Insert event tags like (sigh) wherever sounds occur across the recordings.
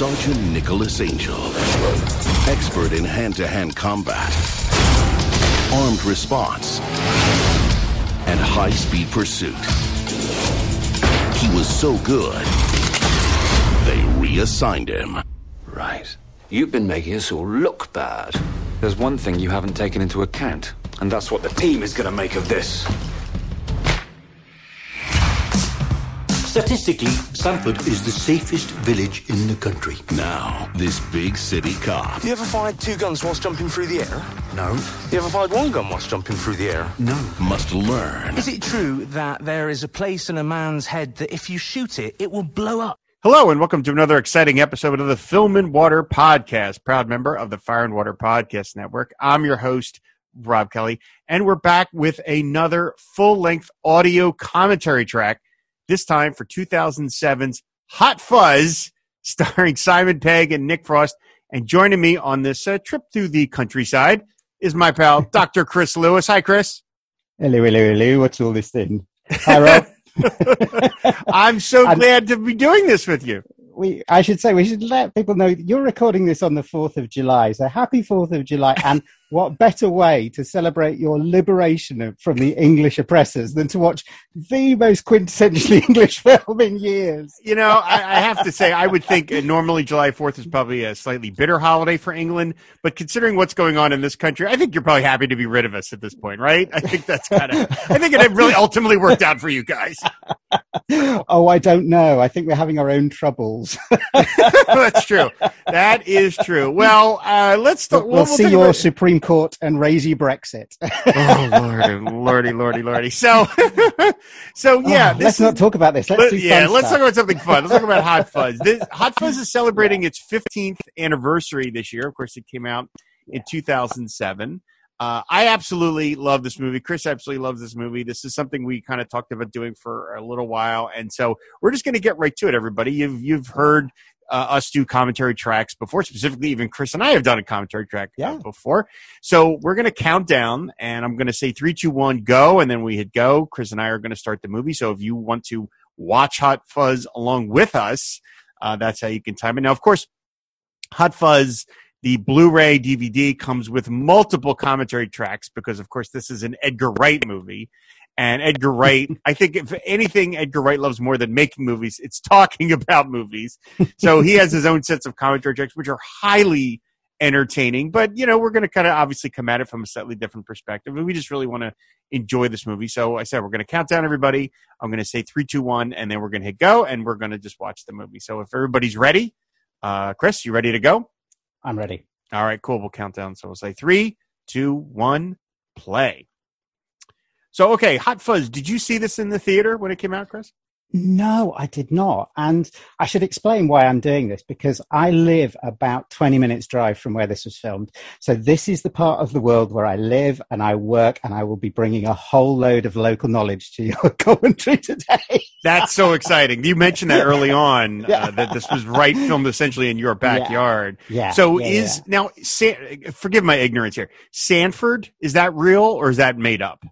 Sergeant Nicholas Angel, expert in hand-to-hand combat, armed response, and high-speed pursuit. He was so good, they reassigned him. Right. You've been making us all look bad. There's one thing you haven't taken into account, and that's what the team is going to make of this. Statistically, Sandford is the safest village in the country. Now, this big city cop You ever fired two guns whilst jumping through the air? No, You ever fired one gun whilst jumping through the air? no. must learn Is it true that there is a place in a man's head that if you shoot it, it will blow up? Hello, and welcome to another exciting episode of the Film and Water Podcast, proud member of the Fire and Water Podcast Network. I'm your host, Rob Kelly, and we're back with another full length audio commentary track, this time for 2007's Hot Fuzz, (laughs) starring Simon Pegg and Nick Frost. And joining me on this uh, trip through the countryside is my pal, (laughs) Dr. Chris Lewis. Hi, Chris. Hello, hello, hello. What's all this thing? Hi, (laughs) Rob. I'm so And- glad to be doing this with you. we, I should say, we should let people know you're recording this on the 4th of July. So happy 4th of July. And what better way to celebrate your liberation of- from the English oppressors than to watch the most quintessentially (laughs) English film in years? You know, I, I have to say, I would think uh, normally July 4th is probably a slightly bitter holiday for England, but considering what's going on in this country, I think you're probably happy to be rid of us at this point, right? I think that's kind of, I think it really ultimately worked out for you guys. (laughs) Oh, I don't know. I think we're having our own troubles. (laughs) that's true. That is true. Well, uh, let's We'll, start. we'll see your Supreme Court and raise you Brexit. oh, (laughs) lordy, lordy, lordy, lordy. So, (laughs) so yeah, Oh, let's is- not talk about this. Let's Let- do yeah, let's stuff. talk about something fun. Let's talk about Hot (laughs) Fuzz. This, Hot Fuzz is celebrating its 15th anniversary this year. Of course, it came out in 2007. Uh, I absolutely love this movie. Chris absolutely loves this movie. This is something we kind of talked about doing for a little while, and so we're just going to get right to it. Everybody, you've you've heard uh, us do commentary tracks before. Specifically, even Chris and I have done a commentary track Yeah. before. So we're going to count down, and I'm going to say three, two, one, go, and then we hit go. Chris and I are going to start the movie. So if you want to watch Hot Fuzz along with us, uh, that's how you can time it. Now, of course, Hot Fuzz, the Blu-ray DVD comes with multiple commentary tracks because, of course, this is an Edgar Wright movie. And Edgar Wright, (laughs) I think if anything Edgar Wright loves more than making movies, it's talking (laughs) about movies. So he has his own sets of commentary tracks, which are highly entertaining. But, you know, we're going to kind of obviously come at it from a slightly different perspective. And we just really want to enjoy this movie. So I said, we're going to count down everybody. I'm going to say three, two, one, and then we're going to hit go and we're going to just watch the movie. So if everybody's ready, uh, Chris, you ready to go? I'm ready. All right, cool. We'll count down. So we'll say three, two, one, play. So, okay, Hot Fuzz, did you see this in the theater when it came out, Chris? No, I did not. And I should explain why I'm doing this because I live about 20 minutes drive from where this was filmed. So this is the part of the world where I live and I work and I will be bringing a whole load of local knowledge to your (laughs) commentary today. That's so exciting. You mentioned that early on Yeah. uh, that this was right filmed essentially in your backyard. Yeah. So yeah, is yeah. now San, forgive my ignorance here. Sandford is that real or is that made up?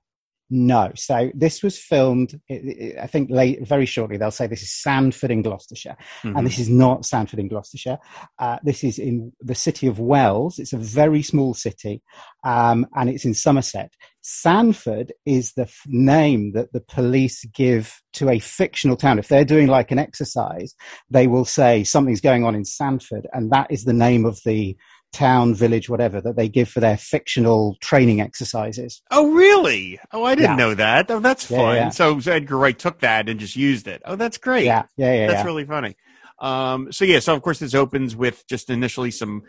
No. So this was filmed, i- think late, very shortly, they'll say this is Sandford in Gloucestershire. Mhm. And this is not Sandford in Gloucestershire. Uh, this is in the city of Wells. It's a very small city, um, and it's in Somerset. Sandford is the f- name that the police give to a fictional town. If they're doing like an exercise, they will say something's going on in Sandford, and that is the name of the town, village, whatever that they give for their fictional training exercises. Oh, really? Oh, I didn't Yeah. know that. Oh, that's Yeah, fun. yeah. So, so Edgar Wright took that and just used it. Oh, that's great. Yeah, yeah, yeah. That's really funny. Um, so yeah, so of course this opens with just initially some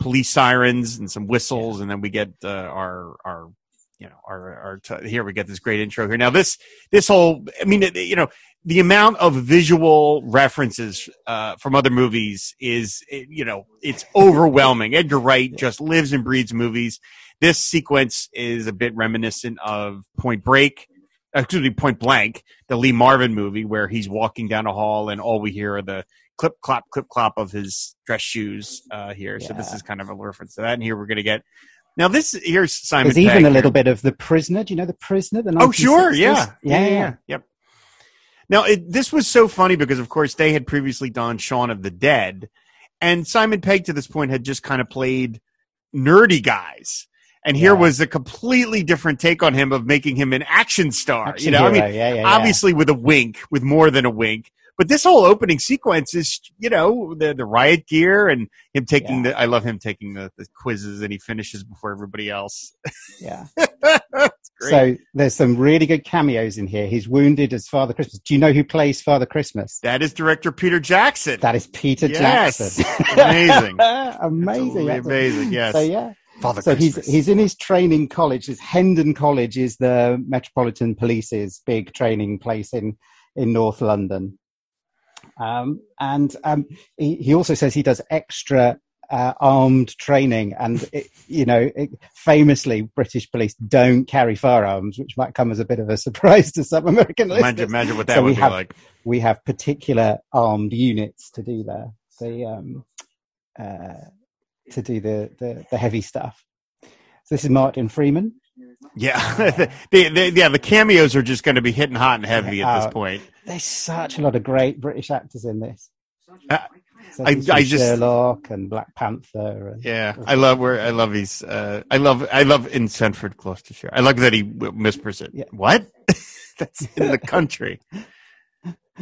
police sirens and some whistles, and then we get uh, our our you know our our t- here we get this great intro here. Now this this whole I mean it- you know the amount of visual references uh, from other movies is you know it's overwhelming. Edgar Wright just lives and breathes movies. This sequence is a bit reminiscent of Point Break. Excuse me, Point Blank, the Lee Marvin movie, where he's walking down a hall and all we hear are the clip clop clip clop of his dress shoes uh, here. So this is kind of a reference to that. And here we're going to get now this here's Simon. There's even Pegg a little here. bit of the prisoner. Do you know the prisoner? The Oh sure, 1960s? yeah, yeah, yeah. Yep. Now it, this was so funny because of course they had previously done Shaun of the Dead, And Simon Pegg to this point had just kind of played nerdy guys. And here Yeah. was a completely different take on him of making him an action star. Action you know, I mean, yeah, yeah, yeah. obviously with a wink, with more than a wink. But this whole opening sequence is, you know, the the riot gear and him taking the. I love him taking the, the quizzes and he finishes before everybody else. Yeah. (laughs) It's great. So there's some really good cameos in here. He's wounded as Father Christmas. Do you know who plays Father Christmas? that is director Peter Jackson. That is Peter Yes. Jackson. Amazing. (laughs) amazing. Absolutely That's- amazing. Yes. So yeah. Father so he's he's in his training college. His Hendon College is the Metropolitan Police's big training place in in North London. Um, and um, he, he also says he does extra uh, armed training, and it, you know, it, famously, British police don't carry firearms, which might come as a bit of a (laughs) surprise to some American listeners. Imagine, imagine what that So we would be have- like. We have particular armed units to do the the um, uh, to do the, the the heavy stuff. So this is Martin Freeman. Yeah, (laughs) the, the, yeah. The cameos are just going to be hitting hot and heavy at this point. There's such a lot of great British actors in this. Uh, I- I just- Sherlock and Black Panther. And, Yeah, I love where I love these. Uh, I love I love in Sandford, Gloucestershire. I like that he whispers it. Yeah. What? (laughs) That's in the country. (laughs)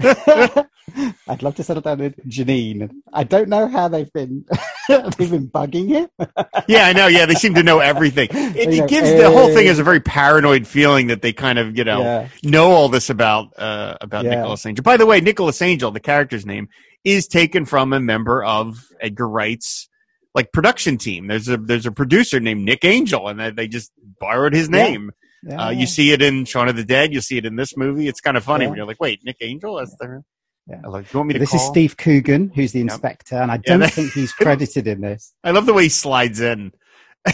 I'd love to settle down with Janine. I don't know how they've been (laughs) they've been bugging him. Yeah, I know. Yeah, they seem to know everything. It, it gives the whole thing as a very paranoid feeling that they kind of you know Yeah. know all this about uh, about Yeah. Nicholas Angel. By the way, Nicholas Angel, the character's name, is taken from a member of Edgar Wright's like production team. There's a there's a producer named Nick Angel, and they, they just borrowed his name. Yeah. Uh, you see it in Shaun of the Dead. You see it in this movie. It's kind of funny Yeah. when you're like, wait, Nick Angel? That's the. Yeah. Love, you want me to this call? is Steve Coogan, who's the inspector, and I don't that- think he's (laughs) credited in this. I love the way he slides in. (laughs)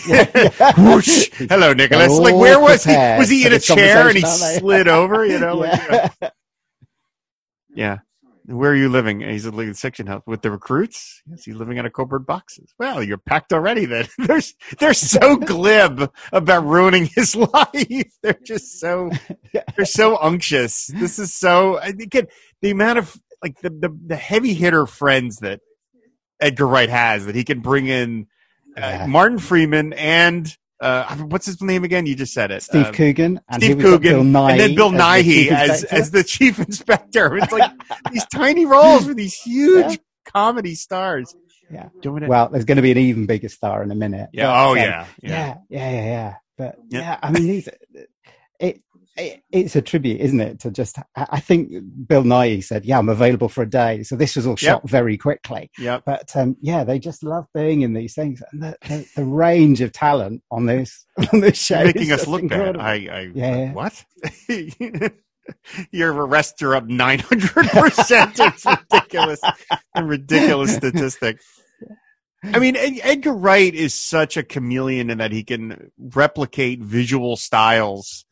Yeah. (laughs) Whoosh. Hello, Nicholas. Like, where was he? Was he in a chair and he conversation, aren't they? slid over? You know, like, Yeah. yeah. Where are you living? He's at the section house with the recruits. Is he living out of cardboard boxes? Well, you're packed already. Then (laughs) they're they're so (laughs) glib about ruining his (laughs) life. They're just so they're so unctuous. This is so I again the amount of like the the, the heavy hitter friends that Edgar Wright has that he can bring in uh. Martin Freeman and uh, what's his name again? You just said it. Steve Um, Coogan and Steve here we've got Coogan, Bill Nighy and then Bill as the Nighy as as the chief inspector. It's like (laughs) these tiny roles with these huge Yeah. comedy stars. Yeah. doing it. well, there's going to be an even bigger star in a minute. yeah. But, Oh um, yeah. Yeah. yeah, yeah, yeah, yeah. But Yeah. yeah, I mean, these, (laughs) it it's a tribute, isn't it? To just, I think Bill Nighy said, "Yeah, I'm available for a day." So this was all shot very quickly. Yeah. But um, yeah, they just love being in these things, and the, the, the range of talent on this (laughs) on this show making us look incredible. bad. I, I Yeah. what? (laughs) Your arrests are up nine hundred percent. It's (laughs) ridiculous. A ridiculous statistic. I mean, Edgar Wright is such a chameleon in that he can replicate visual styles.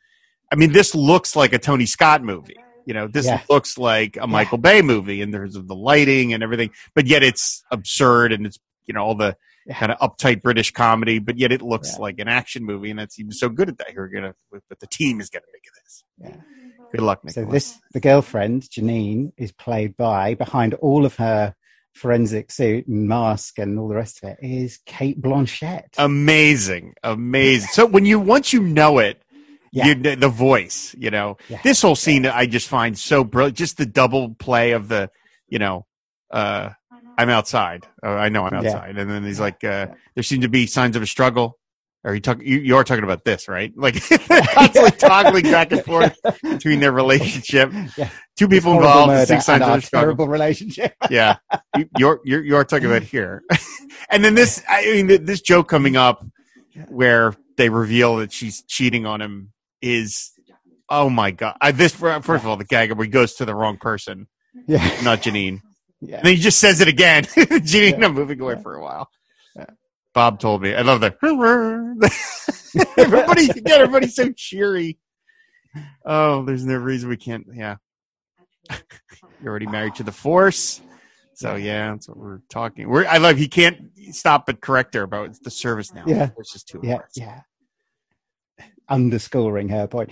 I mean, this looks like a Tony Scott movie. You know, this Yeah. looks like a Michael Bay movie in terms of the lighting and everything, but yet it's absurd and it's, you know, all the Yeah. kind of uptight British comedy, but yet it looks Yeah. like an action movie. And that's even so good at that. You're going to, but the team is going to make it this. Yeah. Good luck, So this the girlfriend Janine is played by behind all of her forensic suit and mask and all the rest of it is Cate Blanchett. amazing, amazing. So when you, once you know it, Yeah. you, the voice, you know, Yeah. this whole scene I just find so brilliant. Just the double play of the, you know, uh, I'm outside. Oh, I know I'm Yeah. outside. And then he's like, uh, Yeah. there seem to be signs of a struggle. Are you talking? You, you are talking about this, right? Like (laughs) constantly toggling back and forth between their relationship. (laughs) Yeah. Two people involved. Six signs of a struggle. terrible relationship. (laughs) Yeah, You- you're you're you're talking about here. and then this, I mean, this joke coming up where they reveal that she's cheating on him is, oh my god! I, this first of all, the gag where he goes to the wrong person, yeah. not Janine. Yeah. And then he just says it again. (laughs) Janine, Yeah. I'm moving away Yeah. for a while. Yeah. Bob told me. I love that. (laughs) everybody, again, everybody's so cheery. Oh, there's no reason we can't. Yeah. (laughs) You're already married to the force. So yeah, that's what we're talking. We're, I love. He can't stop but correct her about the service now. Yeah. It's just too yeah, hard. yeah. Underscoring her point.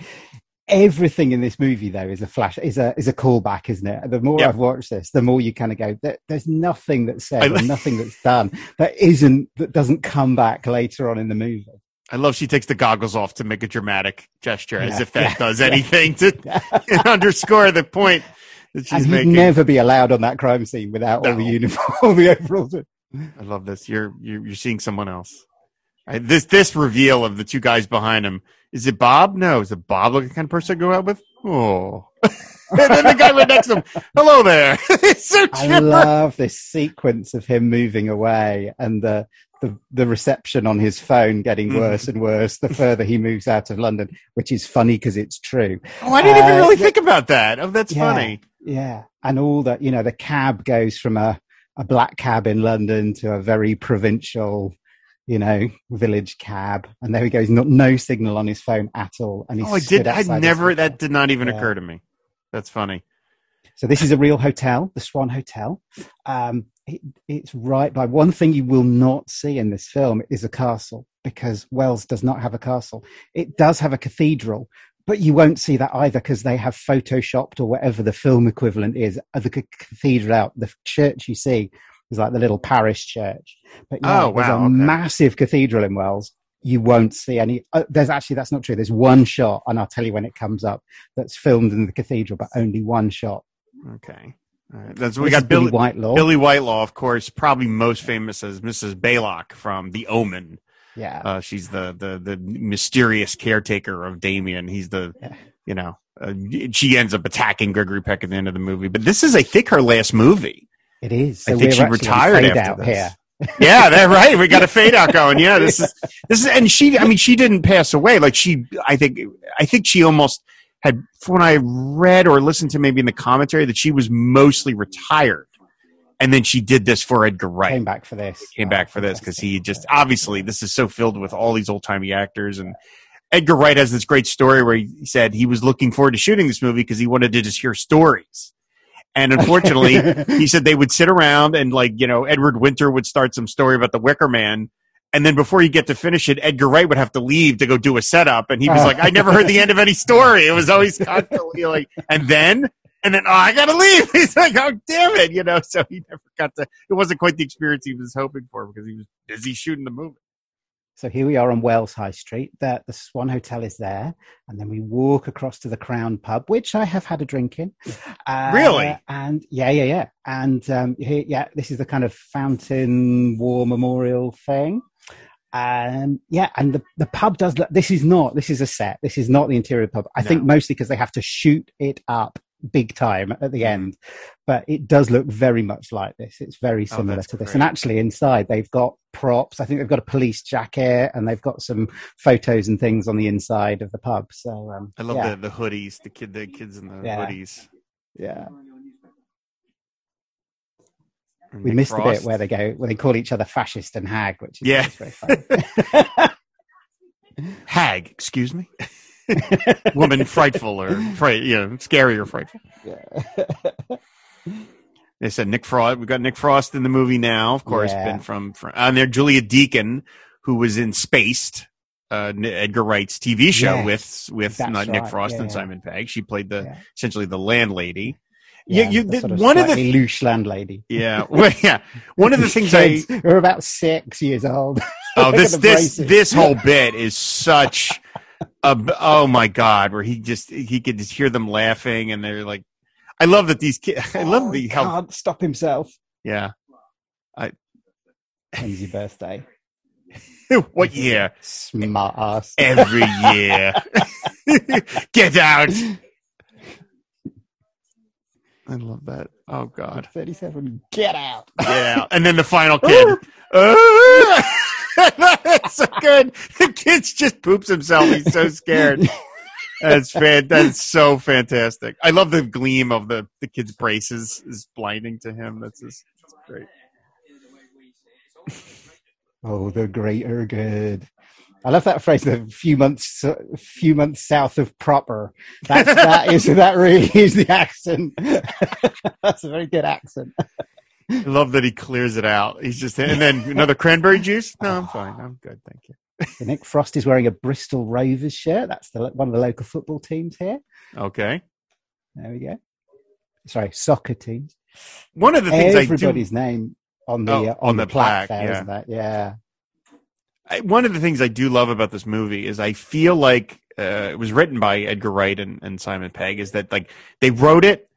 everything in this movie though is a flash is a is a callback isn't it the more Yeah. i've watched this the more you kind of go there, there's nothing that's said I- (laughs) nothing that's done that isn't that doesn't come back later on in the movie I love she takes the goggles off to make a dramatic gesture, as if that yeah, does (laughs) anything to (laughs) underscore the point that she's and making. never be allowed on that crime scene without all the No. uniform all the overalls I love this. You're you're, you're seeing someone else. I, this this reveal of the two guys behind him is it Bob? No, is it Bob looking kind of person to go out with? Oh, (laughs) and then the guy right next to him. Hello there. (laughs) it's so I love this sequence of him moving away and the the, the reception on his phone getting Mhm. worse and worse the further he moves out of London, which is funny because it's true. Oh, I didn't even Uh, really the- think about that. Oh, that's Yeah. funny. Yeah, and all that you know, the cab goes from a a black cab in London to a very provincial, you know, village cab, and there he goes, not no signal on his phone at all, and he's Oh, I did. I never. That did not even Yeah. occur to me. That's funny. So this is a real hotel, the Swan Hotel. Um, it, it's right by one thing you will not see in this film is a castle because Wells does not have a castle. It does have a cathedral, but you won't see that either because they have photoshopped or whatever the film equivalent is of the cathedral out. The church you see is like the little parish church. But yeah, Oh, there's a okay. massive cathedral in Wells. You won't see any. Uh, there's actually that's not true. There's one shot, and I'll tell you when it comes up. That's filmed in the cathedral, but only one shot. Okay. All right. That's we got Billy Billie Whitelaw. Billie Whitelaw, of course, probably most famous as Mrs. Baylock from The Omen. Yeah. Uh, she's the, the the mysterious caretaker of Damien. He's the, Yeah. you know, uh, she ends up attacking Gregory Peck at the end of the movie. But this is, I think, her last movie. It is. I think she retired after out this. here. (laughs) Yeah, that right. We got a fade out going. Yeah, this (laughs) is this is, and she. I mean, she didn't pass away. Like she, I think, I think she almost had. When I read or listened to maybe in the commentary that she was mostly retired, and then she did this for Edgar Wright. Came back for this. came Oh, back for this because he just obviously this is so filled with all these old timey actors and Edgar Wright has this great story where he said he was looking forward to shooting this movie because he wanted to just hear stories. And (laughs) unfortunately, he said they would sit around and like, you know, Edward Winter would start some story about the Wicker Man. And then before you get to finish it, Edgar Wright would have to leave to go do a setup. And he was Oh. like, I never heard the end of any story. It was always constantly like, and then, and then, oh, I gotta leave. (laughs) He's like, oh, damn it. You know, so he never got to, it wasn't quite the experience he was hoping for because he was busy shooting the movie. So here we are on Wells High Street. The, the Swan Hotel is there, and then we walk across to the Crown Pub, which I have had a drink in. (laughs) Uh, Really? And yeah, yeah, yeah. And um, here, yeah, this is the kind of fountain war memorial thing. Um, yeah, and the, the pub does look. This is not. This is a set. This is not the interior pub. I think mostly because they have to shoot it up big time at the end, but it does look very much like this. It's very Oh, similar that's to this. great. And actually, inside they've got props. I think they've got a police jacket and they've got some photos and things on the inside of the pub. So um, I love yeah, the, the hoodies, the kid, the kids in the Yeah. hoodies. yeah. And We Nick missed the Frost. bit where they go where they call each other fascist and hag, which is Yeah. very funny. (laughs) Hag, excuse me. (laughs) (laughs) Woman frightful or fright, you know, scary or frightful. They said Nick Frost. We've got Nick Frost in the movie now, of course. Yeah. Been from, from and there Julia Deakin, who was in Spaced, uh, Edgar Wright's TV show Yes, with with not Nick. Frost Yeah, and yeah. Simon Pegg. She played the Yeah. essentially the landlady. Yeah, Yeah, you, the sort of one of the loose landlady. yeah, well, (laughs) yeah, one of the (laughs) things I Kids who are about six years old. Oh, this this braces. this whole bit is such (laughs) a b- oh my god, where he just he could just hear them laughing and they're like, I love that these kids. I love Oh, the he how can't stop himself. yeah. When's your birthday? (laughs) what year? Smart ass. Every year. (laughs) Get out. I love that. Oh god. 37. Get out. Yeah. And then the final kid. That's so good. The kid just poops himself. He's so scared. That's fan. That's so fantastic. I love the gleam of the the kid's braces is blinding to him. That's just that's great. Oh, the greater good. I love that phrase. The few months, a few months south of proper. That's that is that really is the accent. (laughs) That's a very good accent. I love that he clears it out. He's just and then another cranberry juice. No, I'm fine. I'm good. Thank you. So Nick Frost is wearing a Bristol Rovers shirt. That's the one of the local football teams here. Okay. There we go. Sorry, soccer teams. One of the things I do, Everybody's name on the Oh, uh, on on, the the, plaque, plaque, there, yeah. isn't that? Yeah. I, one of the things I do love about this movie is I feel like uh, it was written by Edgar Wright and, and Simon Pegg. Is that like they wrote it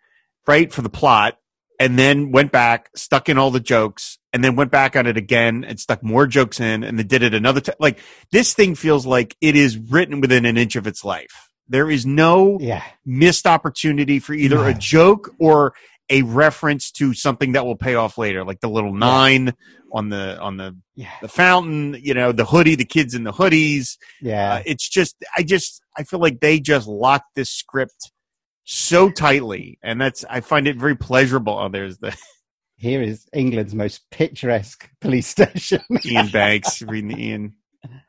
right for the plot, and then went back, stuck in all the jokes, and then went back on it again and stuck more jokes in, and then did it another time. Like this thing feels like it is written within an inch of its life. There is no Yeah. missed opportunity for either a joke or a reference to something that will pay off later, like the little nine on the on the Yeah. the fountain, you know, the hoodie, the kids in the hoodies. Yeah. Uh, it's just, I just, I feel like they just locked this script so tightly, and that's, I find it very pleasurable. Oh, there's the (laughs) Here is England's most picturesque police (laughs) station. Ian Banks reading the Ian.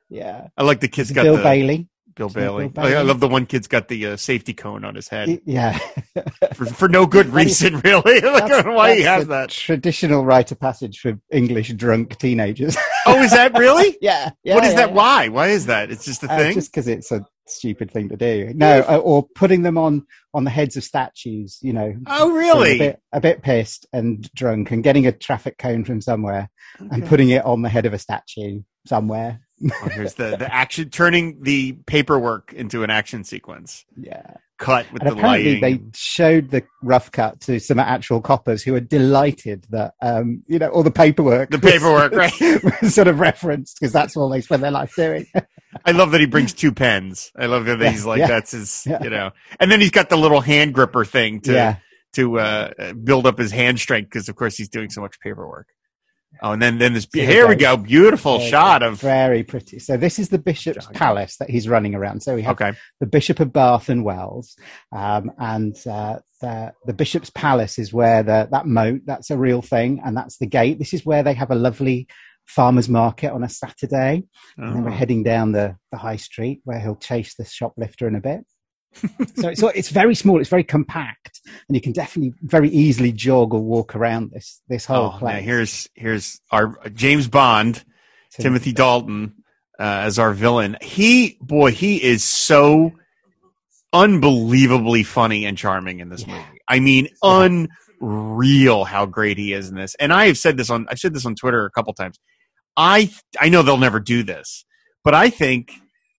yeah. I like the kid's got Bill the Bailey. Bill Bailey. Bill I- I love the one kid's got the uh, safety cone on his head Yeah. (laughs) for, for no good reason, really. like, I don't know why he has that. Traditional rite of passage for English drunk teenagers. Oh, is that really? yeah. yeah. what is yeah, that? yeah. Why? Why is that? It's just a Uh, thing. just because it's a stupid thing to do. No, uh, or putting them on on the heads of statues. You know. Oh, really? A bit, a bit pissed and drunk, and getting a traffic cone from somewhere and putting it on the head of a statue somewhere. Oh, here's the the action, turning the paperwork into an action sequence. Yeah. Cut with And the apparently, lighting. they showed the rough cut to some actual coppers who were delighted that um, you know all the paperwork, The was- paperwork, right. (laughs) was sort of referenced because that's all they spend their life doing. I love that he brings two pens. I love that Yeah, he's like yeah. that's his, Yeah. you know. And then he's got the little hand gripper thing to yeah, to uh, build up his hand strength because of course he's doing so much paperwork. Oh, and then then this Here here we go. beautiful Very shot of very pretty. So this is the bishop's palace that he's running around. So we have okay, the Bishop of Bath and Wells, um, and uh, the the Bishop's Palace is where the that moat that's a real thing, and that's the gate. This is where they have a lovely farmers market on a Saturday, and then we're Oh. heading down the the high street where he'll chase the shoplifter in a bit. So it's it's very small, it's very compact, and you can definitely very easily jog or walk around this this whole Oh, now place. here's here's our James Bond, Timothy Dalton uh, as our villain. He boy, he is so unbelievably funny and charming in this Yeah. movie. I mean, unreal how great he is in this. And I have said this on I've said this on Twitter a couple times. I I know they'll never do this, but I think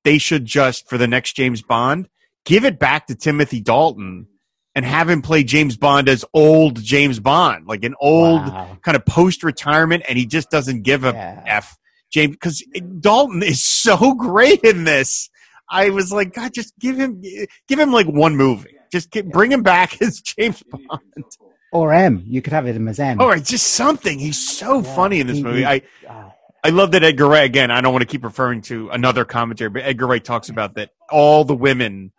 they should just for the next James Bond give it back to Timothy Dalton and have him play James Bond as old James Bond, like an old Wow. kind of post retirement, and he just doesn't give a Yeah. f. James because Dalton is (laughs) so great in this. I was like, God, just give him, give him like one movie. Just get, bring him back as (laughs) James Bond. Or M, you could have it him as M. All right, just something. He's so Yeah, funny in this he- movie. he- I Ah, I love that Edgar Wright again. I don't want to keep referring to another commentary, but Edgar Wright talks about that all the women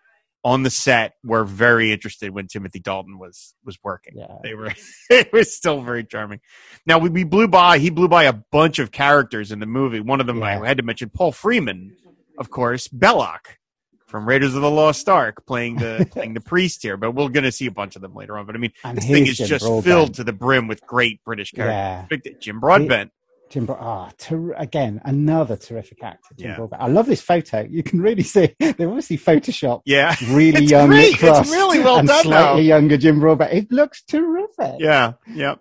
on the set were very interested when Timothy Dalton was was working. Yeah. They were (laughs) it was still very charming. Now we, we blew by he blew by a bunch of characters in the movie. One of them Yeah. I had to mention Paul Freeman, of course, Belloc from Raiders of the Lost Ark playing the (laughs) playing the priest here, but we're gonna see a bunch of them later on. But I mean And this thing is just Broadbent. filled to the brim with great British characters. Yeah. Jim Broadbent. Jim Bro- ah, ter- again, another terrific actor. Jim Yeah. Broadbent. I love this photo. You can really see they've obviously photoshopped Yeah. really It's young great. It's really well and done, slightly though. younger Jim Broadbent. It looks terrific. Yeah, yep.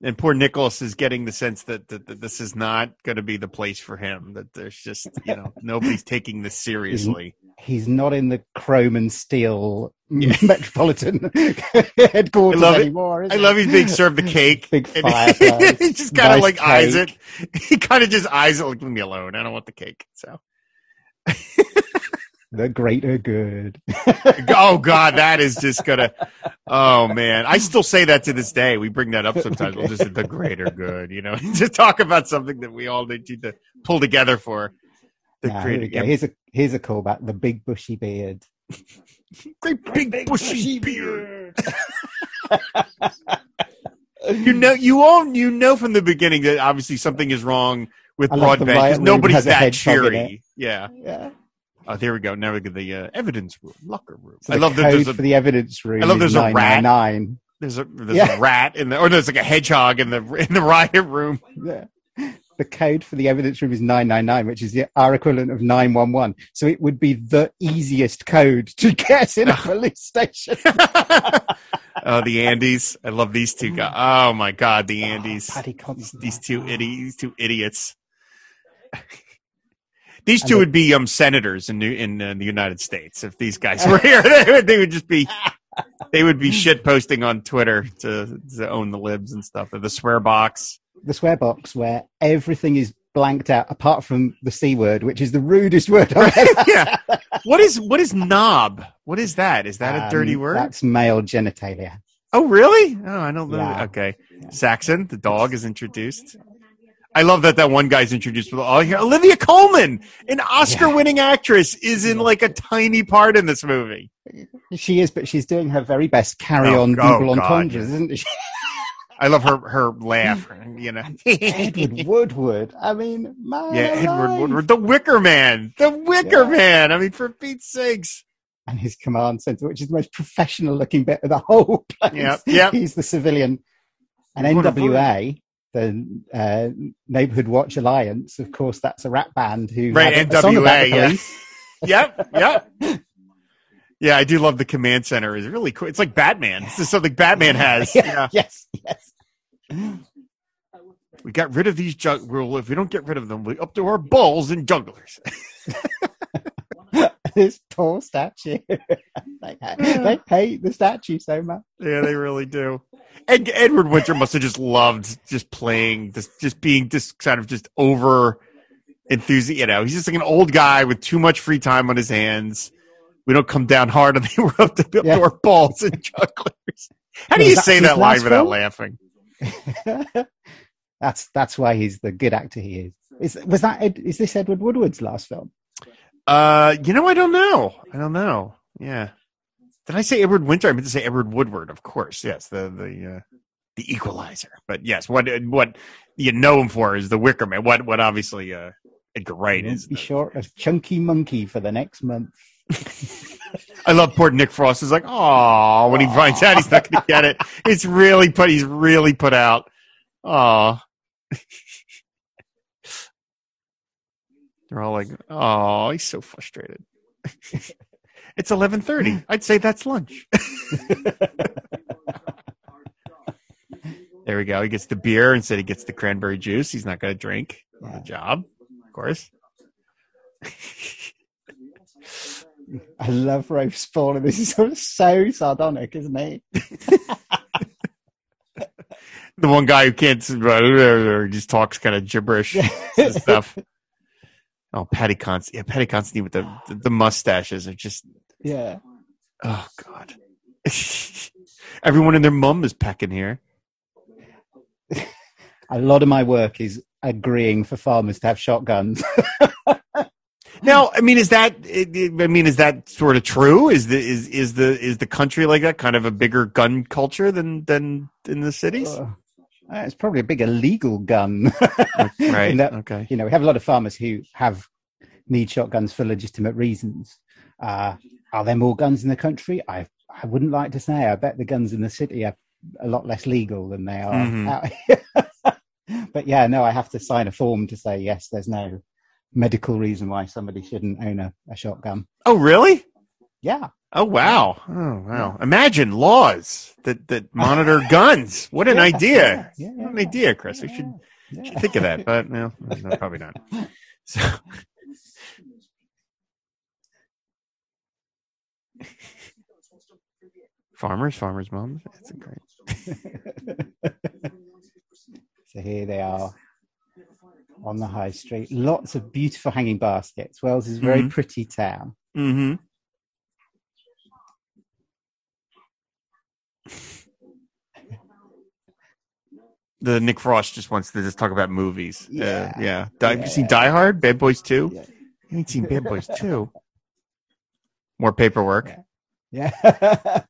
And poor Nicholas is getting the sense that, that, that this is not going to be the place for him. That there's just you know (laughs) nobody's taking this seriously. He's not in the chrome and steel Yeah. (laughs) metropolitan (laughs) headquarters I love anymore. I love he's being served the cake. Big fireplace, he just kind of nice like eyes it. He kind of just eyes it like leave me alone. I don't want the cake. So The greater good. (laughs) oh god, that is just gonna. Oh man, I still say that to this day. We bring that up sometimes. We'll just the greater good. You know, (laughs) just talk about something that we all need to pull together for. The Now, greater we good. Here's a here's a callback. The big bushy beard. Great big, bushy, beard. you know, you all you know from the beginning that obviously something is wrong with I Broadbent because nobody's that cheery. Yeah. Yeah. Oh, there we go. Now we get the uh, evidence room, locker room. So I love that there's a for the evidence room. I love there's a rat. 999. there's a there's Yeah. a rat in the or there's like a hedgehog in the in the (laughs) riot room. Yeah. the code for the evidence room is 999, which is the, our equivalent of 911. So it would be the easiest code to get in a (laughs) police station. (laughs) oh, the Andes. I love these two guys. Oh my God, the Andes. Considine. these two idiots. These two idiots. These two would be um senators in New, in uh, the United States if these guys were here. (laughs) they, would, they would just be they would be shit posting on Twitter to, to own the libs and stuff. The swear box. the swear box where everything is blanked out apart from the C word, which is the rudest word (laughs) yeah. What is what is knob? What is that? Is that a Um, dirty word? That's male genitalia. Oh, really? Oh, I don't know. Yeah. Okay. Saxon, the dog, is introduced. I love that that one guy's introduced with all here. Olivia Colman, an Oscar-winning actress, is in like a tiny part in this movie. She is, but she's doing her very best carry Oh, on oh, double God, entendres, yes. isn't she? (laughs) I love her her laugh. You know. (laughs) Edward Woodward. I mean, man. yeah, Edward. Woodward, the Wicker Man, the Wicker Yeah. Man. I mean, for Pete's sakes. And his command center, which is the most professional looking bit of the whole (laughs) place. Yep, yep. He's the civilian. And NWA, the uh, Neighborhood Watch Alliance, of course, that's a rap band who Right, had a, a song NWA, yeah. (laughs) Yep, yep. (laughs) Yeah, I do love the command center. It's really cool. It's like Batman. This is something Batman has. (laughs) Yeah. Yes, yes. We got rid of these jug. Well, if we don't get rid of them, we up to our balls and jugglers. (laughs) this tall statue. (laughs) they, they hate the statue so much. yeah, they really do. Ed, Edward Winter must have just loved just playing, this, just being just kind of just over enthusiastic. You know, he's just like an old guy with too much free time on his hands. We don't come down hard on the (laughs) up to, up Yeah. to our balls and jugglers. How do you that say that line without film? laughing? that's that's why he's the good actor he is. Is was that Ed, is this Edward Woodward's last film? Uh, you know, I don't know. I don't know. Yeah. Did I say Edward Winter? I meant to say Edward Woodward, of course. Yes, the the uh, the Equalizer. But yes, what what you know him for is the Wicker Man. What what obviously uh, Edgar Wright is. be short of Chunky Monkey for the next month. (laughs) I love poor Nick Frost. Is like, oh, when he finds out he's not going to get it, it's really put. He's really put out. Oh. They're all like, oh, he's so frustrated. (laughs) it's eleven thirty. I'd say that's lunch. (laughs) there we go. He gets the beer instead. He gets the cranberry juice. He's not going to drink on the job, of course. (laughs) I love Rose Spaulding. This is so sardonic, isn't he? the one guy who can't just talks kind of gibberish stuff. Oh, Paddy Considine. Yeah, Paddy Considine with the, the the mustaches are just Yeah. oh god. (laughs) Everyone and their mum is pecking here. (laughs) A lot of my work is agreeing for farmers to have shotguns. (laughs) Now, I mean, is that? I mean, is that sort of true? Is the is is the is the country like that kind of a bigger gun culture than than in the cities? Uh, it's probably a big illegal gun. (laughs) right. That, okay. you know, we have a lot of farmers who have need shotguns for legitimate reasons. Uh, are there more guns in the country? I I wouldn't like to say. I bet the guns in the city are a lot less legal than they are Mhm. out here. (laughs) but yeah, no, I have to sign a form to say yes. There's no medical reason why somebody shouldn't own a, a shotgun. Oh, really? Yeah, Oh wow! Oh wow! Imagine laws that that monitor (laughs) guns. What an Yeah, idea! yeah, yeah, what an yeah. idea, Chris. We should, yeah. should think of that, but no, no, probably not. (laughs) So, (laughs) farmers, farmers, moms. That's great. So here they are on the high street. Lots of beautiful hanging baskets. Wells is a very Mhm. pretty town. Mm-hmm. The Nick Frost just wants to just talk about movies. Yeah. uh, yeah. Die, Yeah. You seen Die Hard? Bad Boys Two? Yeah. You ain't seen Bad Boys Two. More paperwork. Yeah. (laughs)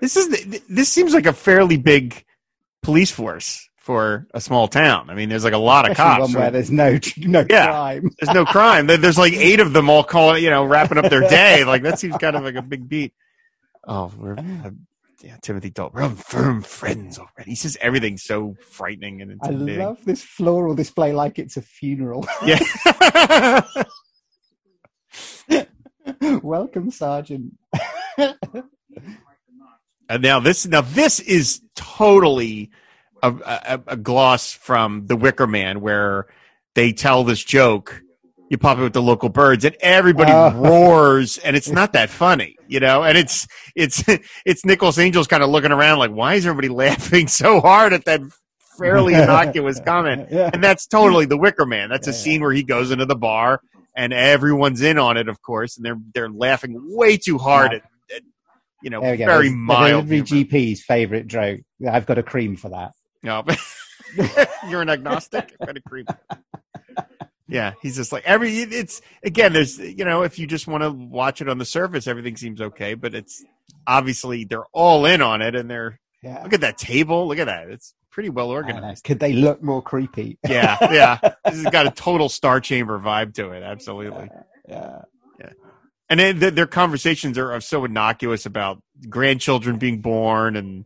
This is the- this seems like a fairly big police force for a small town. I mean, there's like a lot of cops. one where there's no no Yeah. crime. There's no crime. There's like eight of them all calling, you know, wrapping up their (laughs) day. Like that seems kind of like a big beat. Oh, we're, uh, Yeah, Timothy Dalton. We're on firm friends already. He says everything so frightening and intimidating. I love this floral display like it's a funeral. (laughs) Yeah. (laughs) Welcome, Sergeant. And now this now this is totally a, a, a gloss from The Wicker Man, where they tell this joke. You pop it with the local birds, and everybody Oh. (laughs) roars, and it's not that funny, you know. And it's it's (laughs) it's Nicholas Angel's kind of looking around like, why is everybody (laughs) laughing so hard at that fairly innocuous comment? Yeah. And that's totally The Wicker Man. That's a Yeah. scene where he goes into the bar, and everyone's in on it, of course, and they're they're laughing way too hard Yeah. at, at you know There we go. very mild. Every. GP's favourite joke. I've got a cream for that. No, (laughs) you're an agnostic. Kind of creep. Yeah, he's just like every. It's again. There's you know if you just want to watch it on the surface, everything seems okay, but it's obviously they're all in on it, and they're Yeah. look at that table. Look at that. It's pretty well uh, organized. Could they look more creepy? Yeah, yeah. (laughs) This has got a total Star Chamber vibe to it. Absolutely. Yeah. Yeah. And then th- their conversations are, are so innocuous about grandchildren being born, and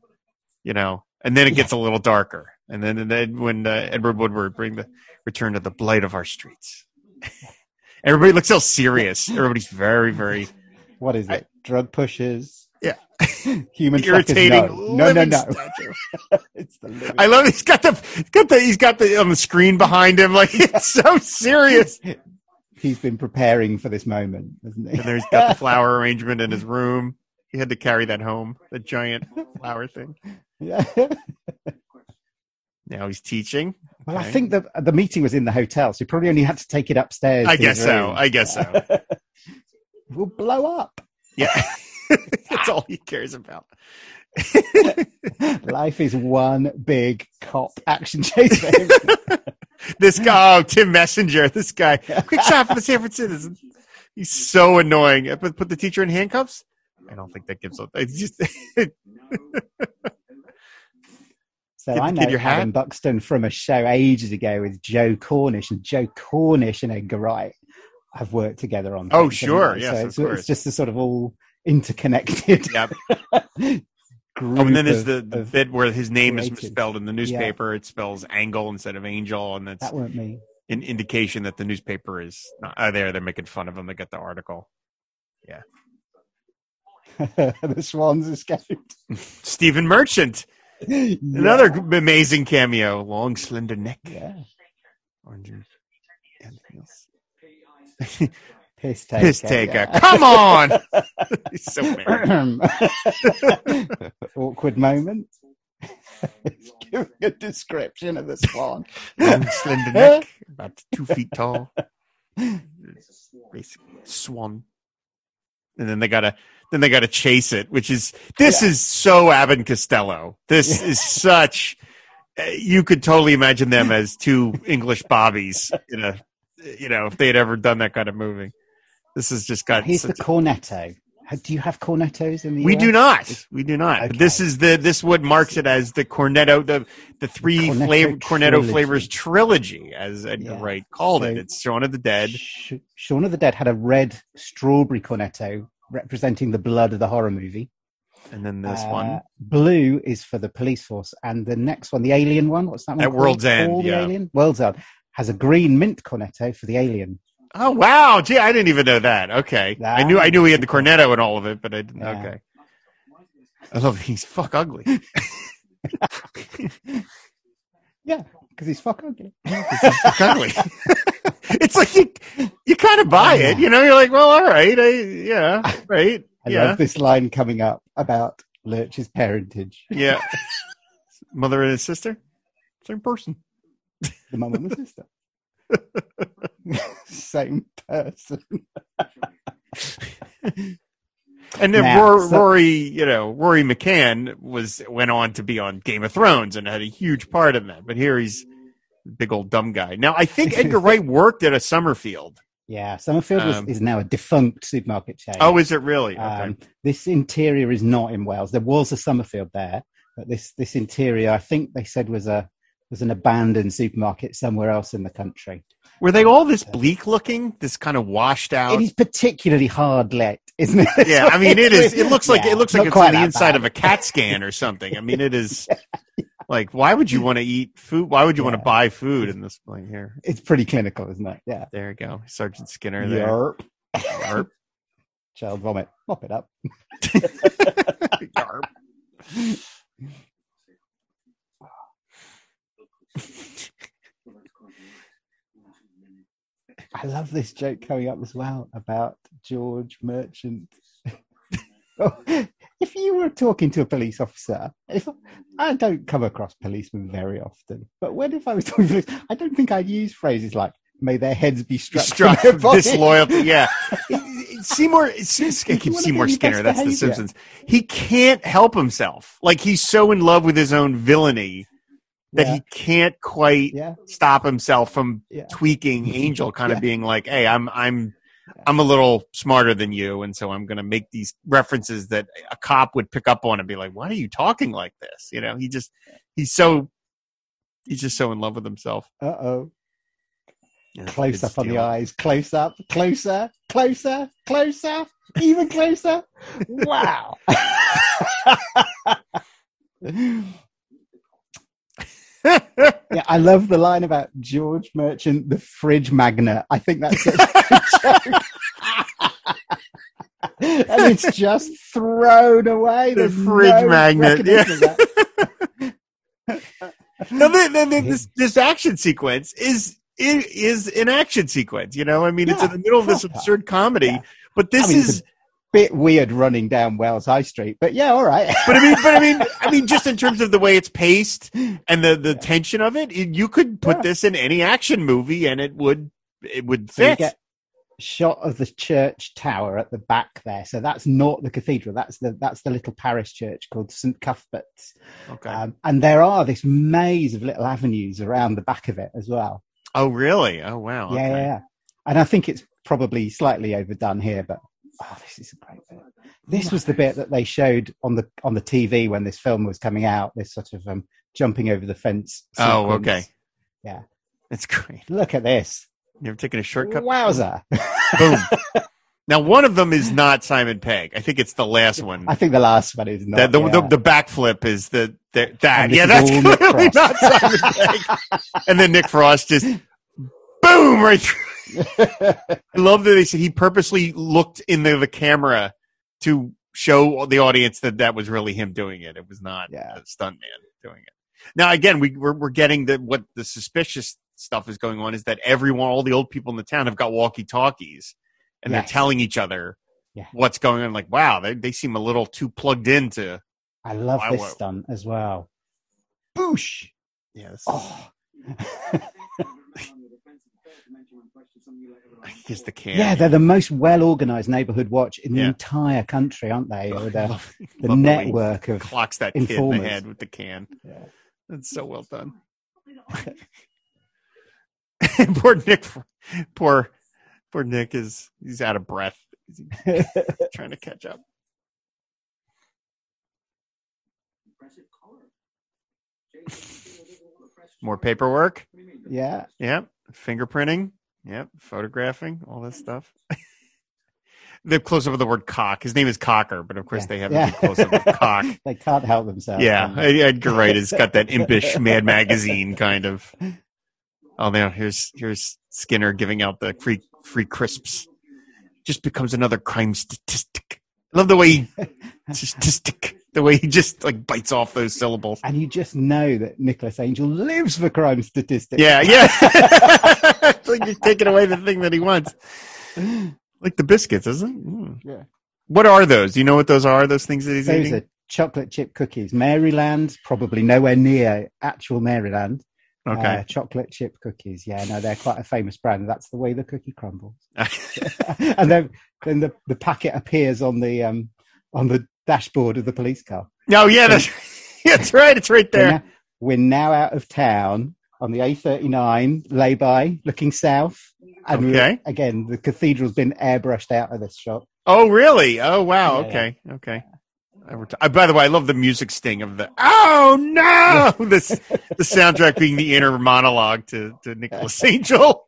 you know, and then it gets a little darker. And then, and then when uh, Edward Woodward bring the return to the blight of our streets, (laughs) everybody looks so serious. (laughs) Everybody's very, very What is it? Drug pushers? Yeah. (laughs) Human irritating. No, no, no. no. it's the. I love. He's got the, got the, he's got the on the screen behind him. Like it's so serious. He's been preparing for this moment, hasn't he? And there's got the flower arrangement in his room. He had to carry that home, the giant flower thing. Yeah. (laughs) Now he's teaching. Well, I think the the meeting was in the hotel, so he probably only had to take it upstairs. I guess so. I guess so. (laughs) We'll blow up. Yeah. (laughs) That's all he cares about. Life is one big cop action chase. This guy, oh, Tim Messenger, this guy, quick shot for the San Francisco. He's so annoying. Put, put the teacher in handcuffs? I don't think that gives up. It's just, So I know? Adam Buxton from a show ages ago with Joe Cornish, and Joe Cornish and Edgar Wright have worked together on. Oh, sure. Yes, so of it's, course. it's just a sort of all interconnected. yeah. (laughs) group Oh, and then there's the, the bit where his name is misspelled in the newspaper. It spells Angle instead of Angel, and that's that weren't me. an indication that the newspaper is not uh, there. They're making fun of him. They got the article. Yeah. (laughs) the Swans escaped. (laughs) Stephen Merchant, another amazing cameo. Long, slender neck. Yeah. Orange. (laughs) Piss taker. Piss taker. Uh, come on. (laughs) He's so mad. (clears throat) Awkward moment. (laughs) Giving a description of the swan. Long, slender neck, about two feet tall. Basic swan. And then they gotta, then they gotta chase it, which is this is so Abbott Costello. This is such. uh, You could totally imagine them as two English bobbies in a, you know, if they had ever done that kind of movie. This has just got. Here's the cornetto. Do you have cornettos in the we US? do not. We do not. Okay. this is the this what marks it as the Cornetto the the three Cornetto flavor Cornetto flavors trilogy, as Edgar Yeah. Wright called it. It's Shaun of the Dead. Sh- Shaun of the Dead had a red strawberry cornetto representing the blood of the horror movie. And then this Uh, one. Blue is for the police force, and the next one, the alien one, what's that one? At called? World's End, All the yeah. alien? World's End has a green mint cornetto for the alien. Oh wow! Gee, I didn't even know that. Okay, I knew I knew he had the cornetto and all of it, but I didn't. Yeah. Okay. I love he's fuck ugly. (laughs) Yeah, because he's fuck ugly. (laughs) He's fuck ugly. (laughs) (laughs) it's like you you kind of buy it, you know. You're like, well, all right, I, yeah, (laughs) right, I yeah, love this line coming up about Lurch's parentage. yeah. (laughs) Mother and his sister, same person. The mum and the sister. Same person. And then Now, Rory, so- Rory, you know, Rory McCann was went on to be on Game of Thrones and had a huge part in that. But here he's big old dumb guy. Now I think (laughs) Edgar Wright worked at a Somerfield. Yeah, Somerfield was, Um, is now a defunct supermarket chain. Oh, is it really? Okay. Um, this interior is not in Wells. There was a Somerfield there, but this this interior, I think they said was a was an abandoned supermarket somewhere else in the country. Were they all this bleak looking? This kind of washed out? It is particularly hard lit isn't it? Yeah, I mean it is. It looks like Yeah, it looks like it's on the inside bad. of a CAT scan or something. I mean, it is (laughs) like why would you hmm. want to eat food? Why would you want to buy food in this plane here? It's pretty clinical, isn't it? Yeah. There you go, Sergeant Skinner. There. Yarp. Yarp. (laughs) Child vomit. Mop it up. (laughs) Yarp. I love this joke coming up as well about George Merchant. Oh, (laughs) if you were talking to a police officer, if I don't come across policemen very often, but when if I was talking to police, I don't think I'd use phrases like "May their heads be struck." Struck their bodies." disloyalty. Yeah, Seymour. it's- I keep wanna Seymour Skinner. That's The. Simpsons. He can't help himself. Like he's so in love with his own villainy that Yeah. he can't quite Yeah, stop himself from yeah. tweaking Angel, kind of being like, "Hey, I'm I'm I'm a little smarter than you, and so I'm going to make these references that a cop would pick up on and be like, why are you talking like this?" You know, he just he's so he's just so in love with himself. Uh oh. Yeah, Close up on the eyes. Close up. Closer. Closer. Closer. Even closer. Wow. (laughs) yeah, I love the line about George Merchant, the fridge magnet. I think that's such a joke. and it's just thrown away. The There's fridge no magnet, recognition of that. no, then, then, then this this action sequence is is, is an action sequence. You know, I mean, it's in the middle of this absurd comedy, Yeah. but this I mean, is. Bit weird running down Wells High Street, but yeah, all right. But I mean, but I mean, (laughs) I mean, just in terms of the way it's paced and the the tension of it, you could put Yeah. this in any action movie and it would it would So fit. shot of the church tower at the back there. So that's not the cathedral. That's the that's the little parish church called St Cuthbert's. okay. Um, and there are this maze of little avenues around the back of it as well. oh, really? Oh, wow. Yeah, okay. yeah, yeah. And I think it's probably slightly overdone here, but oh, this is a great bit. This was the bit that they showed on the on the TV when this film was coming out. This sort of um, jumping over the fence. Oh, okay. Yeah. It's great. Look at this. You ever taken a shortcut? Wowza! Boom. (laughs) now, one of them is not Simon Pegg. I think it's the last one. I think the last one is The, not. the, yeah. the, the backflip is the, the that. Yeah, that's clearly not Simon Pegg. and then Nick Frost just boom right through. (laughs) I love that they said he purposely looked in the, the camera to show the audience that that was really him doing it. It was not Yeah. a stuntman doing it. Now, again, we, we're, we're getting the what the suspicious stuff is going on is that everyone, all the old people in the town, have got walkie talkies, and they're telling each other Yeah. what's going on. Like, wow, they they seem a little too plugged into. I love this stunt as well. Boosh! Yes, Oh. (laughs) just the can. yeah, they're the most well organized neighborhood watch in the Yeah. entire country, aren't they? (laughs) Or the, uh, Love- the love network of. clocks that kid in the head with the can. Yeah. That's so well done. (laughs) poor Nick. Poor, poor Nick is he's out of breath. (laughs) Trying to catch up. More paperwork. yeah. Yep. Fingerprinting. Yep. Photographing. All this stuff. (laughs) the close up of the word cock. His name is Cocker, but of course Yeah. they have Yeah. a close up of (laughs) cock. They can't help themselves. Yeah, um, can? Edgar Wright has got that (laughs) impish Mad Magazine kind of. Oh, now here's here's Skinner giving out the free free crisps. Just becomes another crime statistic. I love the way he statistic, (laughs) the way he just like bites off those syllables. And you just know that Nicholas Angel lives for crime statistics. Yeah, yeah. it's (laughs) like you're taking away the thing that he wants. Like the biscuits, isn't it? Mm. Yeah. What are those? Do you know what those are? Those things that he's Those eating? are chocolate chip cookies. Maryland, probably nowhere near actual Maryland. Okay. Uh, chocolate chip cookies. Yeah, no, they're quite a famous brand. That's the way the cookie crumbles. (laughs) and then then the, the packet appears on the um on the dashboard of the police car. oh yeah, that's, (laughs) that's right. It's right We're there. now, we're now out of town on the A39 lay-by, looking south. And we're- Okay. again, the cathedral's been airbrushed out of this shot. Oh, really? Oh, wow. Yeah, okay. Okay. I were uh, by the way, I love the music sting of the "Oh no!" (laughs) this the soundtrack being the inner monologue to to Nicholas (laughs) Angel.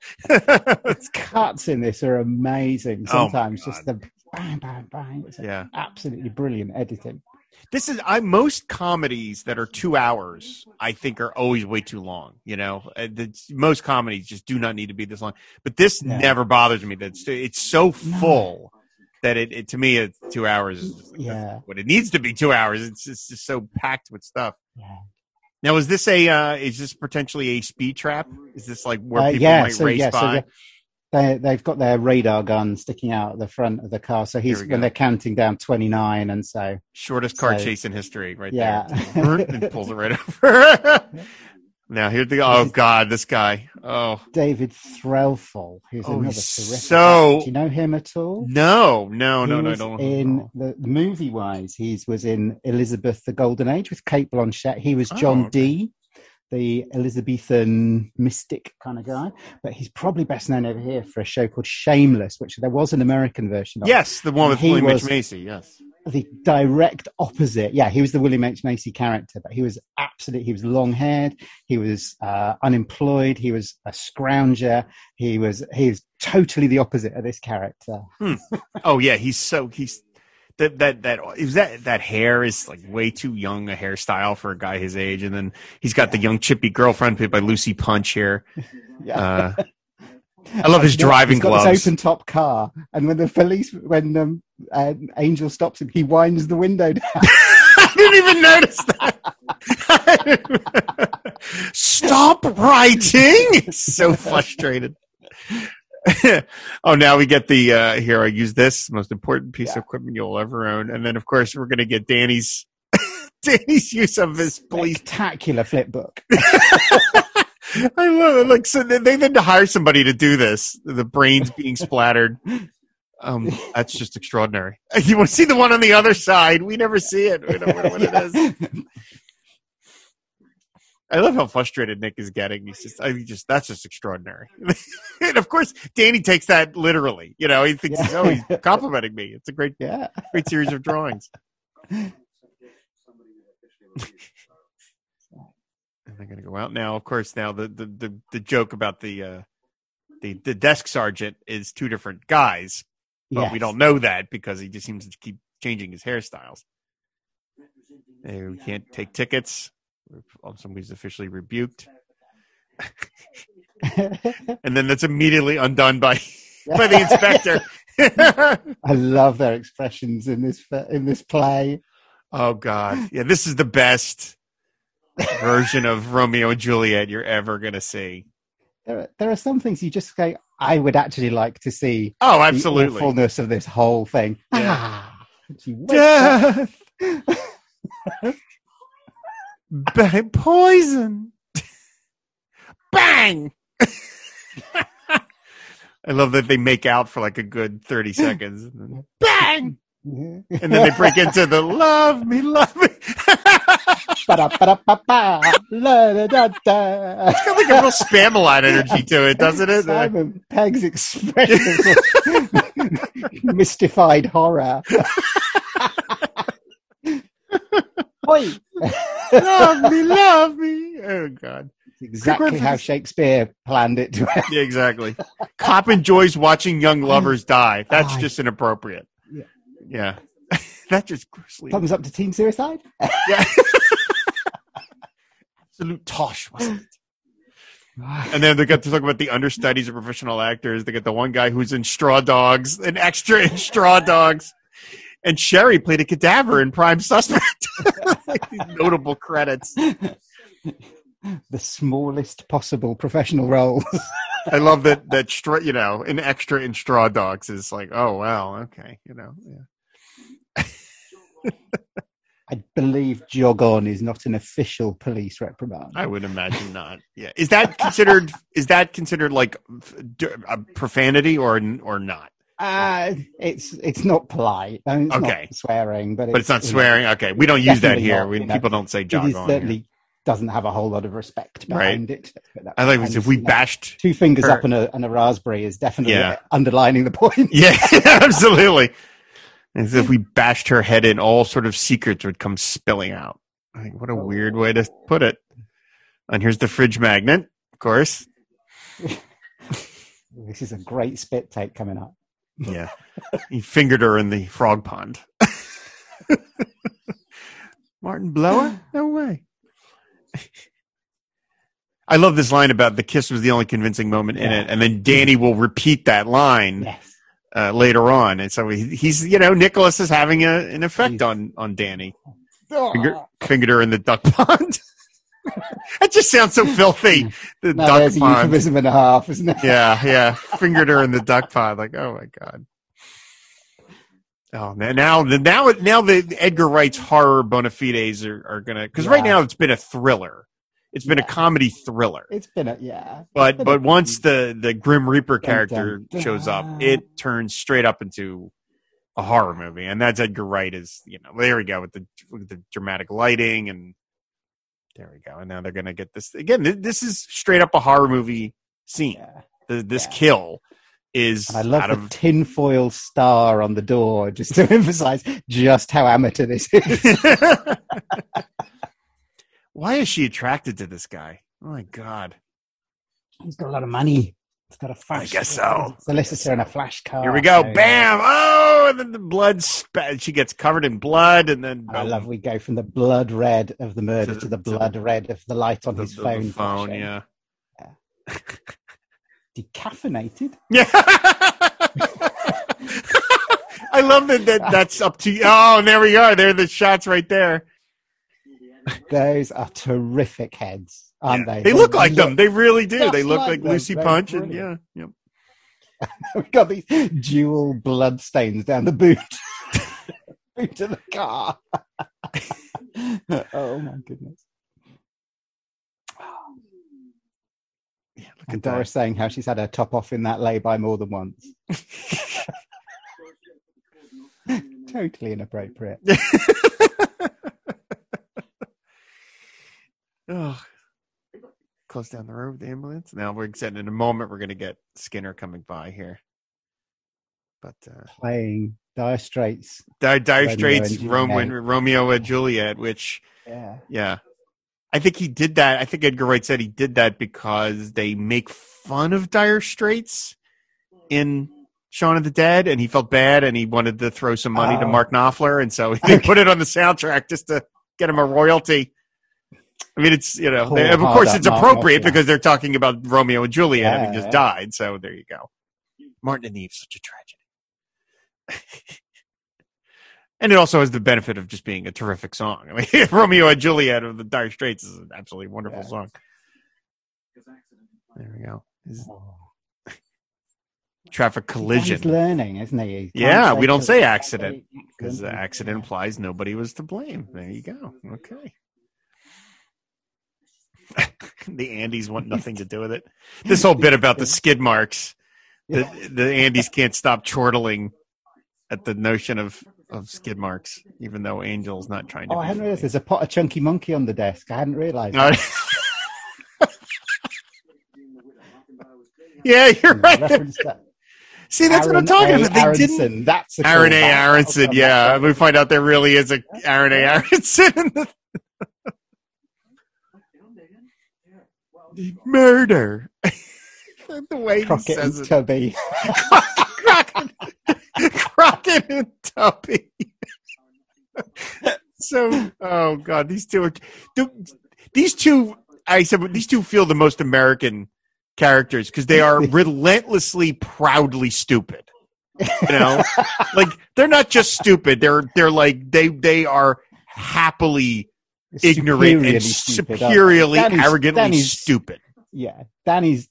Cuts in this are amazing. Oh Sometimes just the bang, bang, bang. It's Yeah. absolutely brilliant editing. This is I most comedies that are two hours. I think are always way too long. You know, Uh, the, most comedies just do not need to be this long. But this Yeah. never bothers me. That's it's so No. full that it, it to me it's two hours. Is Yeah. what it needs to be two hours. It's just, it's just so packed with stuff. Yeah. Now, is this a uh, is this potentially a speed trap? Is this like where Uh, people yeah, might so race yeah, so by? They- they they've got their radar gun sticking out the front of the car. So he's when they're counting down twenty nine, and so Shortest car So- chase in history, right Yeah. there. and (laughs) pulls it right over. (laughs) now here's the oh god, this guy. Oh David Threlfall, who's Oh, another terrific. so- Do you know him at all? no, no, no, no, no. in the movie wise, he was in Elizabeth the Golden Age with Cate Blanchett. He was John Oh, okay. Dee, the Elizabethan mystic kind of guy. But he's probably best known over here for a show called Shameless, which there was an American version of. Yes, the one with William H Macy. Yes. the direct opposite. Yeah, he was the William H Macy character, but he was absolutely he was long haired. He was uh, unemployed. He was a scrounger. He was he was totally the opposite of this character. Oh yeah, he's so he's that that that is that that hair is like way too young a hairstyle for a guy his age, and then he's got the young chippy girlfriend played by Lucy Punch here. (laughs) Yeah. Uh, I love his driving he's got gloves. This open top car, and when the police when um, uh, Angel stops him, he winds the window down. (laughs) I didn't even notice that. (laughs) Stop writing! so frustrated. (laughs) oh, now we get the uh here. I use this most important piece Yeah. of equipment you'll ever own, and then of course we're gonna get Danny's (laughs) Danny's use of his police. Spectacular flip book. (laughs) I love it. Like so, they then to hire somebody to do this. The brains being splattered. Um, that's just extraordinary. You want to see the one on the other side? We never see it. We don't know what it is. I love how frustrated Nick is getting. He's just, I mean, just that's just extraordinary. (laughs) and of course, Danny takes that literally. You know, he thinks, Yeah. oh, he's complimenting me. It's a great, Yeah. great series of drawings. (laughs) and they're gonna go out now. Of course, now the the the, the joke about the uh, the the desk sergeant is two different guys, but we don't know that because he just seems to keep changing his hairstyles. We can't take tickets. Somebody's officially rebuked, (laughs) and then that's immediately undone by by the inspector. (laughs) I love their expressions in this in this play. oh God, yeah, this is the best version of Romeo and Juliet you're ever gonna see. There are, there are some things you just go, I would actually like to see Oh, absolutely, the awfulness of this whole thing. Yeah. Ah, (laughs) she wakes up- Death. Bang, poison. (laughs) Bang. I love that they make out for like a good 30 seconds. Bang. And then they break into the love me, love me. (laughs) it's got like a real Spamalot energy to it, doesn't it? Simon Pegg's expression (laughs) mystified horror. Oi! (laughs) love me, love me. Oh, God. exactly how Shakespeare planned it to (laughs) end. Yeah, exactly. Cop enjoys watching young lovers die. That's Oh, just inappropriate. Yeah. Yeah. (laughs) that just grossly. Thumbs up to teen suicide. Yeah. Absolute tosh, wasn't it? And then they got to talk about the understudies of professional actors. They got the one guy who's in Straw Dogs, an extra in Straw Dogs. And Sherry played a cadaver in Prime Suspect. (laughs) like notable credits. (laughs) the smallest possible professional role. I love that that straw, you know, an extra in Straw Dogs is like, oh wow, okay, you know, yeah. (laughs) I believe jog on is not an official police reprimand. I would imagine not. Yeah, is that considered? is that considered like a profanity or or not? Uh, it's it's not polite. I mean, it's Okay. not swearing, but But it's not swearing. Okay, we don't use that here. not, We, you know. people don't say It jog is on. Here. certainly doesn't have a whole lot of respect behind it. Put that I like way. this. And, If we you know, bashed, two fingers her- up and a, and a raspberry is definitely Yeah. underlining the point. (laughs) yeah, (laughs) absolutely. As if we bashed her head in, all sort of secrets would come spilling out. Like, what a weird way to put it. And here's the fridge magnet, of course. (laughs) This is a great spit take coming up. Yeah. he fingered her in the frog pond. (laughs) Martin Blower? No way. I love this line about the kiss was the only convincing moment in Yeah. it, and then Danny will repeat that line Yes. uh, later on, and so he, he's you know Nicholas is having a, an effect on on Danny. Finger, fingered her in the duck pond. That just sounds so filthy. The Now duck there's a pond. euphemism and a half, isn't it? Yeah, yeah. Fingered her in the duck pond. Like, oh my god. Oh man, now the now now the Edgar Wright's horror bona fides are, are gonna because right now it's been a thriller. It's been a comedy thriller. It's been a yeah. But but a- once the the Grim Reaper Dun, character dun, dun. shows up, it turns straight up into a horror movie, and that's Edgar Wright. Is you know there we go with the with the dramatic lighting, and there we go. And now they're gonna get this again. th- This is straight up a horror movie scene. yeah. The, this Yeah. kill is And I love out the of tinfoil star on the door just to (laughs) emphasize just how amateur this is. (laughs) Why is she attracted to this guy? Oh my god! He's got a lot of money. Got a flash. guess so. Solicitor and a flash car. Here we go. so- Bam! Oh, and then the blood. Spa- she gets covered in blood, and then I love we go from the blood red of the murder To to the- the, to blood red of the light on the, his the- phone. the phone. flashing. Yeah. Decaffeinated. (laughs) Yeah. I love that, that that's up to you. Oh, and there we are. There are the shots right there. Those are terrific heads, aren't Yeah. they? They look like them. They really do. They look like them. Lucy They're Punch. And yeah. Yep. We've (laughs) got these dual blood stains down the boot. (laughs) boot of the car. (laughs) oh my goodness. Yeah, look And at that. Doris saying how she's had her top off in that lay by more than once. totally inappropriate. oh. Close down the road with the ambulance. Now we're getting in a moment. We're going to get Skinner coming by here. But uh, Playing Dire Straits. Dire, Dire Straits, Romeo, Romeo and Juliet, which Yeah. Yeah. I think he did that. I think Edgar Wright said he did that because they make fun of Dire Straits in Shaun of the Dead, and he felt bad, and he wanted to throw some money to Oh. Mark Knopfler, and so (laughs) he put it on the soundtrack just to get him a royalty. I mean, it's you know, they- of course, it's appropriate Knopfler. because they're talking about Romeo and Juliet having Yeah, just yeah. died. So there you go. Martin and Eve, such a tragedy. (laughs) And it also has the benefit of just being a terrific song. (laughs) I mean, Romeo and Juliet of the Dire Straits is an absolutely wonderful Yeah. song. There we go. Oh. Traffic He's collision. learning, isn't he? He Yeah, we don't say accident Because the accident. Uh, accident implies nobody was to blame. There you go. Okay. (laughs) the Andes want nothing to do with it. This whole bit about the skid marks. The, the Andes can't stop chortling at the notion of, of skid marks, even though Angel's not trying to. Oh, I hadn't realised there's a pot of chunky monkey on the desk. I hadn't realised. No. (laughs) yeah, you're hmm, right. That. See, that's what I'm talking A. about. They Aaronson. didn't. That's a Aaron A. Aaronson, yeah. We find out there really is a Aaron A. Aaronson the murder. (laughs) the way he Crockett says and it. Tubby. (laughs) Crockett, Crockett and Tuppy. (laughs) so, oh god, these two are th- these two. I said these two feel the most American characters because they are relentlessly, proudly stupid. You know, like they're not just stupid; they're they're like they they are happily ignorant and Superiorly stupid, superiorly, Danny's- arrogantly Danny's- stupid. Yeah, Danny's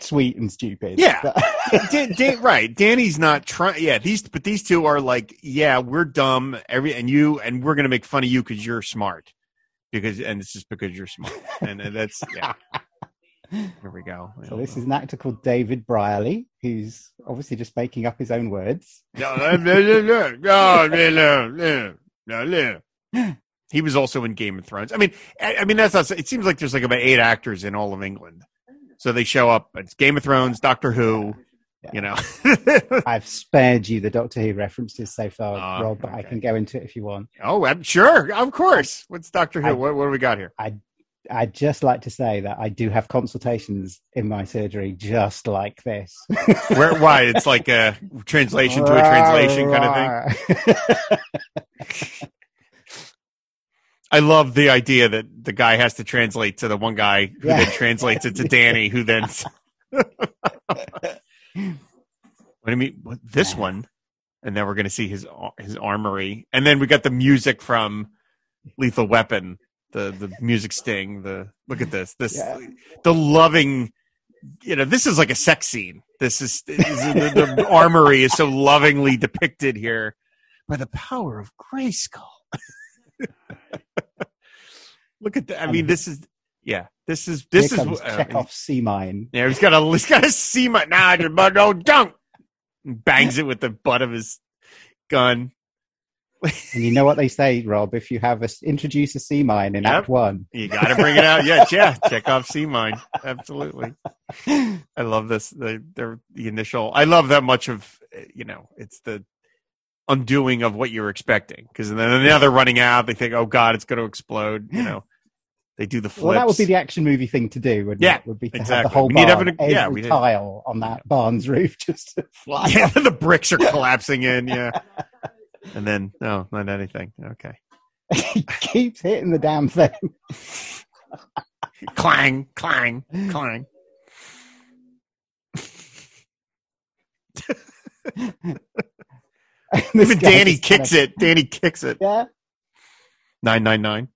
sweet and stupid. Yeah. But- (laughs) Dan, Dan, right. Danny's not trying. Yeah, these but these two are like, yeah, we're dumb. Every and you and we're gonna make fun of you because you're smart. Because and it's just because you're smart, and, and that's yeah. (laughs) Here we go. so this is an actor called David Bradley, who's obviously just making up his own words. No, no, no, no, no, no, no, no, no, no. (laughs) He was also in Game of Thrones. I mean, I, I mean that's not, it seems like there's like about eight actors in all of England, so they show up. It's Game of Thrones, Doctor Who, Yeah. you know. (laughs) (laughs) I've spared you the Doctor Who references so far, Ah, Rob, but I can go into it if you want. oh, I'm sure, of course. What's Doctor Who? I- what, what do we got here? I'd just like to say that I do have consultations in my surgery just like this. (laughs) Where why? It's like a translation to a translation kind of thing. I love the idea that the guy has to translate to the one guy who Yeah. then translates it to Danny, who then. (laughs) what do you mean? What, this one, and then we're going to see his his armory, and then we got the music from Lethal Weapon, the the music sting. The look at this, this Yeah. the loving. You know, this is like a sex scene. This is, this is- the, the armory is so lovingly depicted here by the power of Grayskull. (laughs) (laughs) Look at that. I mean, this is yeah. This is this Here is uh, Chekhov's sea mine. yeah, he's got a he's got a see my nah, but no don't bangs it with the butt of his gun. And you know what they say, Rob? If you have a introduce a sea mine in Yep. Act One, You got to bring it out. Yeah, yeah. Chekhov sea mine. Absolutely. I love this. The, the the initial. I love that much of you know. It's the undoing of what you're expecting because then now they're running out. They think, oh god, it's going to explode. You know, they do the flips. well, that would be the action movie thing to do. Wouldn't Yeah, it? Would be to have exactly. the whole need barn, yeah, every we tile on that barn's roof (laughs) just to fly. yeah. (laughs) The bricks are collapsing in. Yeah. (laughs) And then no, not anything. Okay. he keeps hitting the damn thing. clang, clang, clang. (laughs) Even Danny kicks it. Danny kicks it. Yeah. Nine nine nine.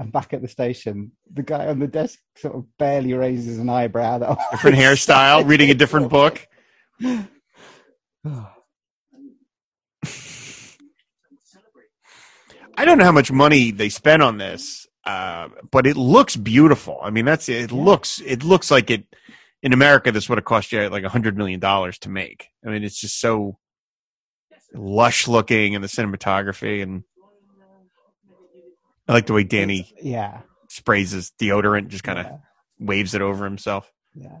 And back at the station, the guy on the desk sort of barely raises an eyebrow. That (laughs) Different hairstyle. Reading a different book. (sighs) I don't know how much money they spent on this, uh, but it looks beautiful. I mean, that's it. Looks it looks like it in America. This would have cost you like a hundred million dollars to make. I mean, it's just so lush looking, and the cinematography, and I like the way Danny Yeah. sprays his deodorant, just kind of yeah, waves it over himself. yeah.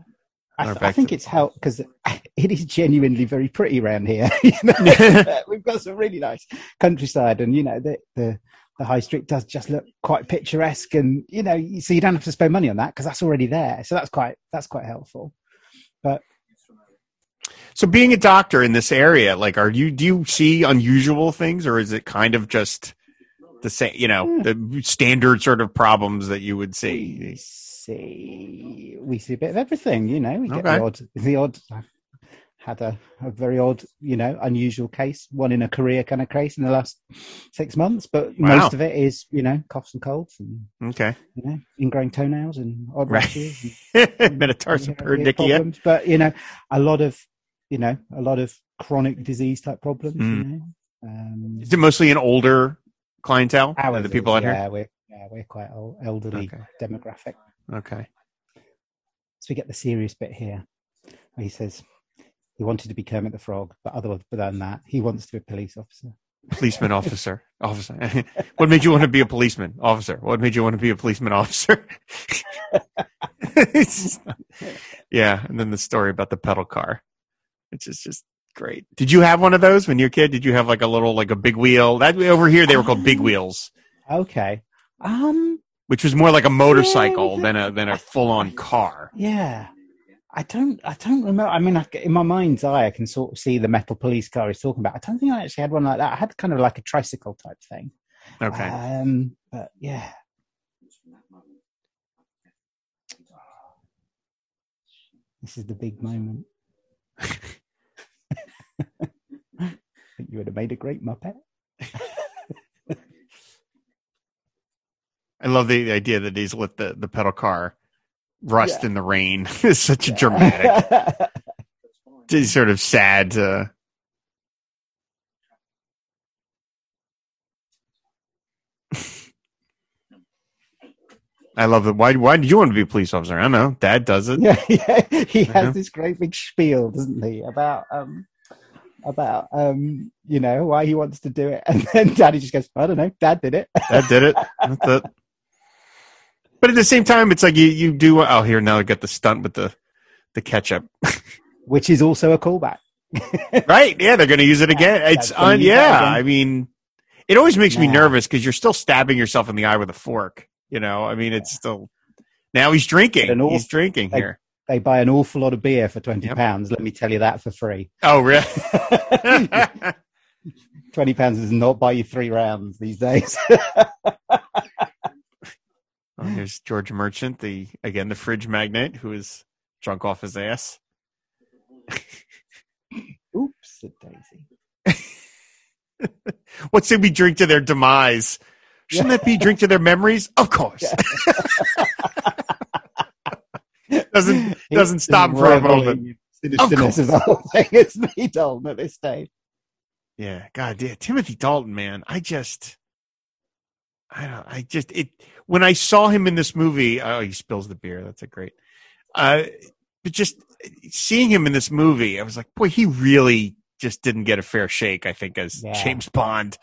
I, th- I think to- it's helped because (laughs) it is genuinely very pretty around here. (laughs) (laughs) We've got some really nice countryside, and you know the the the high street does just look quite picturesque, and you know so you don't have to spend money on that because that's already there. So that's quite that's quite helpful. But So being a doctor in this area, like are you do you see unusual things or is it kind of just the same, you know, hmm. the standard sort of problems that you would see we see? see we see a bit of everything. You know, we get Okay. the odd the odd. Had a, a very odd, you know, unusual case, one in a career kind of case in the last six months. But Wow. most of it is, you know, coughs and colds and Okay. you know, ingrown toenails and odd Right. rashes. and- (laughs) (laughs) yeah, problems. But you know, a lot of you know, a lot of chronic disease type problems. You Mm. know, um, Is it mostly an older clientele? ours the people is, out yeah, we're yeah, we're quite old, elderly Okay. demographic. Okay. So we get the serious bit here. He says he wanted to be Kermit the Frog, but other than that, he wants to be a police officer. Policeman officer. (laughs) Officer. (laughs) what made you want to be a policeman? Officer. What made you want to be a policeman officer? (laughs) Yeah. And then the story about the pedal car, which is just great. Did you have one of those when you were a kid? Did you have like a little, like a big wheel? That over here, they were called big wheels, Okay. Um. which was more like a motorcycle we than a, than a full on car. Yeah. I don't. I don't remember. I mean, I, in my mind's eye, I can sort of see the metal police car he's talking about. I don't think I actually had one like that. I had kind of like a tricycle type thing. Okay. Um. But yeah. This is the big moment. I (laughs) think you would have made a great Muppet. (laughs) I love the, the idea that he's let the, the pedal car rust in the rain. (laughs) is such a dramatic, (laughs) just sort of sad. Uh, (laughs) I love it. Why? Why did you want to be a police officer? I don't know. Dad does it. yeah, yeah, he has Yeah. this great big spiel, doesn't he, about um about um you know why he wants to do it, and then Daddy just goes, I don't know, Dad did it. Dad did it. That's it. But at the same time, it's like you you do. Oh, here now I got the stunt with the the ketchup. (laughs) Which is also a callback. (laughs) right? Yeah, they're going to use it again. Yeah, It's that's gonna on. use that Yeah, again. I mean, It always makes me nervous because you're still stabbing yourself in the eye with a fork. You know, I mean, it's still. Now he's drinking. An he's drinking they- here. They buy an awful lot of beer for twenty Yep. pounds. Let me tell you that for free. Oh, really? (laughs) twenty pounds does not buy you three rounds these days. Oh, here's George Merchant, the again the fridge magnate who is drunk off his ass. (laughs) Oops, Daisy. (laughs) What should we drink to their demise? Shouldn't that be drink to their memories? Of course. (laughs) doesn't doesn't stop for a moment. Of Sinisterness of the whole thing, isn't he, Dalton, at this stage? Yeah, God, yeah, Timothy Dalton, man. I just, I don't, I just it when I saw him in this movie. Oh, he spills the beer. That's a great. Uh, but just seeing him in this movie, I was like, boy, he really just didn't get a fair shake. I think as Yeah. James Bond,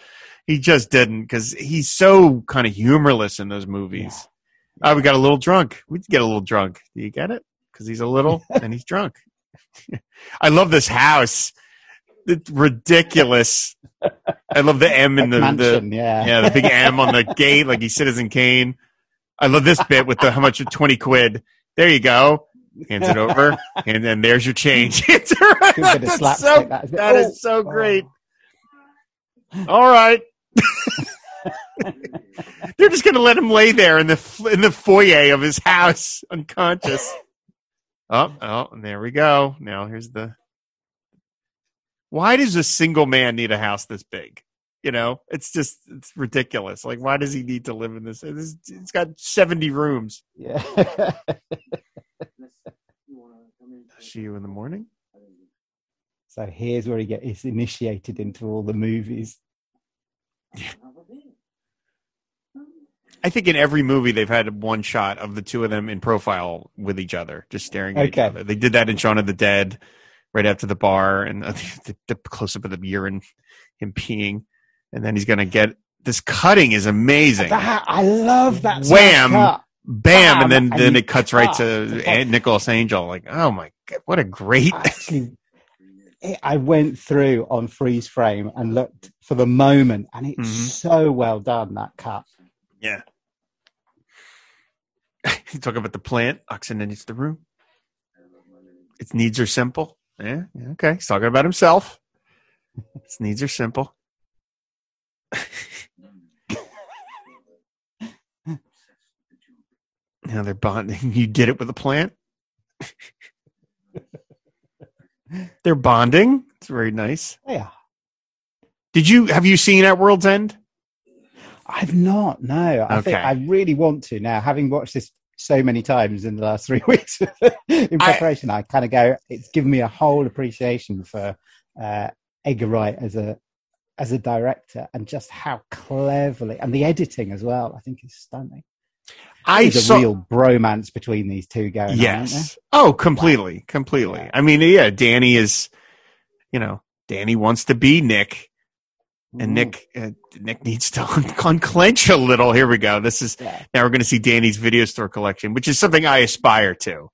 he just didn't because he's so kind of humorless in those movies. Oh, we got a little drunk. We get a little drunk. Do you get it? Because he's a little (laughs) and he's drunk. (laughs) I love this house. It's ridiculous. I love the M in the, the yeah. yeah the big M on the gate, like he's Citizen Kane. I love this bit with the how much of twenty quid. There you go. Hands it over, and then there's your change. (laughs) It's Good bit of That's so, that is- that is Oh, so oh. great. All right. They're just going to let him lay there in the in the foyer of his house, unconscious. Oh, oh, and there we go. Now here's the. Why does a single man need a house this big? You know, it's just it's ridiculous. Like, why does he need to live in this? It's, it's got seventy rooms. Yeah. (laughs) See you in the morning. so here's where he gets initiated into all the movies. (laughs) I think in every movie they've had one shot of the two of them in profile with each other, just staring at each other. They did that in Shaun of the Dead, right after the bar, and (laughs) the, the close up of the urine, him peeing, and then he's gonna get this cutting is amazing. That, I love that. Wham! cut. Bam, and then and then it cuts right to Cut. Nicholas Angel. Like, oh my god, what a great! I actually, I went through on freeze frame and looked for the moment, and it's Mhm. so well done that cut. Yeah. you (laughs) talk about the plant, oxygen needs the room. Its needs are simple. Yeah, yeah, okay. He's talking about himself. His needs are simple. now they're bonding. (laughs) You did it with a plant. (laughs) they're bonding. It's very nice. Yeah, Did you have you seen at World's End? I've not. No, I think Okay. I really want to now. Having watched this so many times in the last three (laughs) weeks in preparation, I, kind of go. It's given me a whole appreciation for uh, Edgar Wright as a as a director and just how cleverly and the editing as well. I think is stunning. I There's a real bromance between these two going on. Yes. Oh, completely, completely. Yeah. I mean, yeah, Danny is, you know, Danny wants to be Nick, and. Nick, uh, Nick needs to un- (laughs) unclench a little. Here we go. This is Yeah. now we're going to see Danny's video store collection, which is something I aspire to.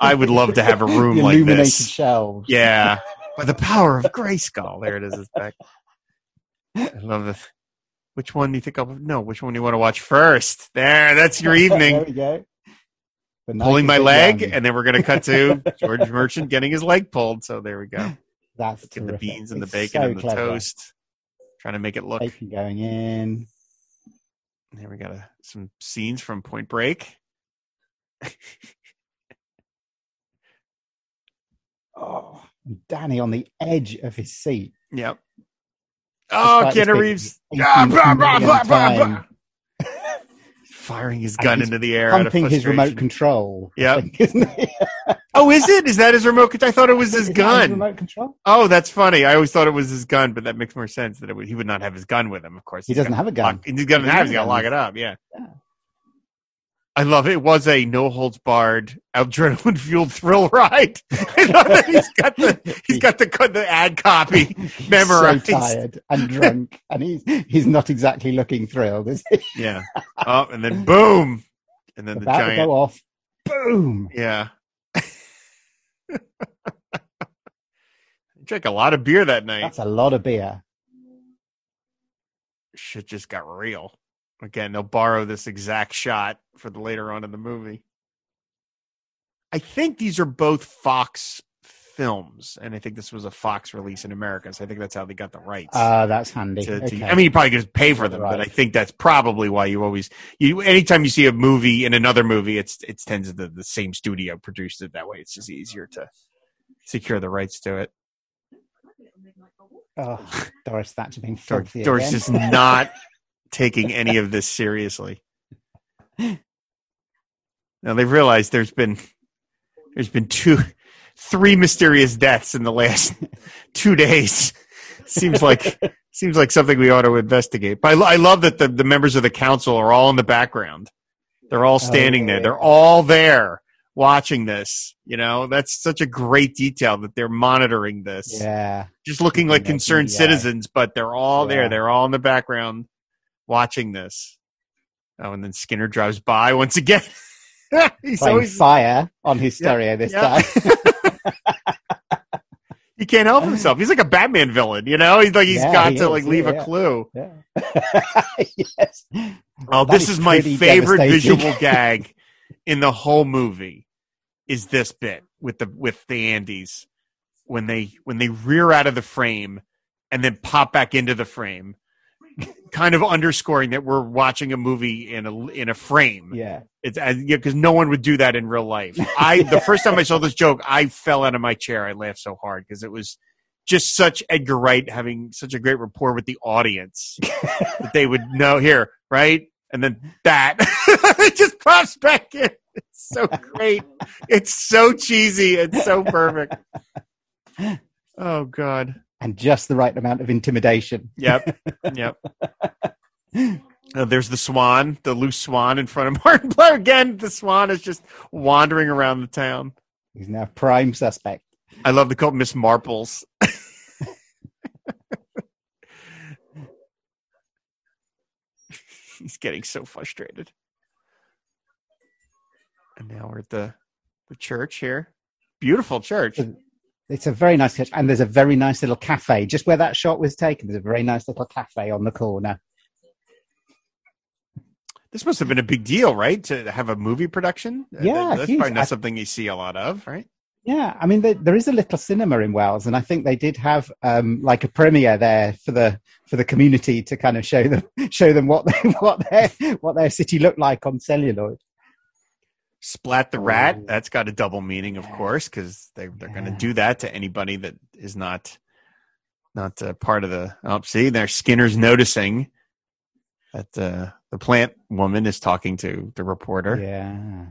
I would love to have a (laughs) room like illuminated this. shelves. Yeah, (laughs) by the power of Grayskull. There it is. It's back. I love this. Which one do you think I'll no? Which one do you want to watch first? There, that's your evening there we go. Pulling my leg, and then we're going to cut to George Merchant getting his leg pulled. So there we go. That's the beans and the It's bacon so and the clever. toast. Trying to make it look. Bacon going in. Here we got a, some scenes from Point Break. (laughs) Oh, Danny on the edge of his seat. Yep. Oh, Keanu Reeves Ah, blah, blah, blah, blah, blah. firing his gun into the air. out of Pumping his remote control. Yep. think, isn't he? (laughs) Oh, is it? Is that his remote? control? I thought it was his gun. remote control? Oh, that's funny. I always thought it was his gun, but that makes more sense that it would, he would not have his gun with him. Of course, He doesn't have a gun. Lock, he's gonna He have. doesn't He's gotta have lock it up. Yeah. Yeah. I love it. It was a no holds barred adrenaline fueled thrill ride. (laughs) I love that he's got the he's got the the ad copy (laughs) memorized. So tired and drunk, and he's he's not exactly looking thrilled, is he? Yeah. Oh, and then boom, and then the About to giant. go off. Boom. Yeah. Drank a lot of beer that night. That's a lot of beer. shit just got real. Again, they'll borrow this exact shot for the later on in the movie. I think these are both Fox films, and I think this was a Fox release in America, so I think that's how they got the rights. Ah, that's handy. to, to- Okay. I mean, you probably just pay for them, but I think that's probably why you always you. Anytime you see a movie in another movie, it's it tends to the, the same studio produced it that way. It's just easier to secure the rights to it. Oh, Doris Thatcher being Dor- filthy Doris again. is not taking any of this seriously. Now they've realized there's been there's been two three mysterious deaths in the last two days. Seems like seems like something we ought to investigate. But I, I love that the, the members of the council are all in the background. They're all standing Oh, there. They're all there watching this. You know, that's such a great detail that they're monitoring this yeah. just looking like concerned uh, citizens, but they're all there. They're all in the background watching this. Oh, and then Skinner drives by once again. (laughs) He's Playing always fire on his stereo this yeah. time. (laughs) he can't help himself. He's like a Batman villain, you know. He's like he's Yeah, got he to is, like leave yeah, a clue. yeah. (laughs) yes. Oh, That this is is my favorite visual gag in the whole movie. Is this bit with the with the Andes when they when they rear out of the frame and then pop back into the frame, kind of underscoring that we're watching a movie in a in a frame. Yeah. It's because yeah, no one would do that in real life. (laughs) I the first time I saw this joke, I fell out of my chair. I laughed so hard because it was just such Edgar Wright having such a great rapport with the audience (laughs) that they would know here, right? And then that it (laughs) just pops back in. It's so great. It's so cheesy. It's so perfect. Oh God. And just the right amount of intimidation. Yep. Yep. (laughs) Uh, there's the swan, the loose swan in front of (laughs) Martin Blower. Again, the swan is just wandering around the town. He's now prime suspect. I love the call Miss Marples. (laughs) He's getting so frustrated. And now we're at the the church here. Beautiful church. It's a very nice church, and there's a very nice little cafe just where that shot was taken. There's a very nice little cafe on the corner. This must have been a big deal, right? To have a movie production. Uh, Yeah, that's huge. probably not something you see a lot of, right? Yeah, I mean, there, there is a little cinema in Wells, and I think they did have um, like a premiere there for the for the community to kind of show them (laughs) show them what they, (laughs) what their what their city looked like on celluloid. Splat the rat. Oh. That's got a double meaning, of course, because they they're going to do that to anybody that is not not uh, part of the. Oh, see, there Skinner's noticing that uh, the plant woman is talking to the reporter. Yeah,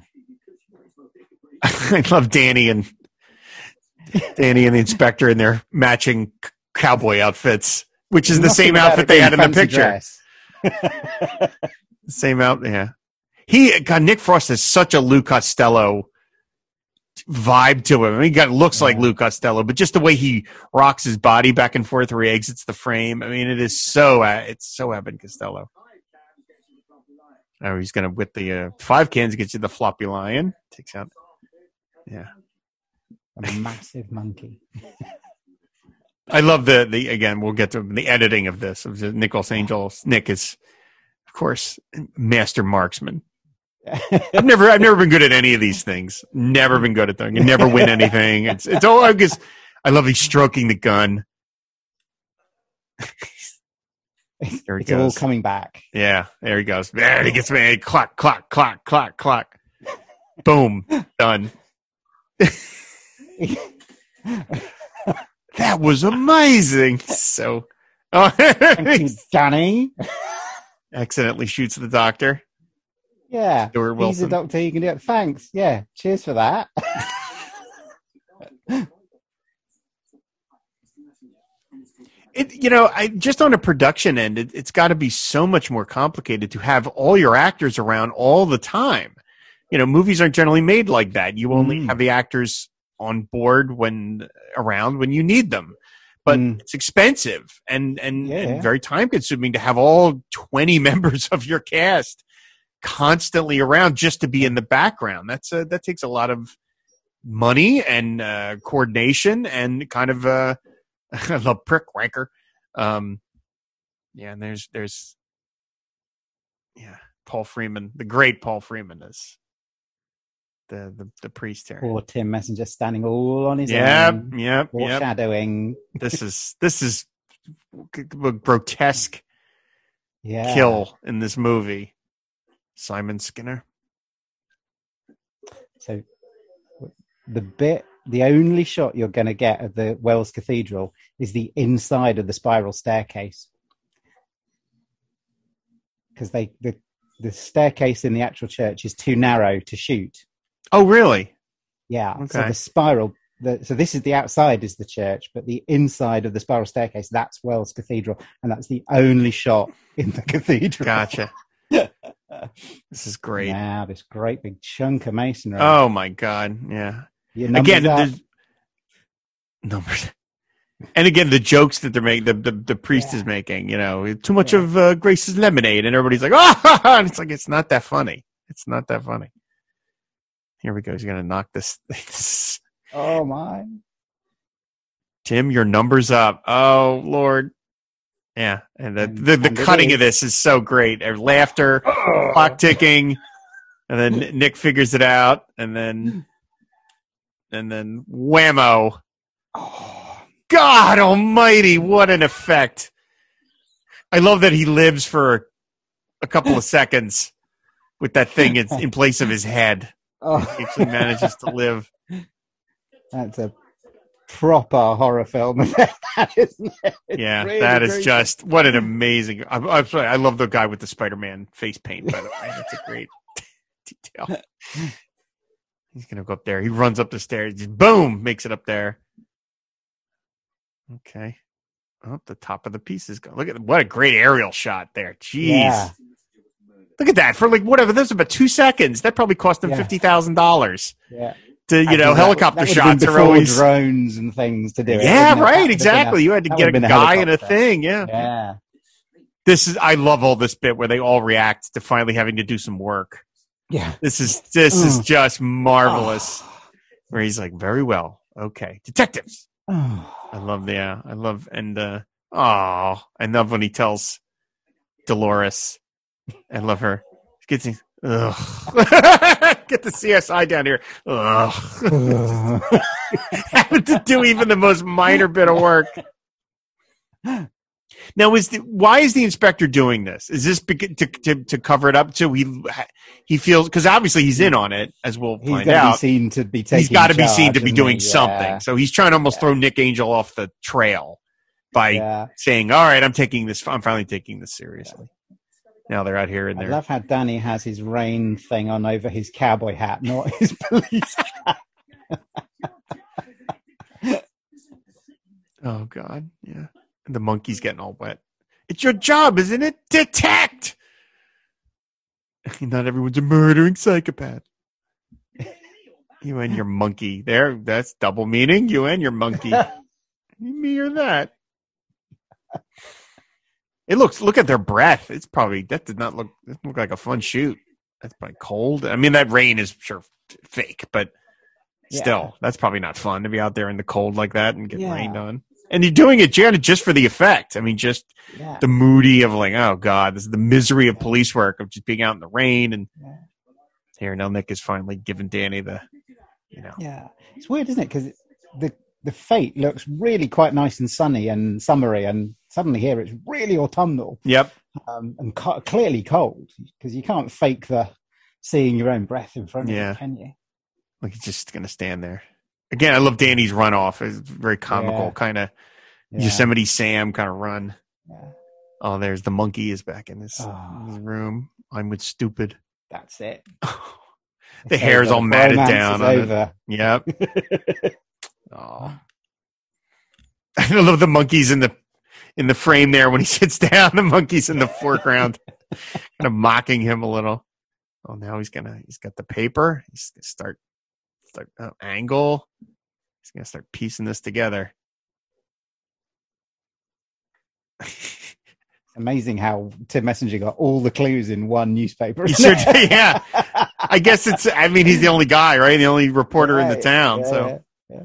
(laughs) I love Danny and Danny and the inspector in their matching c- cowboy outfits, which is the (laughs) Nothing same outfit they had in the picture. (laughs) Same out, yeah. He God, Nick Frost has such a Lou Costello vibe to him. I mean, he got looks like Yeah. Lou Costello, but just the way he rocks his body back and forth where he exits the frame. I mean, it is so uh, it's so Evan Costello. Oh, he's gonna with the uh, five cans gets you the floppy lion. Takes out. Yeah, a massive monkey. I love the the again. We'll get to the editing of this. Of Nicholas Angels. Nick is, of course, master marksman. I've never I've never been good at any of these things. Never been good at them. You never win anything. (laughs) It's it's all because I love he's stroking the gun. There he it's all coming back. Yeah, there he goes. There he gets me. Clock, clock, clock, clock, clock. Boom, done. (laughs) That was amazing. So, oh, (laughs) Thank you, Danny. accidentally shoots the doctor. Yeah, Stuart he's a doctor. You can do it. Thanks. Yeah, cheers for that. (laughs) It, you know, I just on a production end, it, it's got to be so much more complicated to have all your actors around all the time. You know, movies aren't generally made like that. You only Mm. have the actors on board when around when you need them. But Mm. it's expensive and and, Yeah. and very time consuming to have all twenty (laughs) members of your cast constantly around just to be in the background. That's a, that takes a lot of money and uh, coordination and kind of uh, (laughs) love prick wanker. Um, Yeah, and there's there's yeah, Paul Freeman, the great Paul Freeman is the the, the priest here. Poor Tim Messenger standing all on his Yep, own, yep, yep. foreshadowing. This is this is a grotesque (laughs) Yeah. kill in this movie. Simon Skinner. So the bit, the only shot you're going to get of the Wells Cathedral is the inside of the spiral staircase, because they the the staircase in the actual church is too narrow to shoot. Oh, really? Yeah. So the spiral. The, so this is the outside is the church, but the inside of the spiral staircase that's Wells Cathedral, and that's the only shot in the (laughs) cathedral. Gotcha. (laughs) (laughs) this is great. Wow, this great big chunk of masonry. Oh my god. Yeah. Again, numbers. And again, the jokes that they're making, the, the, the priest Yeah. is making, you know, too much Yeah. of uh, Grace's lemonade, and everybody's like, oh, (laughs) and it's like, it's not that funny. It's not that funny. Here we go. He's going to knock this. (laughs) this. oh my. Tim, your number's up. Oh, Lord. Yeah. And the, And- the, the and cutting of this is so great. Laughter, clock ticking, and then Nick figures it out, and then, and then whammo. Oh, God almighty, what an effect. I love that he lives for a couple of (laughs) seconds with that thing in, in (laughs) place of his head. oh. He actually manages to live. That's a proper horror film, (laughs) that isn't it? Yeah, really that is great. just what an amazing. I'm, I'm sorry, I love the guy with the Spider-Man face paint. By the way, that's a great (laughs) detail. He's gonna go up there. He runs up the stairs. Just boom, makes it up there. Okay. Oh, the top of the piece is gone. Look at what a great aerial shot there. Jeez. Yeah. Look at that for like whatever. This was about two seconds. That probably cost them Yeah. fifty thousand dollars Yeah. To you Actually, know helicopter shots are always drones and things to do it. yeah wouldn't it? That right exactly. you had to get a would've a guy in a thing. Yeah. yeah. This is I love all this bit where they all react to finally having to do some work. Yeah. This is this is just marvelous. Where he's like, very well, okay, detectives. (sighs) Oh. I love the yeah, I love and uh oh, I love when he tells Dolores. I love her. Gets ugh. (laughs) Get the CSI down here. Ugh. Having (laughs) (laughs) to do even the most minor bit of work. Now, is the, why is the inspector doing this? Is this beca- to, to to cover it up so he he feels because obviously he's in on it as we'll He's find got to be out. seen to be taking He's got to be seen to be doing he? something. So he's trying to almost throw Nick Angel off the trail by Yeah. saying, "All right, I'm taking this. I'm finally taking this seriously." Now they're out here and there. I they're love how Danny has his rain thing on over his cowboy hat, not his (laughs) police hat. (laughs) oh god, yeah. And the monkey's getting all wet. It's your job, isn't it? Detect. (laughs) Not everyone's a murdering psychopath. You and your monkey. There, that's double meaning. You and your monkey. Me or that. It looks. Look at their breath. It's probably that did not look. It look like a fun shoot. That's probably cold. I mean, that rain is sure fake, but still, Yeah. that's probably not fun to be out there in the cold like that and get Yeah. rained on. And you're doing it, Janet, just for the effect. I mean, just Yeah. the moody of like, oh god, this is the misery of police work of just being out in the rain. And here now, Nick is finally giving Danny the, you know, Yeah, it's weird, isn't it? Because the the fate looks really quite nice and sunny and summery, and suddenly here it's really autumnal yep, um, and co- clearly cold because you can't fake the seeing your own breath in front of Yeah. you, can you? like he's just gonna stand there. Again, I love Danny's runoff. It's very comical, Yeah. kind of Yeah. Yosemite Sam kind of run. Yeah. Oh, there's the monkey is back in this Oh. room. I'm with stupid. That's it. (laughs) the It's hair's over. all matted down. is on it. over. Yep. (laughs) Oh. (laughs) I love the monkeys in the in the frame there when he (laughs) sits down. The monkeys in the foreground, (laughs) kind of mocking him a little. Oh, now he's gonna he's got the paper. He's gonna start start uh, angle. He's gonna start piecing this together. (laughs) Amazing how Tim Messenger got all the clues in one newspaper. Sure did, yeah. I guess it's. I mean, he's the only guy, right? The only reporter in the town. Yeah, so yeah.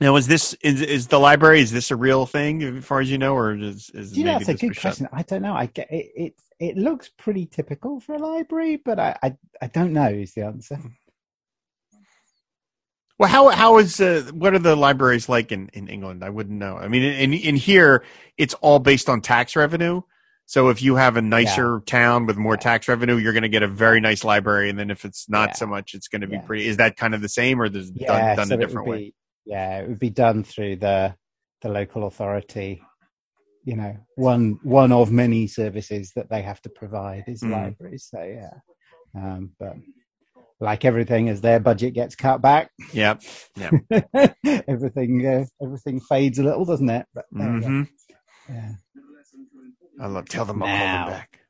Now, is this is is the library? Is this a real thing, as far as you know, or is, is Do you know, a good question. I don't know. I get it. It, it looks pretty typical for a library, but I, I, I don't know. Is the answer? Well, how how is uh, what are the libraries like in, in England? I wouldn't know. I mean, in in here, it's all based on tax revenue. So if you have a nicer town with more Yeah. tax revenue, you're going to get a very nice library, and then if it's not Yeah. so much, it's going to be Yeah. pretty. Is that kind of the same, or is it Yeah, done, done so a different way? Yeah, it would be done through the the local authority. You know, one one of many services that they have to provide is Mm. libraries. So yeah, um, but like everything, as their budget gets cut back, yeah, Yeah. (laughs) Everything uh, everything fades a little, doesn't it? But there we go. hmm Yeah. I love. Tell them I'll call them back.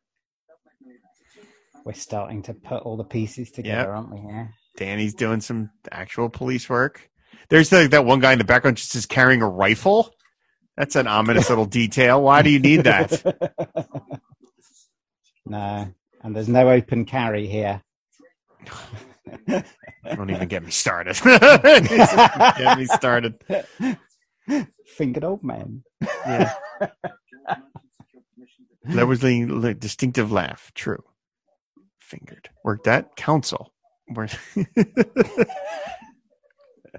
We're starting to put all the pieces together, aren't we? Yeah. Danny's doing some actual police work. There's the, that one guy in the background just is carrying a rifle. That's an ominous little detail. Why do you need that? (laughs) no, and there's no open carry here. Don't even get me started. (laughs) get me started. Fingered old man. Yeah. That was the, the distinctive laugh. True. Fingered. Worked at council. (laughs)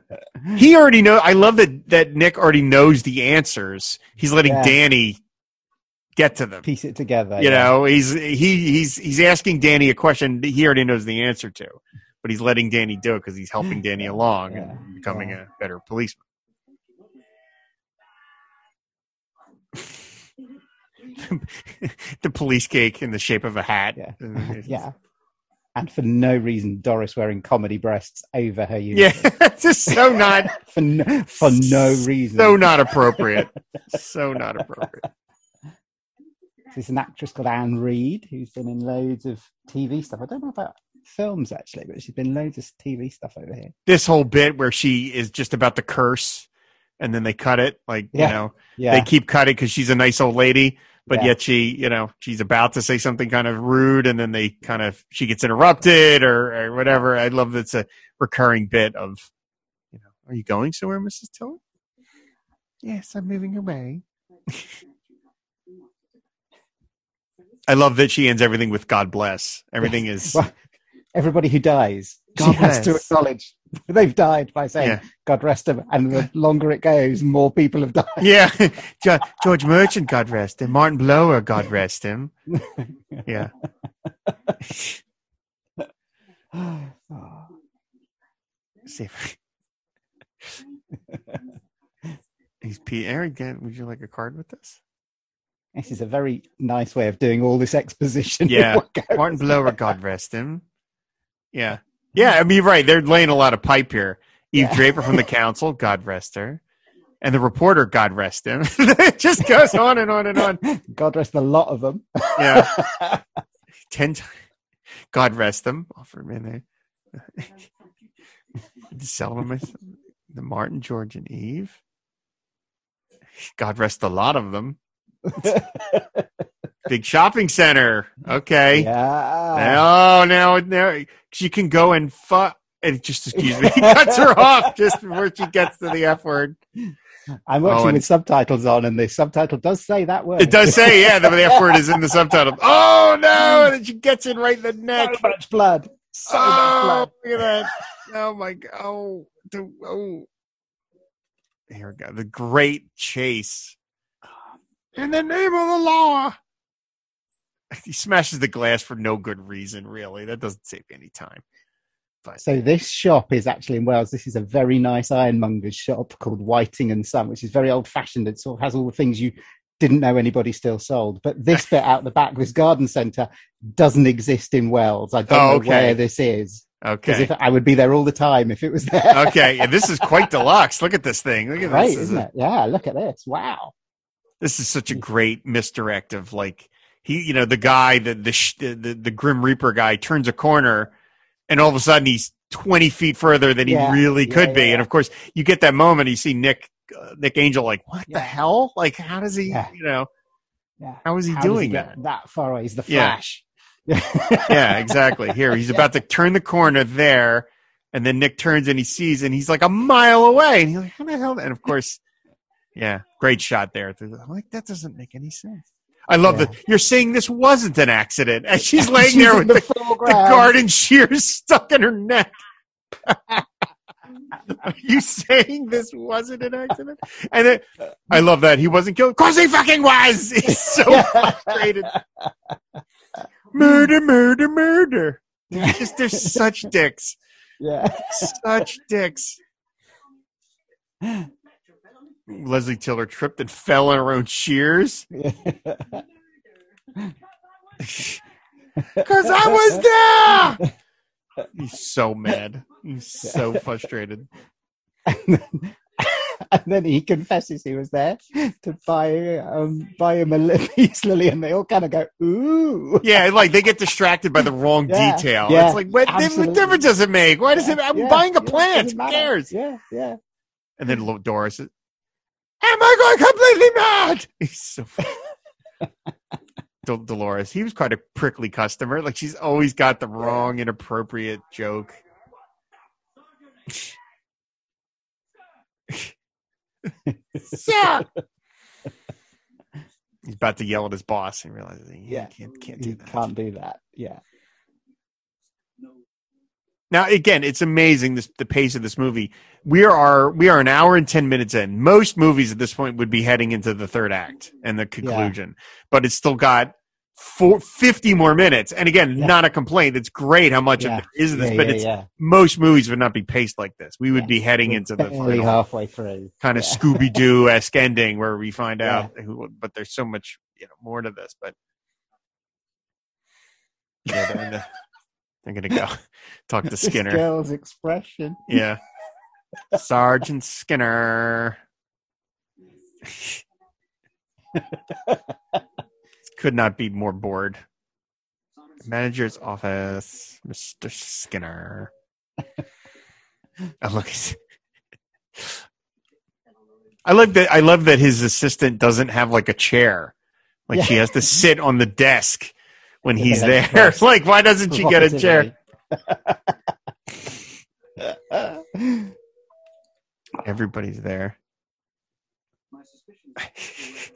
(laughs) He already know. I love that that Nick already knows the answers. He's letting Yeah. Danny get to them. Piece it together. you yeah. know, he's he he's he's asking Danny a question that he already knows the answer to, but he's letting Danny do it because he's helping Danny (laughs) along Yeah. and becoming a better policeman. (laughs) the police cake in the shape of a hat. Yeah. Yeah. And for no reason, Doris wearing comedy breasts over her Yeah, uniform. (laughs) it's just so not (laughs) for no, for no reason. so not appropriate. So not appropriate. (laughs) There's an actress called Anne Reid who's been in loads of TV stuff. I don't know about films actually, but she's been loads of TV stuff over here. This whole bit where she is just about to curse, and then they cut it, like Yeah. you know, Yeah. they keep cutting because she's a nice old lady, but Yeah. yet she, you know, she's about to say something kind of rude, and then they kind of she gets interrupted or, or whatever. I love that's a recurring bit of, you know, are you going somewhere, Mrs. Tiller? Yes, I'm moving away. I love that she ends everything with "God bless." Everything is Well, everybody who dies, God she has to acknowledge (laughs) they've died by saying, Yeah. God rest them. And the longer it goes, more people have died. yeah. (laughs) George Merchant, God rest him. Martin Blower, God rest him. (laughs) Yeah. (sighs) See He's Pete Aaron. again, Would you like a card with this? This is a very nice way of doing all this exposition. Yeah. Martin Blower, God rest him. Yeah. Yeah, I mean, you're right. They're laying a lot of pipe here. Eve Yeah. Draper from the (laughs) council, God rest her. And the reporter, God rest him. (laughs) it just goes on and on and on. God rest the lot of them. Yeah. (laughs) Ten times. God rest them. Oh, Offer him in there. Seldom the Martin, George, and Eve. God rest a lot of them. Big shopping center. Okay. yeah. Oh, now, now she can go and fuck. And just excuse me, he (laughs) cuts her off just before she gets to the F word. I'm watching Oh, with subtitles on, and the subtitle does say that word. It does say, yeah, the F word is in the subtitle. (laughs) Oh no! And she gets it right in the neck. so much blood. So oh, much oh, blood. look at that! Oh my god! Oh, oh. Here we go. The great chase. Oh. In the name of the law. (laughs) He smashes the glass for no good reason, really. That doesn't save any time. But So this shop is actually in Wells. This is a very nice ironmonger's shop called Whiting and Son, which is very old fashioned. It sort of has all the things you didn't know anybody still sold. But this bit out the back, this garden centre, doesn't exist in Wells. I don't Oh, know where this is Okay. because if I would be there all the time if it was there. (laughs) okay. Yeah, this is quite deluxe. Look at this thing. Look at Great, this. This is isn't a- it? Yeah, look at this. Wow. this is such a great misdirect of like he you know the guy the the the, the, grim reaper guy turns a corner and all of a sudden he's 20 feet further than Yeah, he really yeah, could be yeah. and of course you get that moment you see nick uh, nick angel like what the hell like how does he Yeah. you know Yeah. how is he How doing get that that far away? Is the flash. (laughs) yeah exactly here he's (laughs) about to turn the corner there And then Nick turns and he sees, and he's like a mile away, and he's like, "How the hell?" And of course, yeah, great shot there. I'm like, that doesn't make any sense. I love Yeah. that you're saying this wasn't an accident, and she's (laughs) laying She's there with the, the the garden shears stuck in her neck. (laughs) Are you saying this wasn't an accident? And then, I love that he wasn't killed. Of course he fucking was. (laughs) He's so frustrated. Murder, murder, murder. They're just they're such dicks. Yeah. Such dicks. Leslie Tiller tripped and fell on her own shears. (laughs) Because I was there. He's so mad. He's so (laughs) frustrated. and, then, and then he confesses he was there to buy um, buy him a (laughs) peace lily, and they all kind of go, "Ooh." Yeah, like they get distracted by the wrong Yeah, detail. yeah, it's like, what, what difference does it make? Why does it? I'm Yeah, buying a plant. Who cares? Yeah, yeah. And then Doris is, Am I going completely mad? (laughs) He's so funny. (laughs) Del- Dolores, he was quite a prickly customer. Like she's always got the wrong, inappropriate joke. yeah. He's about to yell at his boss and realizes he Yeah. can't can't do You that. can't do that. Yeah. Now again, it's amazing this the pace of this movie. We are we are an hour and ten minutes in. Most movies at this point would be heading into the third act and the conclusion, but it's still got four, 50 more minutes. And again, Yeah. not a complaint. It's great how much Yeah. of there is this, yeah, but yeah, it's yeah. most movies would not be paced like this. We would Yeah. be heading We're into the final halfway through. kind of Yeah. Scooby Doo esque (laughs) ending where we find Yeah. out who. But there's so much you know more to this. But (laughs) yeah, they're, they're gonna go (laughs) talk (laughs) to Skinner. girl's expression. Yeah. (laughs) Sergeant Skinner. Could not be more bored. Manager's office, Mr. Skinner. I look. I love that. I love that his assistant doesn't have like a chair. Like she has to sit on the desk when he's her there. (laughs) like, why doesn't she get a chair? Everybody's there. (laughs)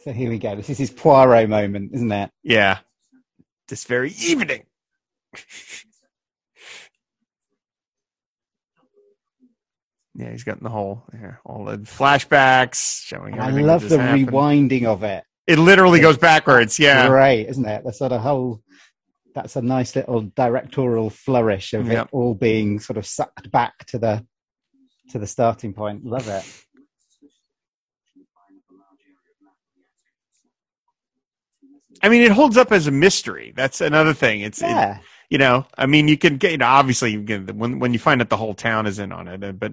so here we go. This is his Poirot moment, isn't it? Yeah. This very evening. yeah, he's got the whole yeah, all the flashbacks showing I love the happened. rewinding of it. It literally goes backwards. Yeah. right, isn't it? The sort of whole. That's a nice little directorial flourish of Yep. it all being sort of sucked back to the to the starting point. Love it. I mean, it holds up as a mystery. That's another thing. It's it- you know, I mean, you can get you know, obviously you can, when when you find out the whole town is in on it, uh, but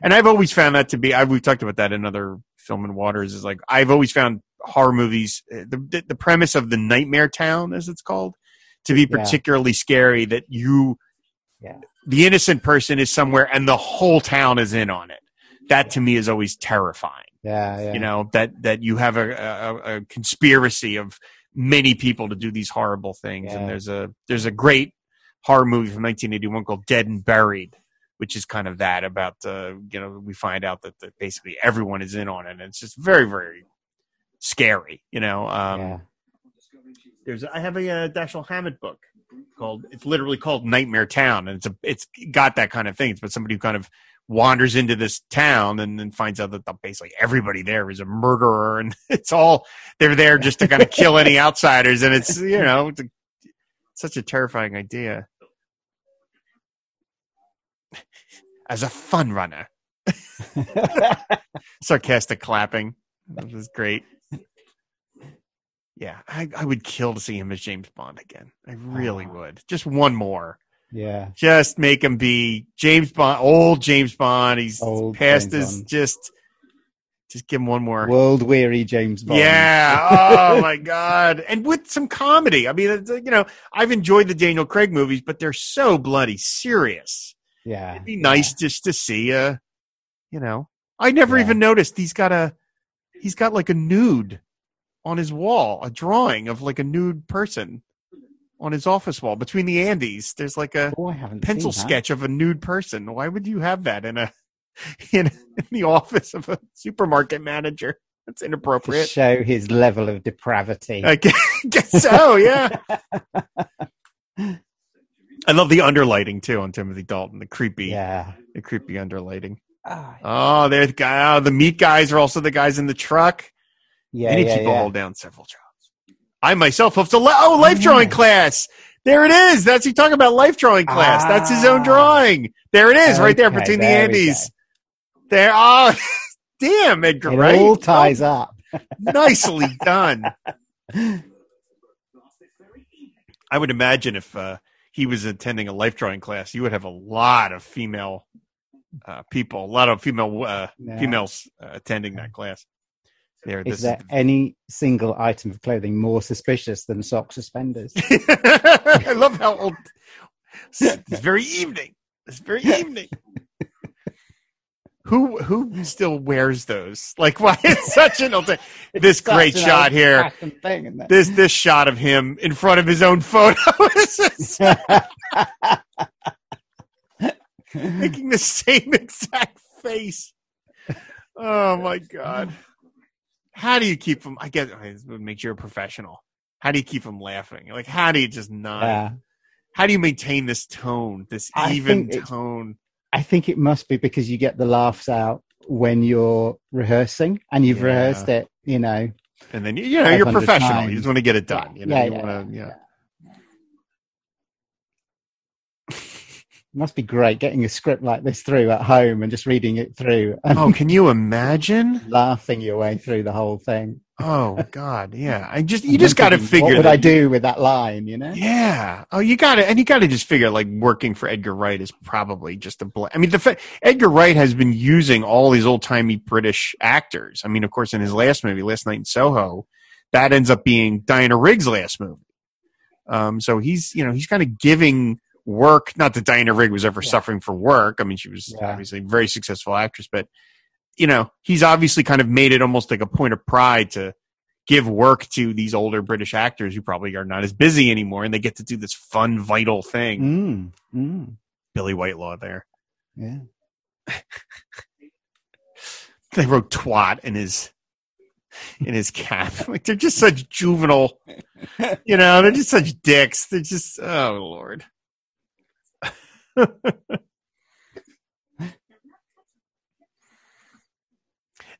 and I've always found that to be. I we've talked about that in other film and waters. Is like I've always found horror movies uh, the the, the premise of the nightmare town, as it's called, to be Yeah. particularly scary. That you, Yeah. the innocent person is somewhere and the whole town is in on it. That to me is always terrifying yeah, yeah. you know that that you have a, a, a conspiracy of many people to do these horrible things Yeah. and there's a there's a great horror movie from 1981 called dead and buried which is kind of that about uh, you know we find out that, that basically everyone is in on it and it's just very very scary you know um yeah. There's I have a uh, Dashiell Hammett book called it's literally called Nightmare Town and it's a it's got that kind of thing. It's but somebody who kind of wanders into this town and then finds out that the, basically everybody there is a murderer and (laughs) it's all they're there just to kind of kill any outsiders and it's you know it's a, such a terrifying idea as a fun runner. (laughs) (laughs) Sarcastic clapping. This is great. Yeah, I, I would kill to see him as James Bond again. I really Ah. would. Just one more. yeah. Just make him be James Bond, old James Bond. He's Old past James his Bond. just just give him one more. World weary James Bond. Yeah. (laughs) Oh my God. And with some comedy. I mean, uh, you know, I've enjoyed the Daniel Craig movies, but they're so bloody serious. yeah. It'd be nice just to see a, you know, I never Yeah. even noticed he's got a, he's got like a nude on his wall, a drawing of like a nude person. on his office wall between the Andes. There's like a Oh, pencil sketch of a nude person. Why would you have that in a (laughs) in, in the office of a supermarket manager? That's to inappropriate. show his level of depravity. I guess, (laughs) guess so. Yeah. I love the underlighting too on Timothy Dalton. The creepy, yeah. the creepy underlighting. Ah, Oh, there's the guy. Oh, the meat guys are also the guys in the truck. Yeah, Many yeah, people yeah. hold down several jobs. I myself have to. Le- oh, life yeah. drawing class. There it is. That's you talking about life drawing class. That's his own Ah. drawing. There it is, right there between the there we Andes. There. Oh, (laughs) damn, Edgar It Wright. all ties up. (laughs) Nicely done. I would imagine if uh, he was attending a life drawing class, you would have a lot of female uh, people, a lot of female uh, Yeah. females uh, attending that class. There, this Is there any single item of clothing more suspicious than sock suspenders? (laughs) I love how old. (laughs) It's very evening. It's very (laughs) evening. Who who still wears those? Like, why is such an old? thing. This Such great an shot here. Thing. This this shot of him in front of his own photo. This making the same exact face. Oh my god! How do you keep them? I guess it makes you a professional. How do you keep them laughing? Like, how do you just not? yeah. How do you maintain this tone, this I even tone? I think it must be because you get the laughs out when you're rehearsing and you've Yeah. rehearsed it, you know. And then you know you're 500 professional. You just want to get it done. Yeah, You know, yeah, you yeah, want to, yeah. Must be great getting a script like this through at home and just reading it through Oh, can you imagine? (laughs) laughing your way through the whole thing. Oh God, yeah. I just you just got to figure. What would that- I do with that line, you know? Yeah. Oh, you got to, and you got to just figure like working for Edgar Wright is probably just a. Bl- I mean, the fa- Edgar Wright has been using all these old timey British actors. I mean, of course, in his last movie, Last Night in Soho, that ends up being Diana Rigg's last movie. Um, so he's you know he's kind of giving work. Not that Diana Rigg was ever Yeah. suffering for work. I mean, she was Yeah. obviously a very successful actress, but you know he's obviously kind of made it almost like a point of pride to give work to these older British actors who probably are not as busy anymore, and they get to do this fun, vital thing. Mm, mm, Billie Whitelaw there. yeah. (laughs) They wrote twat in his in his cap. (laughs) like they're just such juvenile, you know. They're just such dicks. They're just oh lord. (laughs)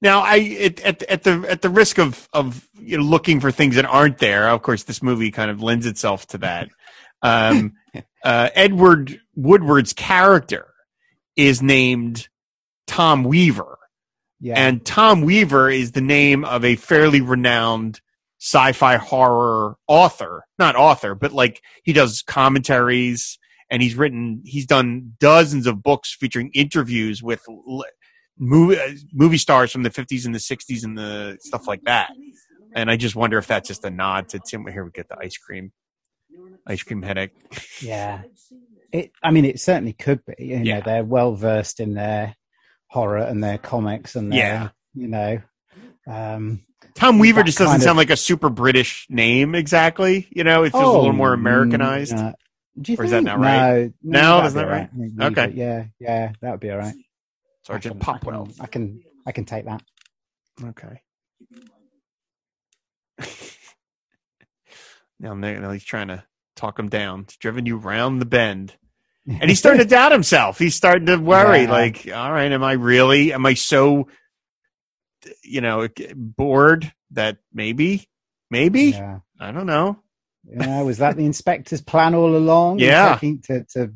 now, I at, at at the at the risk of of you know looking for things that aren't there. Of course, this movie kind of lends itself to that. Um, (laughs) uh, Edward Woodward's character is named Tom Weaver. Yeah. And Tom Weaver is the name of a fairly renowned sci-fi horror author. Not author, but like he does commentaries and he's written he's done dozens of books featuring interviews with movie, uh, movie stars from the 50s and the 60s and the stuff like that. And I just wonder if that's just a nod to Tim. Here we get the ice cream. Ice cream headache. Yeah. It, I mean, it certainly could be. You know, Yeah. they're well versed in their horror and their comics and their, Yeah. you know, um, Tom Weaver just doesn't of- sound like a super British name exactly. You know, it feels a little more oh, Americanized. mm, uh, do you Or is that think? not right? No, No, that'd that's not right? I Okay. Yeah, yeah, that would be all right. Sergeant I can- I can- Popwell. I can, I can take that. Okay. (laughs) now, now he's trying to talk him down. It's driven you round the bend. And he's starting to (laughs) doubt himself. He's starting to worry, Yeah. like, all right, am I really, am I so, you know, bored that maybe, maybe, Yeah. I don't know. Yeah, was that the inspector's plan all along? Yeah. To to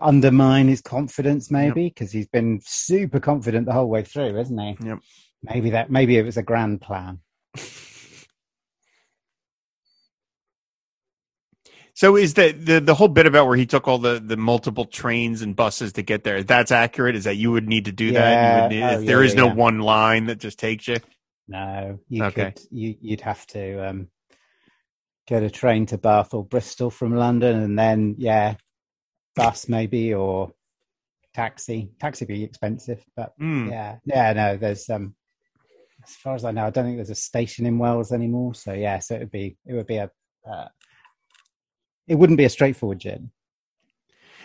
undermine his confidence, maybe because he's been super confident the whole way through, hasn't he? Yep. Maybe that. Maybe it was a grand plan. (laughs) So is the, the the whole bit about where he took all the the multiple trains and buses to get there? That's accurate. Is that you would need to do that? You would need, Oh, yeah, is yeah, no one line that just takes you. No, you Okay. could. You you'd have to um, get a train to Bath or Bristol from London, and then yeah, bus maybe or taxi. Taxi be expensive, but Hmm. yeah, yeah. No, there's um, as far as I know, I don't think there's a station in Wells anymore. So yeah, so it would be it would be a uh, It wouldn't be a straightforward gin.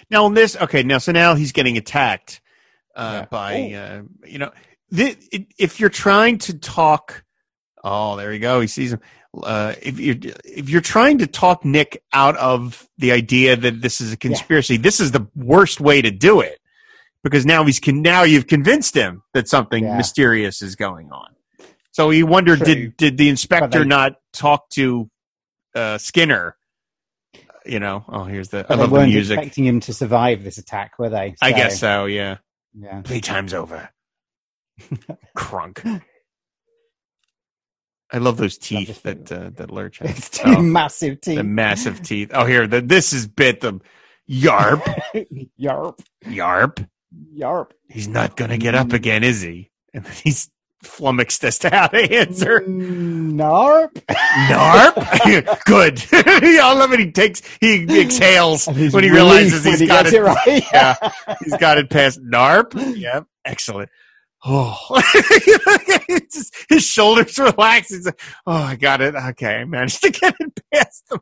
Now on this, okay, now so now he's getting attacked uh, Yeah. by uh, you know it, if you're trying to talk. Oh, there you go. He sees him. Uh, if you if you're trying to talk Nick out of the idea that this is a conspiracy, this is the worst way to do it because now he's con- now you've convinced him that something Yeah. mysterious is going on. So he wondered True. did did the inspector they- not talk to uh, Skinner? You know, oh here's the I they love the weren't music. expecting him to survive this attack, were they? I guess so. Yeah. Yeah. Playtime's over. (laughs) Crunk. I love those teeth that uh, that Lurch (laughs) has. Oh, massive teeth. the massive teeth. Oh, here, the, this is bit the yarp, (laughs) yarp, yarp. yarp. He's not gonna get up again, is he? And then he's flummoxed as to how to answer. Narp. Narp. (laughs) Good. I love it. He takes, he exhales when he realizes when he's he got it. it right. yeah, he's got it past NARP. Yep, excellent. Oh, (laughs) just- his shoulders relax. He's like, oh, I got it. Okay, I managed to get it past them.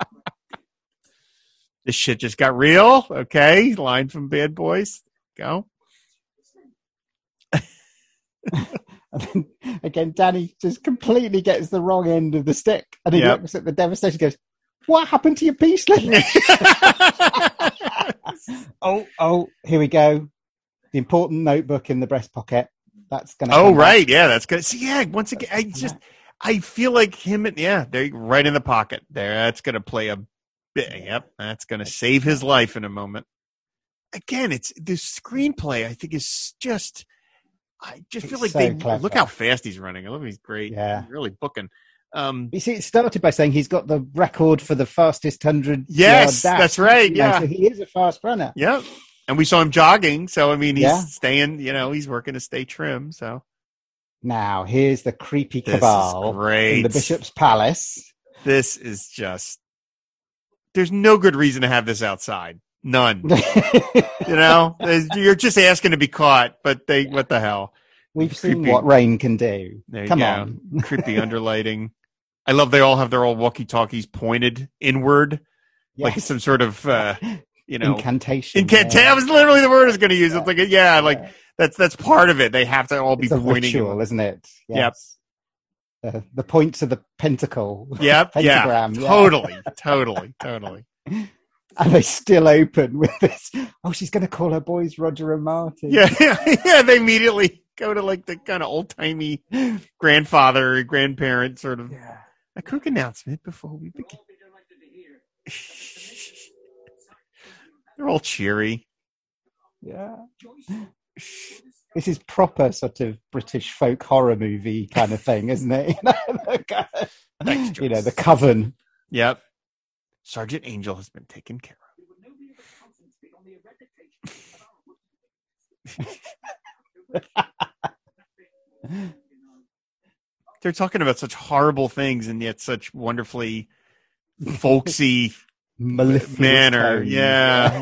(laughs) this shit just got real. Okay, line from Bad Boys. Go. (laughs) Then, again, Danny just completely gets the wrong end of the stick, and he Yep. looks at the devastation. Goes, "What happened to your peace lily?" oh, oh, here we go. The important notebook in the breast pocket. That's gonna. oh, right. Yeah, that's good. See, yeah, once again, I just, I feel like him and, yeah, they're right in the pocket there. That's going to play a bit. Yep. That's going to save his life in a moment. Again, it's the screenplay, I think, is just, I just feel It's like so they clever. look how fast he's running. I love him. He's great. Yeah. He's really booking. Um, You see, it started by saying he's got the record for the fastest hundred. Yes, that's right, yeah. so he is a fast runner. yeah. And we saw him jogging. So, I mean, he's Yeah. staying, you know, he's working to stay trim. So, Now here's the creepy cabal in the bishop's palace. This is just, there's no good reason to have this outside. None. (laughs) You know, you're just asking to be caught, but they, what the hell? We've seen what rain can do. There Come on. Creepy (laughs) underlighting. I love they all have their old walkie talkies pointed inward, like some sort of, uh, (laughs) you know, incantation. incant. yeah. (laughs) Was literally the word I was going to use. It's like, yeah, Yeah. like that's that's part of it. They have to all be It's a pointing. ritual, isn't it? Yep. Uh, the points of the pentacle. Yep. (laughs) Yeah. Pentagram, yeah. Totally. (laughs) Totally. Totally. And they still open with this. Oh, she's going to call her boys Roger and Martin. Yeah. Yeah. yeah they immediately go to like the kind of old timey grandfather or grandparent sort of Yeah. a quick announcement before we begin. They're all cheery. Yeah. This is proper sort of British folk horror movie kind of thing, isn't it? (laughs) You know, the kind of- Thanks, you know, the coven. Yep. Sergeant Angel has been taken care of. (laughs) They're talking about such horrible things and yet such wonderfully folksy Mellifluous manner. tones. Yeah,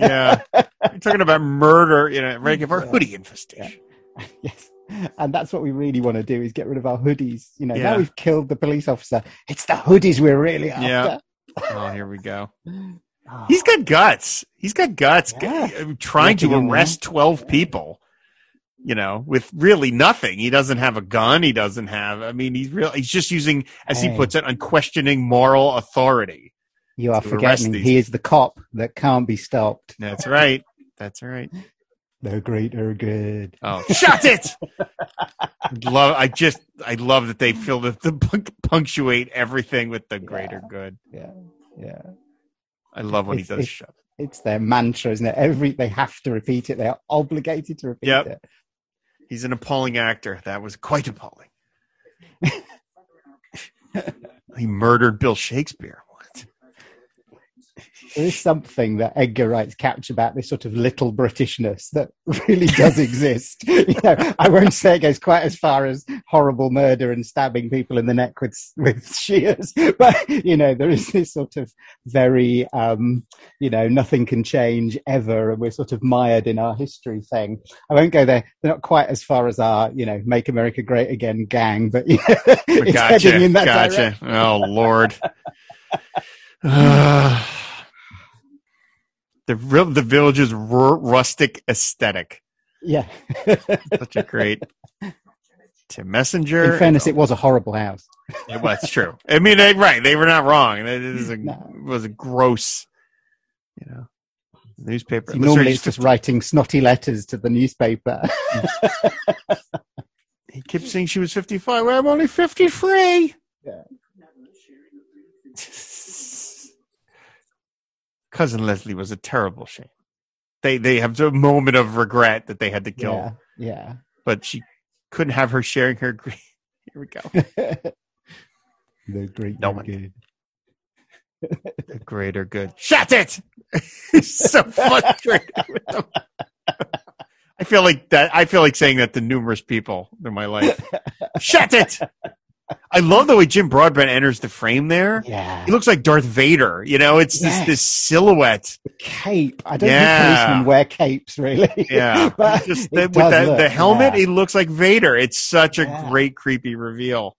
yeah. You're talking about murder, you know, right? Of our Yeah. hoodie infestation. (laughs) yes. And that's what we really want to do is get rid of our hoodies. You know, Yeah. now we've killed the police officer. It's the hoodies we're really after. Yeah. Oh, here we go. (laughs) Oh, He's got guts. He's got guts. Yeah. Uh, Trying to Looking in there. arrest 12 people, you know, with really nothing. He doesn't have a gun. He doesn't have, I mean, he's real. He's just using, as he puts it, unquestioning moral authority. You are forgetting he is the cop that can't be stopped. That's right. That's right. The greater good. Oh, shut it! love. I just. I love that they feel that the punc- punctuate everything with the greater Yeah. good. Yeah. Yeah. I love when he does it's- shut. It's their mantra, isn't it? Every they have to repeat it. They are obligated to repeat Yep. it. He's an appalling actor. That was quite appalling. (laughs) he murdered Bill Shakespeare. There is something that Edgar Wright's captured about this sort of little Britishness that (laughs) really does exist. (laughs) You know, I won't say it goes quite as far as horrible murder and stabbing people in the neck with with (laughs) shears, but you know, there is this sort of very, um, you know, nothing can change ever, and we're sort of mired in our history thing. I won't go there. They're not quite as far as our, you know, "Make America Great Again" gang, but you know, it's Gotcha. heading in that gotcha. direction. Oh Lord. (sighs) the real the village's r- rustic aesthetic. Yeah. (laughs) Such a great Tim Messenger. In fairness, it was a horrible house. It was true. I mean, they, right? They were not wrong. It is a, No. it was a gross, you know, newspaper. See, normally it's just 50 writing snotty letters to the newspaper. Mm. He kept saying she was fifty-five. Well, I'm only fifty-three. Cousin Leslie was a terrible shame. They they have a moment of regret that they had to kill, yeah. Yeah. but she couldn't have her sharing her. (laughs) Here we go. (laughs) the great No one- good. (laughs) The greater good. Shut it! So frustrated with them. I feel like that. I feel like saying that to numerous people in my life. Shut it! I love the way Jim Broadbent enters the frame there. Yeah. He looks like Darth Vader. You know, it's Yes. this this silhouette. cape. I don't Yeah. think policemen wear capes, really. Yeah, (laughs) but just the, with the, look, the helmet, yeah. he looks like Vader. It's such a Yeah. great creepy reveal.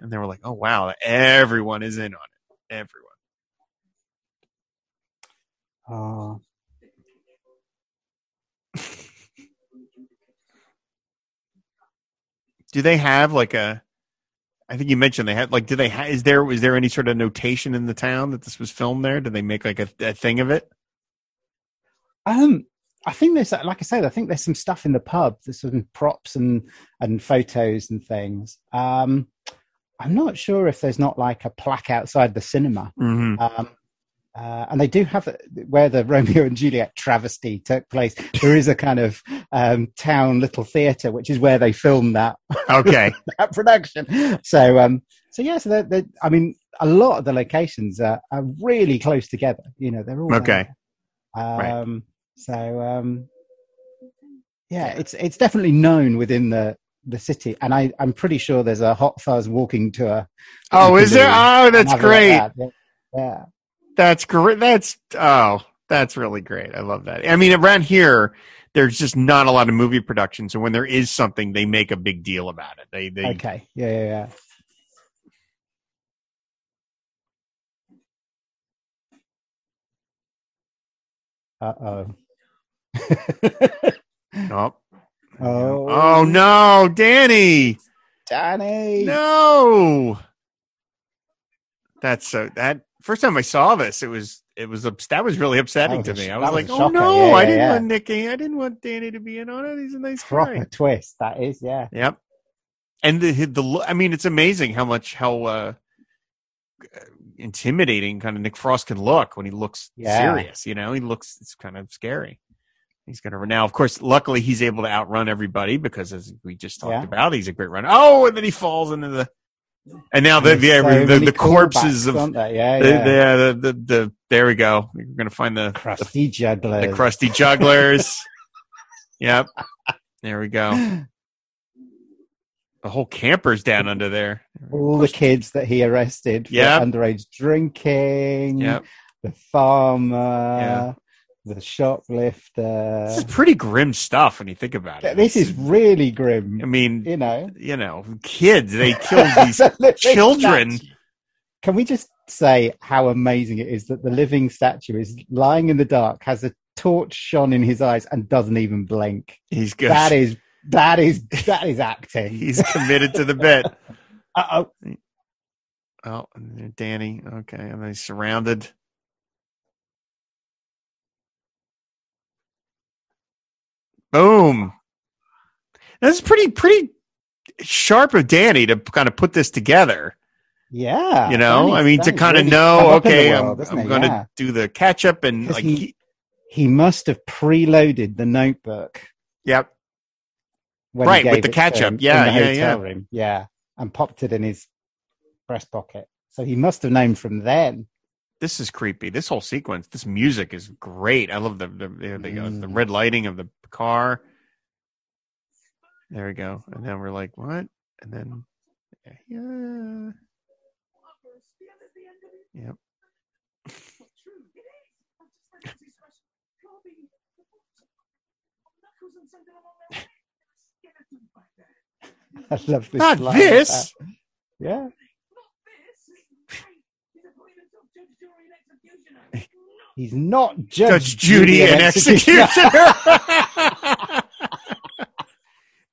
And they were like, "Oh wow, everyone is in on it. Everyone." Oh. (laughs) Do they have like a? I think you mentioned they had like. Do they? Ha- is there is there any sort of notation in the town that this was filmed there? Did they make like a, a thing of it? Um, I think there's, like I said, I think there's some stuff in the pub. There's some props and and photos and things. Um, I'm not sure if there's not like a plaque outside the cinema. Mm-hmm. Um, uh, and they do have where the Romeo and Juliet travesty took place. There is a kind of um, town little theatre, which is where they filmed that Okay. (laughs) that production. So, um, so yeah, so they're, they're, I mean, a lot of the locations are, are really close together. You know, they're all Okay. there. Right. Um, So, um, yeah, it's it's definitely known within the the city, and I I'm pretty sure there's a Hot Fuzz walking tour. Oh, is there? Oh, that's have a look great. at. Yeah. yeah. That's great. That's oh, that's really great. I love that. I mean, around here, there's just not a lot of movie production. So when there is something, they make a big deal about it. They they Okay. Yeah, yeah, yeah. Uh oh. (laughs) oh, oh, oh no, Danny, Danny. no. That's so that first time I saw this, it was it was that was really upsetting was to me. I was was like, oh no, Yeah, I didn't yeah. want Nicky, I didn't want Danny to be in on it. He's a nice Proper guy. twist. That is, yeah. Yep. And the the I mean, it's amazing how much how uh, intimidating kind of Nick Frost can look when he looks Yeah. serious. You know, he looks it's kind of scary. He's gonna run now. Of course, luckily he's able to outrun everybody because, as we just talked about, he's a great runner. Oh, and then he falls into the. And now the so the, the corpses of yeah, the, yeah. the, the, the, the there we go. We're gonna find the crusty juggler. the, the crusty jugglers. (laughs) yep. There we go. The whole camper's down under there. All the kids that he arrested for Yep. underage drinking. Yep. The farmer. Yeah. The shoplifter. This is pretty grim stuff when you think about it. This is really grim. I mean, You know, you know, kids. They killed these (laughs) The children. statue. Can we just say how amazing it is that the living statue is lying in the dark, has a torch shone in his eyes, and doesn't even blink? He's good. That is that is that is acting. He's committed to the bit. (laughs) Uh-oh. Oh, Danny. Okay, and then he's surrounded. Boom. That's pretty pretty sharp of Danny to kind of put this together. Yeah, You know, Danny's- I mean, to Danny's kind of know, come up in the okay, world, I'm, I'm going to Yeah. do the catch up and 'Cause like, he- he- He must have preloaded the notebook yep, Right, with the it catch-up. Yeah, the yeah, yeah. room. Yeah, and popped it in his breast pocket. So he must have known from then. This is creepy. This whole sequence, this music is great. I love the the the, the, uh, the Mm. red lighting of the car. There we go. And then we're like, what? And then, yeah. Yep. (laughs) I love this. Not this. Yeah. He's not Judge, Judge Judy and executioner. (laughs)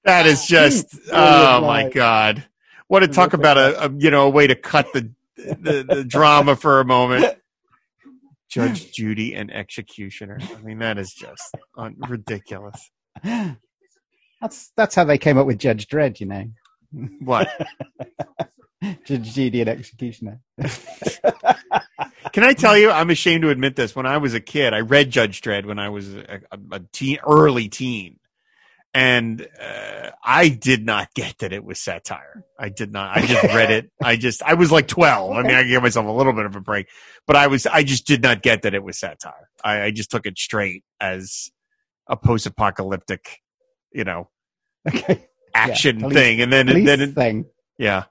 that is just oh my god! What to talk about a, a you know a way to cut the the, the drama for a moment. (laughs) Judge Judy and executioner. I mean that is just un- ridiculous. That's that's how they came up with Judge Dredd, you know. What (laughs) Judge Judy and Executioner. Can I tell you? I'm ashamed to admit this. When I was a kid, I read Judge Dredd when I was a, a, teen, early teen, and uh, I did not get that it was satire. I did not. I just read it. I just. I was like 12. I mean, I gave myself a little bit of a break, but I was. I just did not get that it was satire. I, I just took it straight as a post-apocalyptic, you know, Okay. action police- thing, and then Police then it, thing. yeah.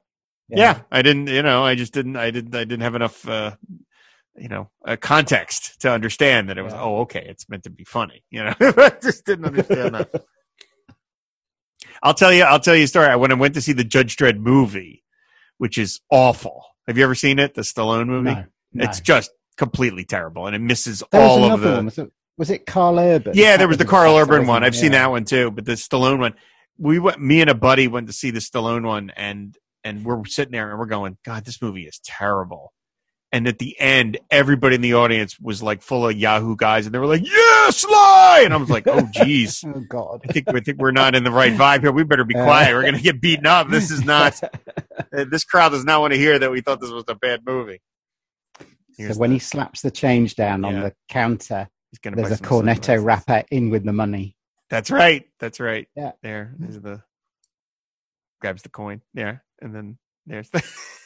yeah i didn't you know i just didn't i didn't i didn't have enough uh you know a context to understand that it was Yeah. oh okay it's meant to be funny you know (laughs) i just didn't understand that (laughs) i'll tell you i'll tell you a story when i went to see the judge dredd movie which is awful have you ever seen it the stallone movie No, no. it's just completely terrible and it misses There all of the one. Was it, was it Karl Urban? yeah, That there was the Karl Urban one. I've seen that one too, but the Stallone one, we went. Me and a buddy went to see the Stallone one, and and we're sitting there and we're going, God, this movie is terrible. And at the end, everybody in the audience was like full of Yahoo guys, and they were like, "Yeah, Sly!" And I was like, "Oh, (laughs) geez, Oh God. I think I think we're not in the right vibe here. We better be quiet. We're gonna get beaten up. This is not. (laughs) uh, this crowd does not want to hear that we thought this was a bad movie." So when the- he slaps the change down on the counter, there's a cornetto wrapper in with the money. That's right. That's right. Yeah. There's the grabs the coin. Yeah. And then there's the,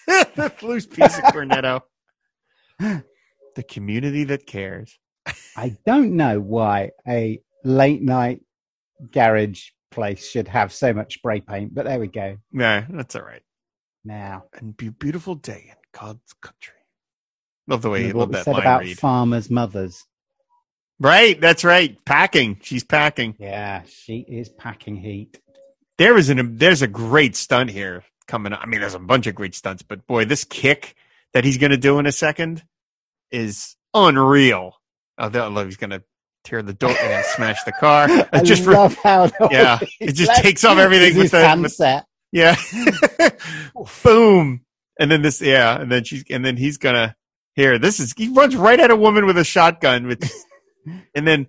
the (laughs) loose piece of cornetto. (laughs) the community that cares. I don't know why a late night garage place should have so much spray paint, but there we go. Nah, that's all right. Now, And be beautiful day in God's country. Love the way you love that said line about read. farmers' mothers. right. That's right. Packing. She's packing. Yeah, she is packing heat. There is an there's a great stunt here coming up. I mean, there's a bunch of great stunts, but boy, this kick that he's going to do in a second is unreal. Oh, that- look, he's going to tear the door and smash the car. (laughs) I just love how yeah, it just takes off everything with the with, yeah, (laughs) boom, and then this yeah, and then she's and then he's gonna here. This is he runs right at a woman with a shotgun with, and then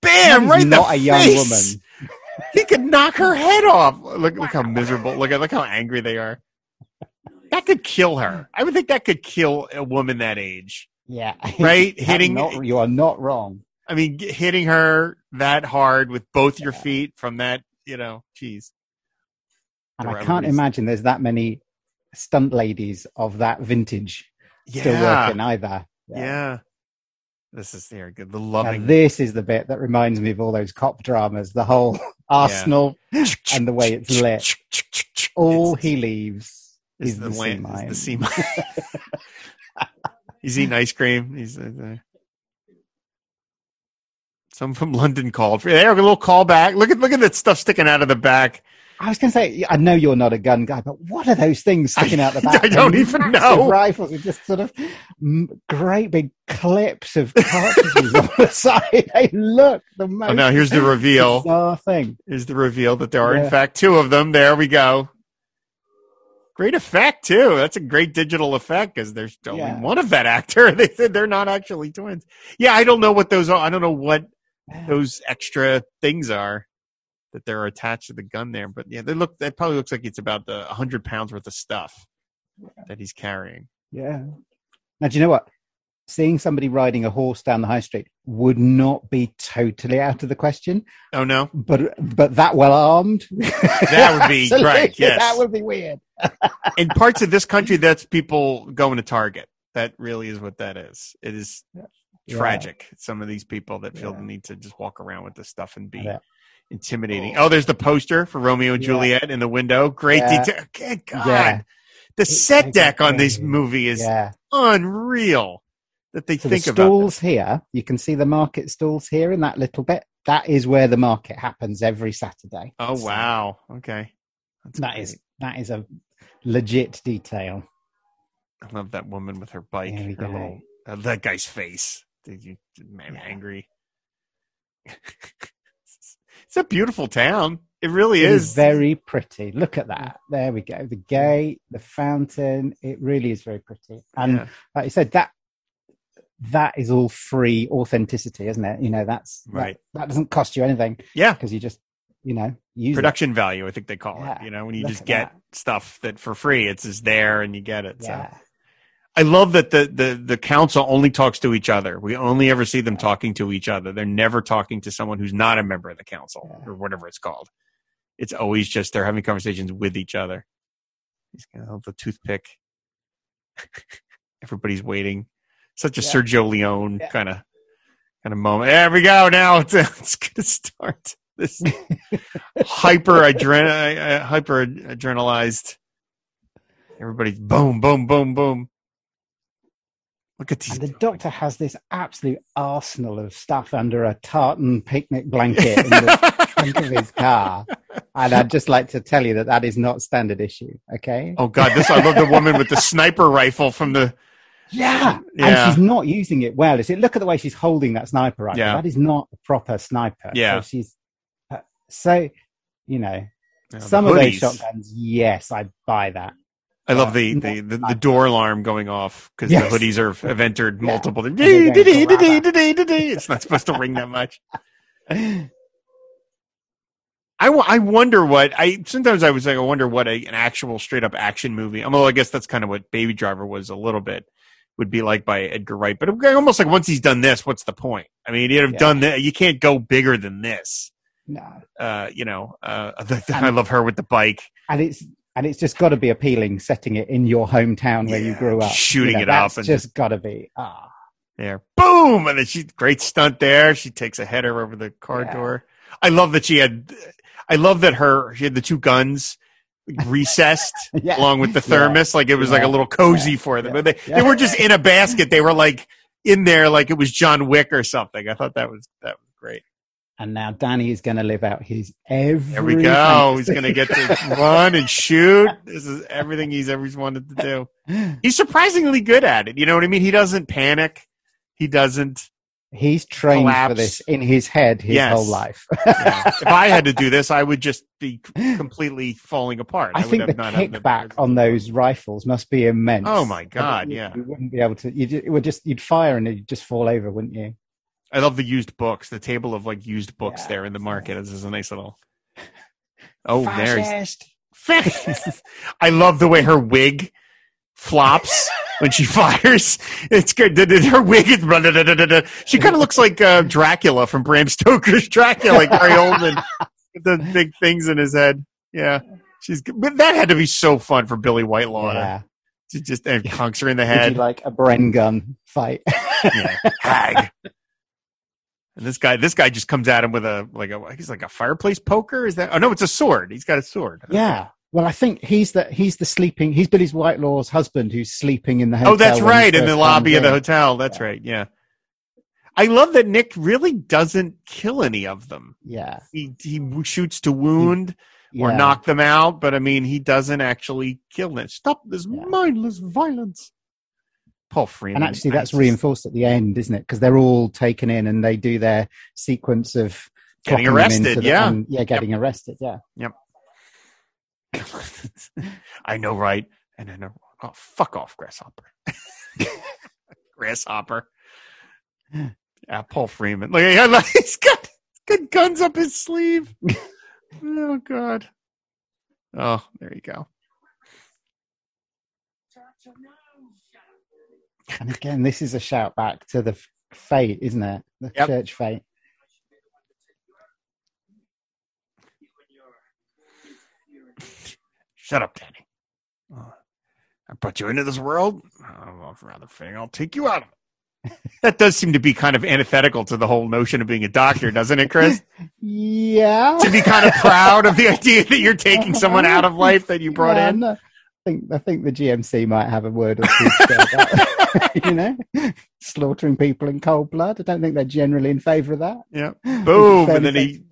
bam, right in the not a young face. woman. He could knock her head off. Look, look how miserable. Look at look how angry they are. That could kill her. I would think that could kill a woman that age. Yeah, Right? (laughs) Hitting- not- you are not wrong. I mean, hitting her that hard with both your feet from that, you know, geez. And I can't imagine there's that many stunt ladies of that vintage still working either. yeah. This is. The Now, loving. this is the bit that reminds me of all those cop dramas. The whole arsenal and the way it's lit. All he leaves is is the the land, is the sea mine. He's eating ice cream. He's uh, uh, some from London called. For you. There, a little callback. Look at look at that stuff sticking out of the back. I was going to say, I know you're not a gun guy, but what are those things sticking out the (laughs) back? I don't even know. Rifles with just sort of great big clips of cartridges on the (laughs) side. They look the most. Oh, now here's the reveal. bizarre thing. Here's the reveal that there are in fact two of them. There we go. Great effect too. That's a great digital effect because there's only Yeah. one of that actor. (laughs) They said they're not actually twins. Yeah, I don't know what those are. I don't know what those extra things are that they're attached to the gun there. But yeah, they look. That probably looks like it's about the hundred pounds worth of stuff that he's carrying. Yeah. Now, do you know what? Seeing somebody riding a horse down the high street would not be totally out of the question, Oh no, but but that well armed, That would be (laughs) right, yes. that would be weird. (laughs) in parts of this country, that's people going to Target. That really is what that is. It is Yeah. tragic. Some of these people that feel Yeah. the need to just walk around with this stuff and be Yeah. intimidating. Oh, there's the poster for Romeo and. Juliet in the window. Great detail. Good God. The It- set deck on this movie is unreal that they So think the about stalls here, you can see the market stalls here in that little bit. That is where the market happens every Saturday. Oh So wow. Okay. That's that is that is a legit detail. I love that woman with her bike, her little Uh, that guy's face. Did you man Yeah. angry? (laughs) it's a beautiful town. It really It is. is very pretty. Look at that. There we go. The gate, the fountain. It really is very pretty. And Yeah. like you said, that that is all free authenticity, isn't it? You know, that's Right. That, doesn't cost you anything Yeah. because you just, you know, use it. Production value, I think they call it. You know, when you look just get that. stuff that for free, it's just there and you get it. So Yeah. I love that the, the the council only talks to each other. We only ever see them talking to each other. They're never talking to someone who's not a member of the council Yeah. or whatever it's called. It's always just they're having conversations with each other. He's got oh, the toothpick. (laughs) Everybody's waiting. Such a Yeah. Sergio Leone Yeah. kind of kind of moment. There we go. Now (laughs) it's, it's going to start this (laughs) hyper adren uh, hyper adrenalized. Everybody's boom, boom, boom, boom. Look at these. And the doctor has this absolute arsenal of stuff under a tartan picnic blanket in the trunk of his car. And I'd just like to tell you that that is not standard issue. Okay. Oh God, this I love the woman with the sniper rifle from the. Yeah. Yeah. And she's not using it well. Is it? Look at the way she's holding that sniper rifle. Yeah. That is not a proper sniper. Yeah. So she's uh, so you know you know, the some of those shotguns. Yes, I buy that. I love the, the, the, the door alarm going off because Yes. the hoodies are have entered Yeah. multiple. they're going to It's not supposed to ring that much. (laughs) I, w- I wonder what I sometimes I was like I wonder what a, an actual straight up action movie. Although I guess that's kind of what Baby Driver was a little bit would be like by Edgar Wright. But almost like once he's done this, what's the point? I mean, you'd have Yeah. done that. You can't go bigger than this. No. Uh, you know, uh, (laughs) the- I love her with the bike. and it's and it's just got to be appealing setting it in your hometown where you grew up shooting You know, it up and just got to be ah there. Boom! And then she great stunt there. She takes a header over the car Yeah. door. I love that she had I love that her she had the two guns recessed (laughs) Yeah. along with the Yeah. thermos. Like it was like a little cozy Yeah. for them. Yeah. But they, Yeah. they were just in a basket. They were like in there like it was John Wick or something. I thought that was that was great. and now Danny is going to live out his every There we go. He's gonna get to (laughs) run and shoot. This is everything he's ever wanted to do. He's surprisingly good at it. You know what I mean? He doesn't panic. He doesn't he's trained Collapse. for this in his head his Yes. whole life (laughs) Yeah. if I had to do this, I would just be completely falling apart. I would think have the kickback on those rifles must be immense. Oh, my God, You- yeah. you wouldn't be able to. You it would just you'd fire and you'd just fall over, wouldn't you? I love the used books. The table of like used books Yeah. there in the market is is a nice little. (laughs) Oh, there's. (laughs) I love the way her wig flops when she (laughs) fires. It's good. Her wig is. She kind of looks like uh, Dracula from Bram Stoker's Dracula, like Gary Oldman, with the big things in his head. Yeah, she's. But that had to be so fun for Billie Whitelaw Yeah. to just and conks her in the head. like a Bren gun fight? yeah, hag. And this guy, this guy just comes at him with a like a he's like a fireplace poker. Is that? Oh no, it's a sword. He's got a sword. yeah. Well, I think he's the he's the sleeping. He's Billie's Whitelaw's husband who's sleeping in the hotel. Oh, that's right, in the lobby of the hotel. That's Yeah. right. Yeah. I love that Nick really doesn't kill any of them. Yeah. He he shoots to wound or yeah. knock them out, but I mean, he doesn't actually kill them. Stop this Yeah. mindless violence. Paul Freeman. And actually, that's just- reinforced at the end, isn't it? Because they're all taken in and they do their sequence of Getting arrested, yeah. and- yeah, getting arrested. Yeah. (laughs) I know, right? And I know. Oh, fuck off, grasshopper. (laughs) grasshopper. Yeah, Paul Freeman. Look, yeah, (laughs) he's got, got guns up his sleeve. oh God. Oh, there you go. And again, this is a shout back to the fate, isn't it? The Yep. church fate. Shut up, Danny. Oh, I brought you into this world. I'd rather fitting. I'll take you out of it. (laughs) that does seem to be kind of antithetical to the whole notion of being a doctor, doesn't it, Chris? (laughs) Yeah. to be kind of (laughs) proud of the idea that you're taking someone out of life that you brought Yeah, in. no, I think I think the GMC might have a word or two about that. you know, slaughtering people in cold blood. I don't think they're generally in favour of that. Yeah. Boom. And then he,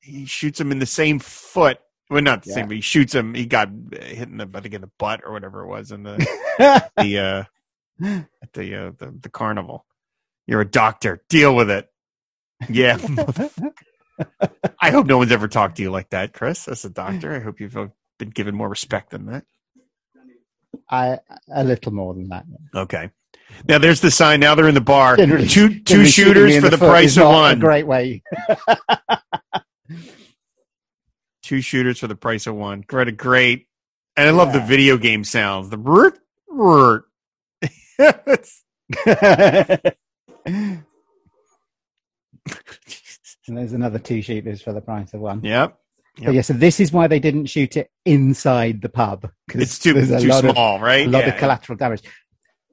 he shoots him in the same foot. Well, not the Yeah. same, but he shoots him. He got hit in the, I think, in the butt or whatever it was in the, (laughs) the, uh, at the, uh, the the carnival. You're a doctor. Deal with it. Yeah. (laughs) I hope no one's ever talked to you like that, Chris, as a doctor. I hope you've uh, been given more respect than that. I a little more than that. Okay. Now there's the sign. Now they're in the bar. Generally- two two shooters for the, foot price of one. great way. (laughs) Two shooters for the price of one. What a great. And I love the video game sounds. The rrt. (laughs) And there's another two shooters for the price of one. yep. But yeah, so this is why they didn't shoot it inside the pub. 'cause It's too too lot of- small, right? a lot Yeah. of collateral damage.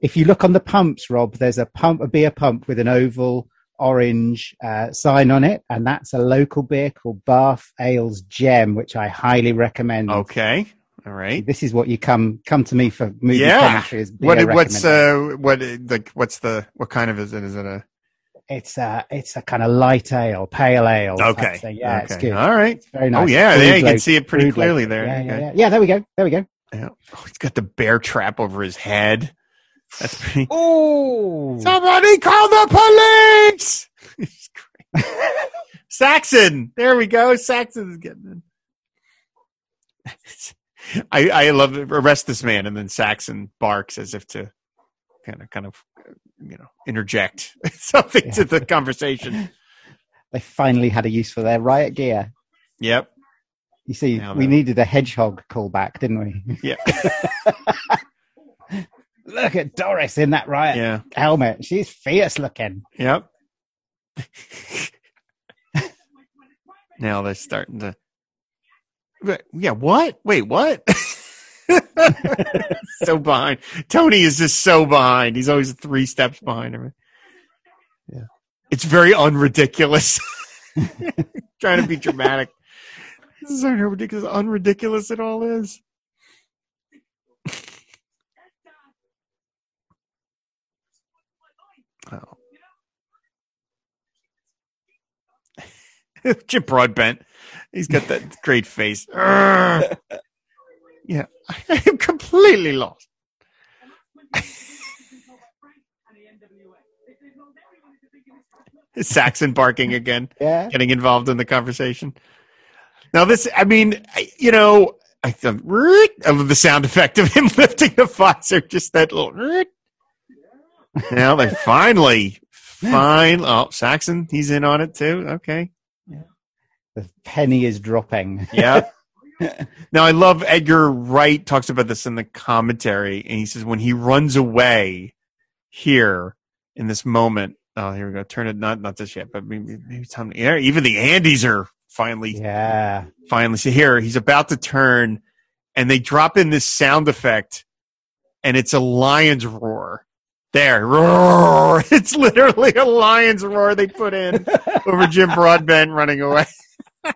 If you look on the pumps, Rob, there's a pump, a beer pump with an oval orange uh, sign on it, and that's a local beer called Bath Ales Gem, which I highly recommend. Okay. All right. This is what you come come to me for movie Yeah. commentary. Is What what's uh what like what's the what kind of is it? Is it a It's a it's a kind of light ale, pale ale. okay? thing. Yeah, it's okay. good. All right. It's very nice. Oh yeah, yeah, you can see it pretty clearly local. there. Yeah, yeah, yeah. Yeah, there we go. There we go. Yeah. Oh, he's got the bear trap over his head. That's pretty. Oh, Somebody call the police! (laughs) Saxon, there we go. Saxon's getting in. (laughs) I I love it. arrest this man, and then Saxon barks as if to kind of kind of you know interject (laughs) something to the conversation. they finally had a use for their riot gear. Yep. You see, we needed a hedgehog callback, didn't we? Yeah. Look at Doris in that riot Yeah. helmet. She's fierce looking. Yep. (laughs) now they're starting to. Yeah, what? Wait, what? (laughs) so behind. Tony is just so behind. He's always three steps behind him. Yeah. It's very unridiculous. (laughs) Trying to be dramatic. This is how ridiculous, unridiculous it all is. Oh. (laughs) Jim Broadbent. He's got that (laughs) great face. (laughs) Yeah, I am completely lost. Saxon barking again, Yeah. getting involved in the conversation. Now, this, I mean, I, you know, I thought of the sound effect of him lifting the visor, just that little. Now they finally, (laughs) fine. Oh, Saxon, he's in on it too. Okay. The penny is dropping. Yeah. (laughs) now I love Edgar Wright talks about this in the commentary, and he says when he runs away here in this moment. Oh, here we go. Turn it not not this yet, but maybe, maybe time. Yeah, even the Andys are finally Yeah. finally. So here he's about to turn, and they drop in this sound effect, and it's a lion's roar. There, roar! (laughs) It's literally a lion's roar they put in (laughs) over Jim Broadbent running away. (laughs)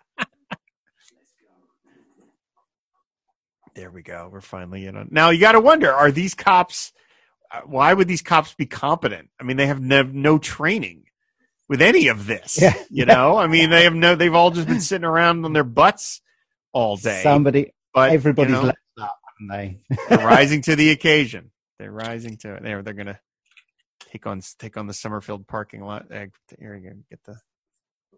there we go. We're finally in on. Now you got to wonder: Are these cops? Uh, why would these cops be competent? I mean, they have no, no training with any of this. Yeah. You know, I mean, they have no. They've all just been sitting around on their butts all day. Somebody, but everybody's you know, left up, haven't they? they're rising to the occasion. They're rising to it. There, they're gonna take on take on the Somerfield parking lot. Here we go. Get the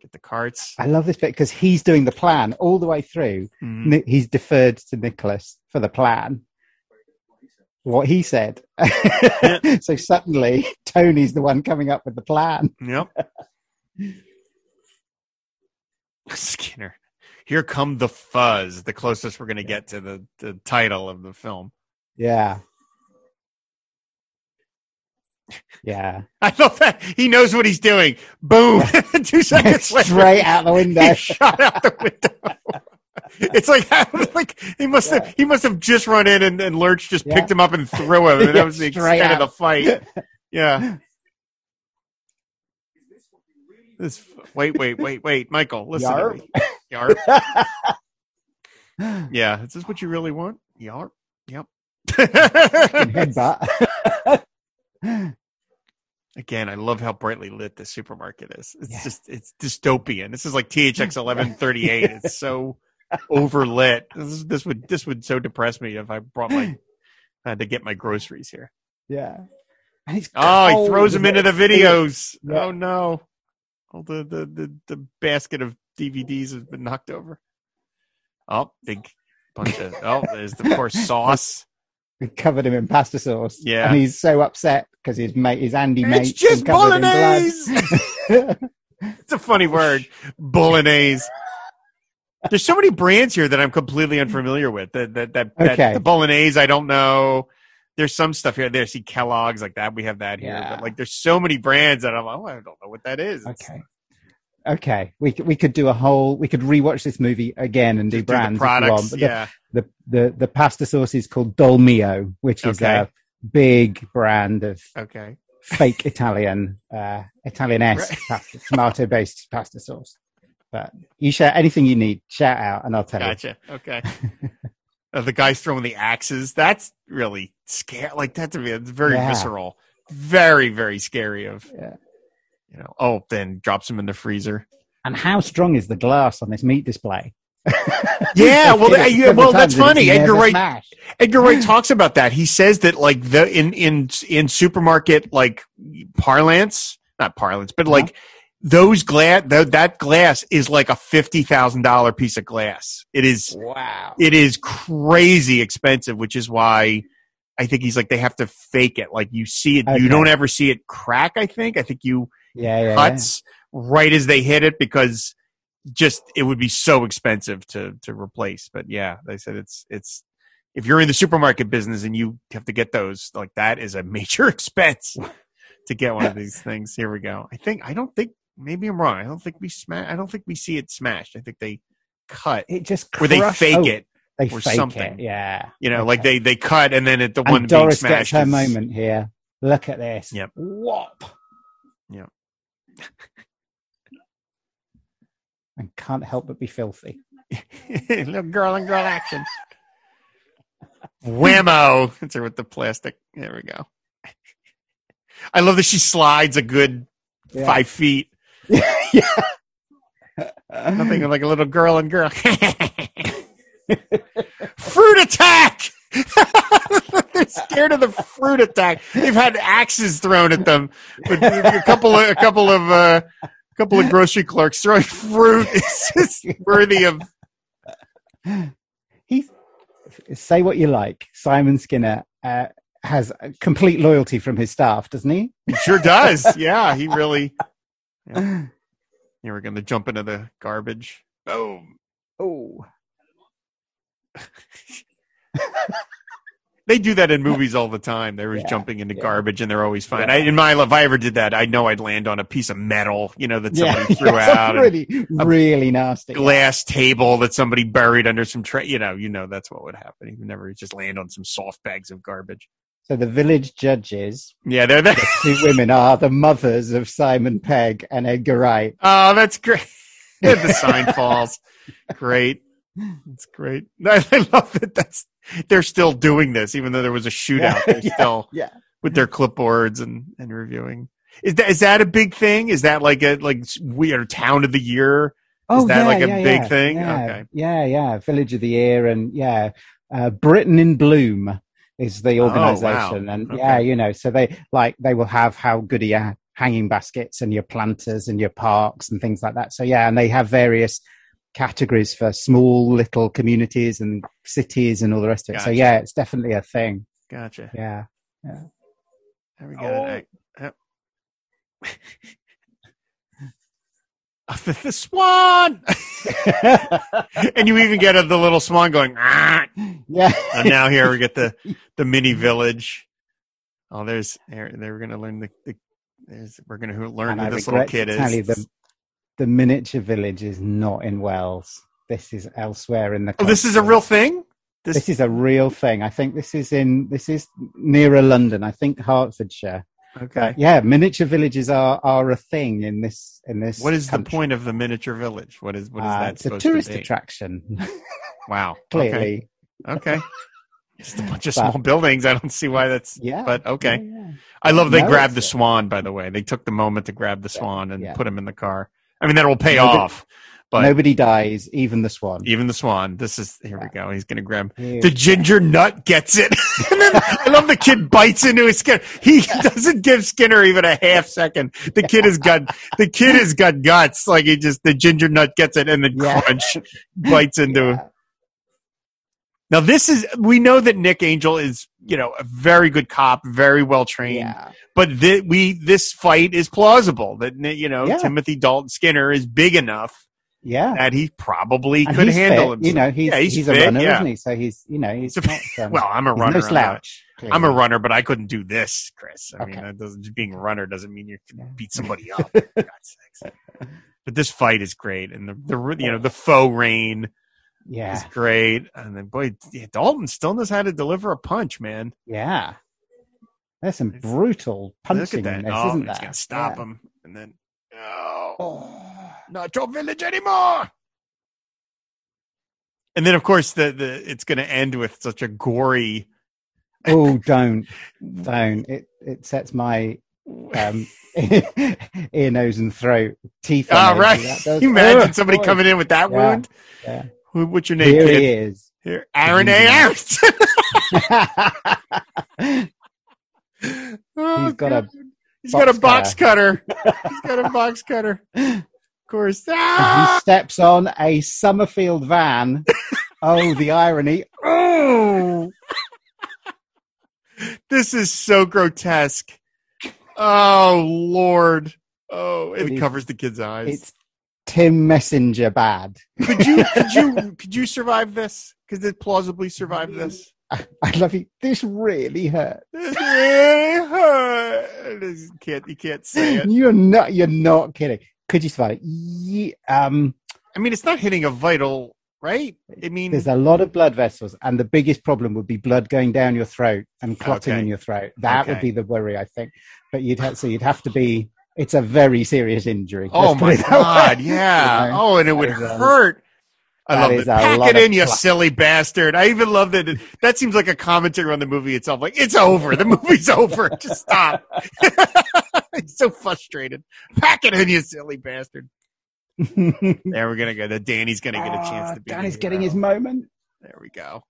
get the carts. I love this bit because he's doing the plan all the way through. Mhm. He's deferred to Nicholas for the plan. What he said. (laughs) so suddenly, Tony's the one coming up with the plan. Yep. (laughs) Skinner. Here come the fuzz. The closest we're going to get to the, the title of the film. Yeah. Yeah. (laughs) I love that he knows what he's doing. Boom! (laughs) Two seconds (laughs) later, Straight out the window. he shot out the window. it's like like he must have he must have just run in and, and Lurch just Yeah. picked him up and threw him, and that was the extent of the fight. Yeah. This wait wait wait wait Michael listen Yarp. to me. Yarp. Yeah, is this what you really want? Yarp. Yep. Headbutt. Again, I love how brightly lit the supermarket is. It's Yeah. just it's dystopian. This is like THX (laughs) eleven thirty eight. It's so overlit. This, is- this would this would so depress me if I brought my I had to get my groceries here. yeah. Oh, he throws them into the videos. Yeah. Oh no! All the, the the the basket of DVDs has been knocked over. Oh, big bunch of. Oh, there's the course (laughs) sauce. We covered him in pasta sauce. Yeah. And he's so upset because his mate, his Andy mate, It's just covered in blood. bolognese. (laughs) it's a funny word, bolognese. There's so many brands here that I'm completely unfamiliar with. That that that, that the bolognese I don't know. There's some stuff here. There, see Kellogg's like that. We have that here, Yeah. but like there's so many brands that I'm like, oh, I don't know what that is. okay. Okay. We we could do a whole, we could rewatch this movie again and do Just do the brands. want, products. but the- the, the, the pasta sauce is called Dolmio, which is Okay. a big brand of Okay. fake Italian, uh, Italian-esque Right. pasta, tomato-based pasta sauce. But you share anything you need, shout out, and I'll tell you. Gotcha. Okay. uh, the guys throwing the axes. That's really scary. Like that to me, it's very Yeah. visceral. Very, very scary. Of Yeah. You know. Oh, then drops them in the freezer. And how strong is the glass on this meat display? (laughs) (laughs) Yeah, well, yeah, well, that's times and it's funny. Edgar Wright-. Edgar Wright (laughs) talks about that. He says that like the in in in supermarket like parlance, not parlance, but uh-huh. like those glass th- that glass is like a fifty thousand dollar piece of glass. It is Wow. it is crazy expensive, which is why I think he's like they have to fake it. Like you see it, Okay. you don't ever see it crack. I think. I think you Yeah, yeah, yeah. cuts right as they hit it because just it would be so expensive to to replace. But yeah, they said it's it's if you're in the supermarket business and you have to get those like that is a (laughs) major expense to get one of these (laughs) things. Here we go. I think I don't think maybe I'm wrong. I don't think we smash. I don't think we see it smashed. I think they cut It just or they fake oh, it. They or fake something. it. Yeah. You know, like they they cut and then it the And one Doris being gets her is- moment here. Look at this. Yep. Whop. Yep. And can't help but be filthy. (laughs) Little girl and girl action. Whammo! Hits her with the plastic. There we go. I love that she slides a good Yeah. five feet. (laughs) yeah. Nothing like a little girl and girl. (laughs) fruit attack! (laughs) They're scared of the fruit attack. They've had axes thrown at them. But a couple of a couple of uh, a couple of grocery clerks throwing fruit (laughs) is just worthy of He say what you like. Simon Skinner uh, has complete loyalty from his staff, doesn't he? He sure does. (laughs) Yeah, he really. Yeah. Yeah, we're gonna jump into the garbage. Boom. Oh. (laughs) They do that in movies all the time. They're always Yeah, jumping into yeah. garbage and they're always fine. Yeah. I, in my life, if I ever did that, I know I'd land on a piece of metal, you know, that somebody (laughs) threw out, really, really nasty. glass table that somebody buried under some tray. You know, you know that's what would happen. You would never just land on some soft bags of garbage. So the village judges, Yeah, they're there. the (laughs) two women, are the mothers of Simon Pegg and Edgar Wright. Oh, that's great. the sign falls. Great. It's great. I (laughs) I love that. That's they're still doing this, even though there was a shootout. (laughs) They're Yeah, still yeah. with their clipboards and and reviewing. Is that is that a big thing? Is that like a like we are town of the year? Oh, that yeah, like a yeah, big yeah, thing? Yeah, Okay. yeah, yeah. Village of the Year, and yeah, uh, Britain in Bloom is the Oh, organisation, wow. and Okay. yeah, you know, so they like they will have how good are your hanging baskets and your planters and your parks and things like that. So yeah, and they have various categories for small little communities and cities and all the rest of it. So yeah, it's definitely a thing. Gotcha. Yeah. Yeah. There we go. Oh. I- yep. (laughs) the, the swan, (laughs) and you even get a, the little swan going. "Ah." yeah. And now here we get the (laughs) the mini village. Oh, there's there. they're going to learn the. the there's, we're going to learn And who I this little kid to is. tell you the, miniature village is not in Wells. This is elsewhere in the. oh, this is a real thing. This, This is a real thing. I think this is in this is nearer London. I think Hertfordshire. okay. Yeah, miniature villages are are a thing in this in this. What is the point of the miniature village? What is what is Uh, that it's a tourist to attraction. (laughs) Wow. Clearly, Okay. okay. Just a bunch of But- small buildings. I don't see why that's. yeah. But okay. Yeah, yeah. I love they No, grabbed the swan. By the way, they took the moment to grab the swan and yeah. put him in the car. I mean, that will pay Nobody- off. But Nobody dies, even the swan. even the swan. This is here we go. He's gonna grab Here. the ginger nut. Gets it. and (laughs) then I love the kid bites into his skin. He doesn't give Skinner even a half second. The kid has got the kid has got guts. Like he just the ginger nut gets it and then Yeah. crunch bites into. Yeah. Now this is we know that Nick Angel is you know a very good cop, very well trained. Yeah. But thi- we this fight is plausible that you know Yeah. Timothy Dalton Skinner is big enough Yeah. that he probably And could handle fit, himself. You know, he's, yeah, he's, he's, a runner, isn't he? So he's, you know, he's not. Um, well, I'm a runner. no I'm slouch. I'm a runner, but I couldn't do this, Chris. I mean, that doesn't being a runner doesn't mean you can beat somebody up. for God's sakes. (laughs) But this fight is great, and the the you know the faux rain Yeah. great, and then boy, yeah, Dalton still knows how to deliver a punch, man. Yeah. There's some It's- brutal Look punching at that! this, oh, isn't it's gonna stop Yeah. him, and then oh, Oh. not your village anymore. And then, of course, the the it's going to end with such a gory. Oh, (laughs) don't, don't. It it sets my um, (laughs) ear, nose, and throat teeth. Ah, edge. right. That does- You (laughs) imagine Ugh, somebody boy. coming in with that Yeah. wound? Yeah. Who, what's your name, Here kid? he is. Here, Aaron A. Aaronson. (laughs) Oh, He's got a He's got a box cutter. He's got a (laughs) box cutter. Of course. he Ah! steps on a Somerfield van. oh, the irony. Oh, This is so grotesque. Oh Lord. Oh, and it covers the kid's eyes. it's Tim Messenger bad. Could you (laughs) could you could you survive this? Could it plausibly survive this? I love you. This really hurt. This really hurt. You can't you can't say it. (laughs) You're not. You're not kidding. Could you survive it? Ye- um, I mean, it's not hitting a vital, right? I mean, there's a lot of blood vessels, and the biggest problem would be blood going down your throat and clotting Okay. in your throat. That would be the worry, I think. But you'd have so you'd have to be. It's a very serious injury. oh my god, way. yeah. You know? Oh, and it would That hurt. I love it. Pack it in, you silly bastard. I even love that. it- That seems like a commentary on the movie itself. Like it's over. The movie's (laughs) over. Just stop. (laughs) He's so frustrated. Pack it in, you silly bastard. (laughs) There we're gonna go. The Danny's gonna get a chance Ah, to be. Danny's getting his moment. There we go.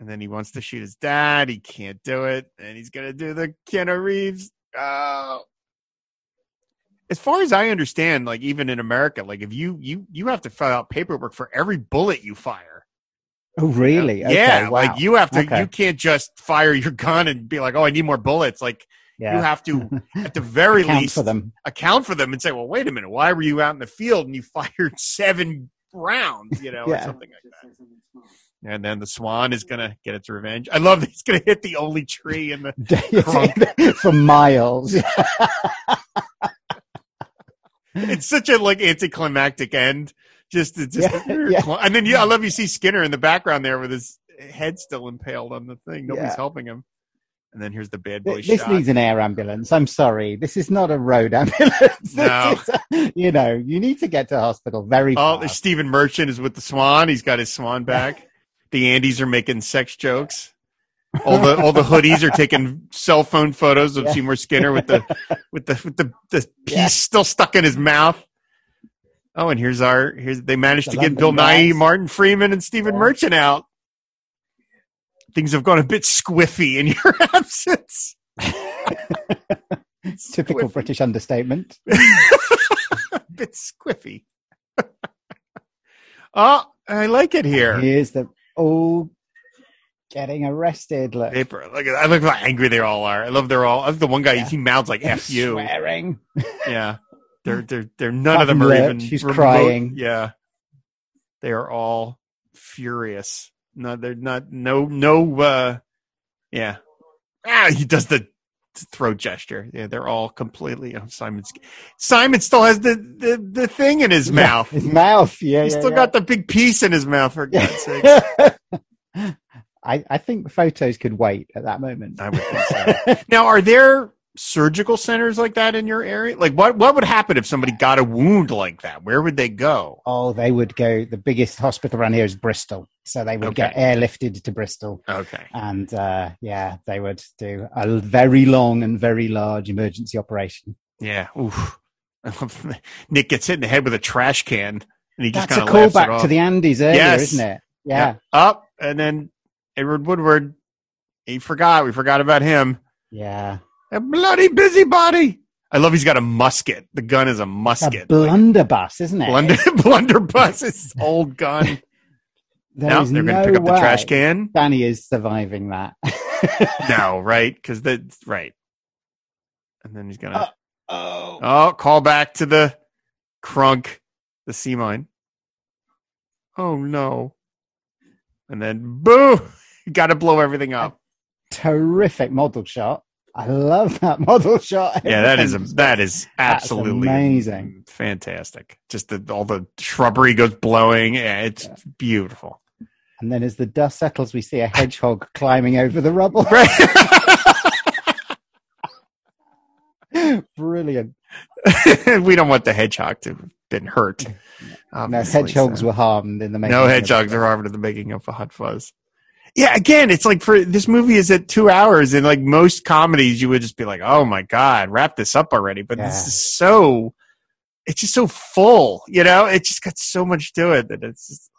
And then he wants to shoot his dad. He can't do it. And he's going to do the Keanu Reeves. Oh. As far as I understand, like even in America, like if you you you have to fill out paperwork for every bullet you fire. Oh, really? Okay, yeah, wow. like you have to. Okay. You can't just fire your gun and be like, "Oh, I need more bullets." Like yeah. you have to, (laughs) at the very Count least, for them. account for them and say, "Well, wait a minute, why were you out in the field and you (laughs) fired seven rounds?" You know, or something like that. And then the swan is gonna get its revenge. I love that he's gonna hit the only tree in the. (laughs) for miles. It's such a like anticlimactic end. Just, it's just Yeah, yeah. and then yeah, I love you see Skinner in the background there with his head still impaled on the thing. Nobody's Yeah. helping him. And then here's the bad boy this shot. needs an air ambulance. I'm sorry. This is not a road (laughs) ambulance. No. you know, you need to get to hospital very Oh, fast. Stephen Merchant is with the Swan. He's got his Swan back. (laughs) the Andys are making sex jokes. All the all the hoodies are taking (laughs) cell phone photos of Yeah. Seymour Skinner with the with the with the, the piece Yeah. still stuck in his mouth. Oh, and here's our here's they managed The to get Bill London Nighy. Martin Freeman, and Stephen Yeah. Merchant out. Things have gone a bit squiffy in your (laughs) absence. (laughs) Typical Squiffy. British understatement. a bit squiffy. oh, I like it here. Here's the oh, getting arrested. Look. Look, at- I look how angry they all are. I love they're all. I love the one guy. Yeah. He mouths like "f you." swearing. (laughs) Yeah, they're they're they're none of them are even. he's remote- crying. Yeah, they are all furious. No, they're not. No, no. uh Yeah. Ah, he does the throat gesture. Yeah, they're all completely. Oh, Simon's Simon still has the the, the thing in his mouth. His mouth. Yeah, He's yeah, still yeah. got the big piece in his mouth. For (laughs) God's sake. I, I think photos could wait at that moment. I would think so. (laughs) Now, are there surgical centers like that in your area? Like, what what would happen if somebody got a wound like that? Where would they go? oh, they would go. The biggest hospital around here is Bristol, so they would Okay. get airlifted to Bristol, Okay. and uh, yeah, they would do a very long and very large emergency operation. Yeah. Oof. (laughs) Nick gets hit in the head with a trash can, and he just That's a kind of laughs it callback to the Andys earlier, Yes. isn't it? Yeah. Up and then Edward Woodward. He forgot. We forgot about him. Yeah. A bloody busybody. I love he's got a musket. The gun is a musket. A blunderbuss, isn't it? Blunder, (laughs) blunderbuss. His old gun. (laughs) There no, is they're going to pick up the trash can. Danny is surviving that. (laughs) No, right? Because that's right. And then he's going to. Oh. Oh, call back to the crunk, the sea mine. Oh no. And then boom, you (laughs) got to blow everything up. Terrific model shot. I love that (laughs) model shot. Yeah, that is a, (laughs) that is absolutely amazing. fantastic. Just the, all the shrubbery goes blowing. Yeah, it's beautiful. And then as the dust settles, we see a hedgehog climbing over the rubble. Right. Brilliant. we don't want the hedgehog to have been hurt. No hedgehogs so- were harmed in the making. no of hedgehogs it. are harmed in the making of a hot fuzz. Yeah, again, it's like for this movie is at two hours, and like most comedies, you would just be like, "Oh my god, wrap this up already!" But this is so, it's just so full, you know. It just got so much to it that it's just,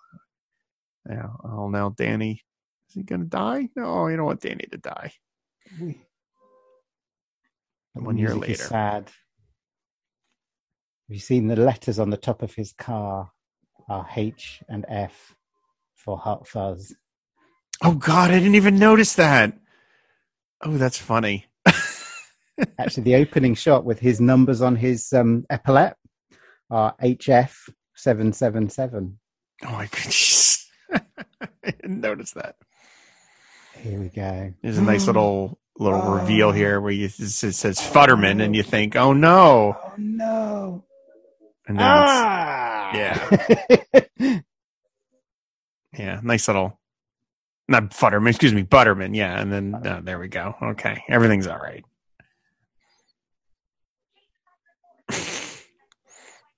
yeah. Oh, now Danny, is he gonna die? No, you don't want Danny to die. The One year later. sad. Have you seen the letters on the top of his car are H and F for Hot Fuzz? Oh God, I didn't even notice that. Oh, that's funny. (laughs) Actually, the opening shot with his numbers on his um, epaulette are HF seven seven seven. Oh my goodness, (laughs) I didn't notice that. Here we go. There's a nice little little reveal here where you, it says says Futterman, and you think, "Oh no!" Oh no! And then Ah! yeah, (laughs) yeah, nice little not Futterman, excuse me, Butterman. Yeah, and then uh, there we go. Okay, everything's all right.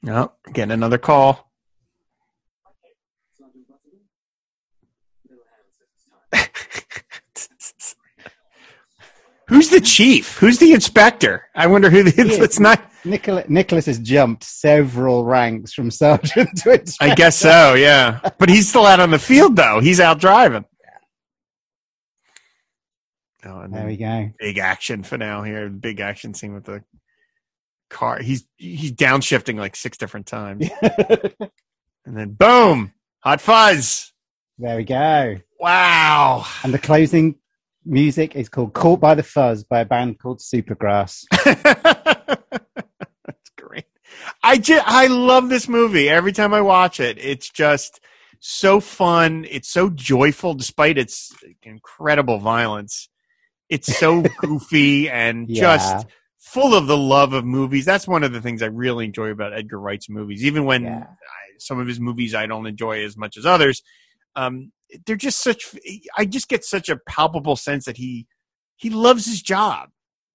No, (laughs) getting another call. (laughs) Who's the chief? Who's the inspector? I wonder who the. (laughs) is. It's not. Nicholas, Nicholas has jumped several ranks from sergeant to inspector. I guess so. Yeah, but he's still out on the field though. He's out driving. And There we go. big action finale here. Big action scene with the car. He's he's downshifting like six different times, (laughs) and then boom, hot fuzz. there we go. Wow. And the closing music is called "Caught by the Fuzz" by a band called Supergrass. (laughs) That's great. I just I love this movie. Every time I watch it, it's just so fun. It's so joyful despite its incredible violence. It's so (laughs) goofy and Yeah. just full of the love of movies. That's one of the things I really enjoy about Edgar Wright's movies. Even when Yeah. I, some of his movies I don't enjoy as much as others, um, they're just such. I just get such a palpable sense that he he loves his job.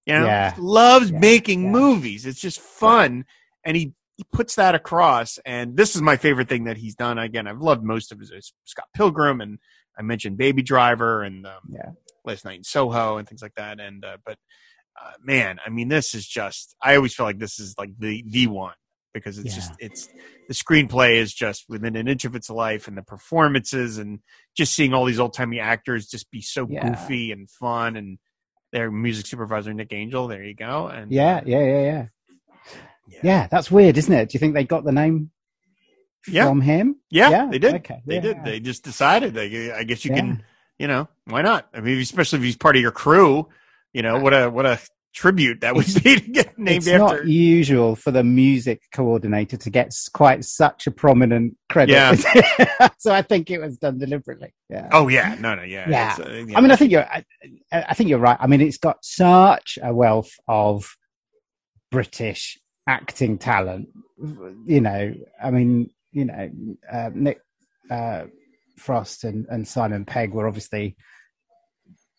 You know, Yeah. Loves Yeah. making movies. It's just fun, and he, he puts that across. And this is my favorite thing that he's done. Again, I've loved most of his Scott Pilgrim, and I mentioned Baby Driver, and um, Yeah. Last Night in Soho, and things like that. And uh, but uh, man, I mean, this is just. I always feel like this is like the the one because it's Yeah. just it's the screenplay is just within an inch of its life, and the performances, and just seeing all these old timey actors just be so Yeah. goofy and fun, and their music supervisor Nick Angel. There you go. And Yeah, uh, yeah, yeah, yeah. Yeah. Yeah, that's weird, isn't it? Do you think they got the name Yeah. from him? yeah, Yeah, they did. okay, They did. They just decided. They, I guess you Yeah. can, you know, why not? I mean, especially if he's part of your crew. You know, what a what a tribute that would (laughs) be to get named it's after. not usual for the music coordinator to get quite such a prominent credit. Yeah. (laughs) so I think it was done deliberately. Yeah. Oh yeah, no, no, yeah. Yeah. Uh, yeah. I mean, I think you're. I, I think you're right. I mean, it's got such a wealth of British acting talent. You know, I mean, you know, uh, Nick uh, Frost and, and Simon Pegg were obviously,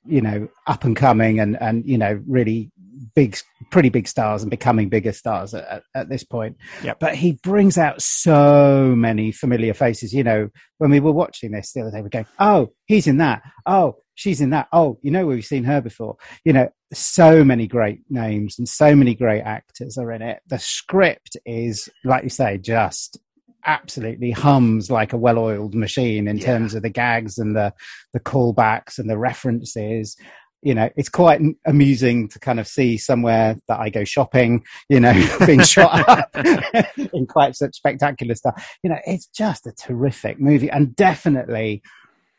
you know, up and coming and and you know, really big, pretty big stars and becoming bigger stars at, at, this point. Yep. But he brings out so many familiar faces. You know, when we were watching this the other day, we're going, "Oh, he's in that. Oh, she's in that. Oh, you know, we've seen her before. You know, so many great names and so many great actors are in it. The script is, like you say, just absolutely hums like a well-oiled machine in Yeah. terms of the gags and the the callbacks and the references you know it's quite amusing to kind of see somewhere that i go shopping you know (laughs) being shot (laughs) up (laughs) in quite such spectacular stuff you know it's just a terrific movie and definitely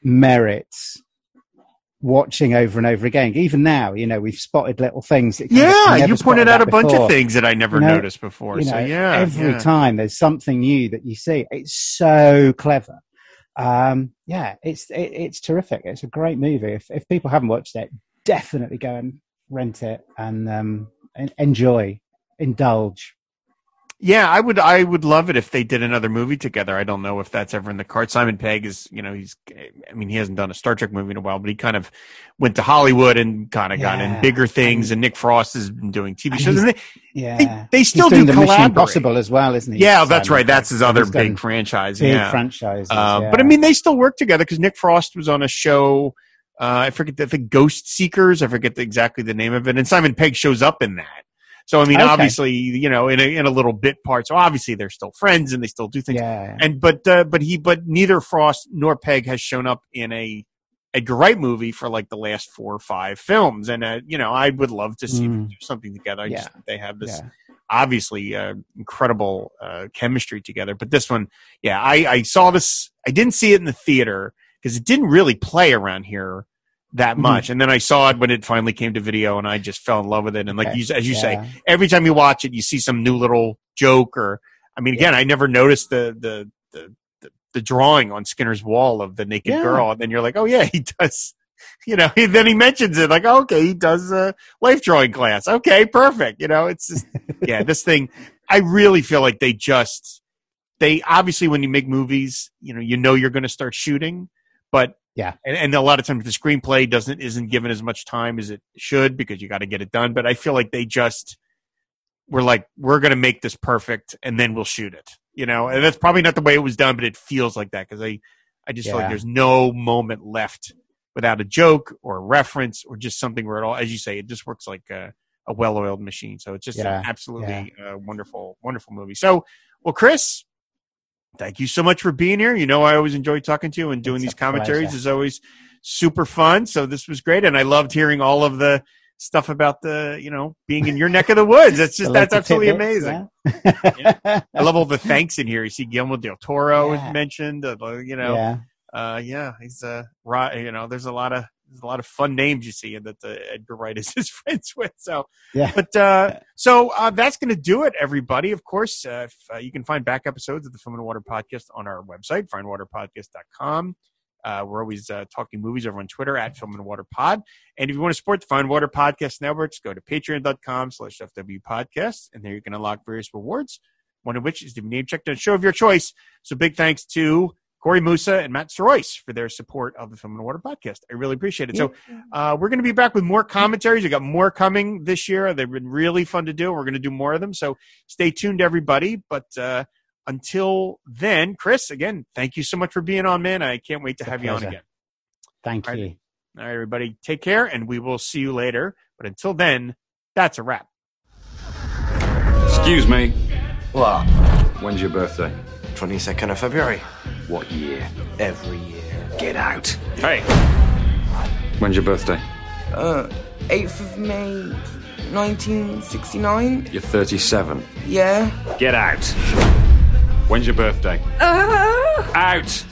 merits watching over and over again even now you know we've spotted little things that of Yeah, you pointed out a that bunch of things that I never You know, noticed before. you know, so yeah, every yeah. time there's something new that you see. It's so clever. Um, yeah, it's it, it's terrific. It's a great movie. If if people haven't watched it, definitely go and rent it and um, en- enjoy, indulge. Yeah, I would. I would love it if they did another movie together. I don't know if that's ever in the cards. Simon Pegg is, you know, he's. I mean, he hasn't done a Star Trek movie in a while, but he kind of went to Hollywood and kind of got in bigger things. And Nick Frost has been doing TV shows. And they, Yeah, they, they still do the Mission. Impossible as well, isn't he? Yeah, that's right. That's his other big franchise. big yeah. franchises. Uh, yeah. But I mean, they still work together because Nick Frost was on a show. Uh, I forget the, the Ghost Seekers. I forget the, exactly the name of it. And Simon Pegg shows up in that. So I mean, Okay. obviously, you know, in a in a little bit part. So obviously, they're still friends and they still do things. yeah, And but uh, but he but neither Frost nor Pegg has shown up in a Edgar Wright movie for like the last four or five films. And uh, you know, I would love to see them Mm. do something together. I just Yeah. think they have this yeah. obviously uh, incredible uh, chemistry together. But this one, yeah, I, I saw this. I didn't see it in the theater because it didn't really play around here that Mhm. much. And then I saw it when it finally came to video, and I just fell in love with it. And like Okay. you, as you say, every time you watch it, you see some new little joke. Or I mean, again, I never noticed the the the the, drawing on Skinner's wall of the naked Yeah. girl, and then you're like, oh yeah, (laughs) he does. You know, he, (laughs) then he mentions it like, okay, he does a life drawing class. Okay, perfect. You know, it's just, (laughs) yeah, this thing. I really feel like they just they obviously when you make movies, you know, you know you're going to start shooting, but Yeah. and, and a lot of times the screenplay doesn't isn't given as much time as it should because you got to get it done. But I feel like they just were like, we're going to make this perfect and then we'll shoot it. You know, and that's probably not the way it was done, but it feels like that because I I just feel like there's no moment left without a joke or a reference or just something where it all, as you say, it just works like a, a well-oiled machine. So it's just Yeah, an absolutely uh, wonderful, wonderful movie. So, well, Chris, thank you so much for being here. You know, I always enjoy talking to you and doing It's these commentaries pleasure. is always super fun. So this was great, and I loved hearing all of the stuff about the, you know, being in your neck of the woods. That's just (laughs) that's absolutely tidbits, amazing. yeah. (laughs) I love all the thanks in here. You see Guillermo del Toro Yeah. mentioned. Uh, you know, yeah. uh, yeah, he's uh, right. You know, there's a lot of there's a lot of fun names you see and that the Edgar Wright is (laughs) his friends with. So, Yeah. but uh, so uh, that's going to do it, everybody. Of course, uh, if, uh, you can find back episodes of the Film and Water Podcast on our website, fireandwaterpodcast.com. Uh, we're always uh, talking movies over on Twitter at Film and Water Pod. And if you want to support the Fire and Water Podcast Networks, go to patreon.com slash FW Podcast. And there you can unlock various rewards, one of which is the name checked on a show of your choice. So big thanks to Corey Musa and Matt Sorois for their support of the Film and Water Podcast. I really appreciate it. So uh, we're going to be back with more commentaries. We got more coming this year. They've been really fun to do. We're going to do more of them. So stay tuned, everybody. But uh, until then, Chris, again, thank you so much for being on, man. I can't wait to It's a have you on again. Thank All right. you. All right, everybody, take care, and we will see you later. But until then, that's a wrap. Excuse me. What? When's your birthday? 22nd of February. What year? Every year. Get out. Hey. When's your birthday? Uh, 8th of May, 1969? You're 37. Yeah. Get out. When's your birthday? Out.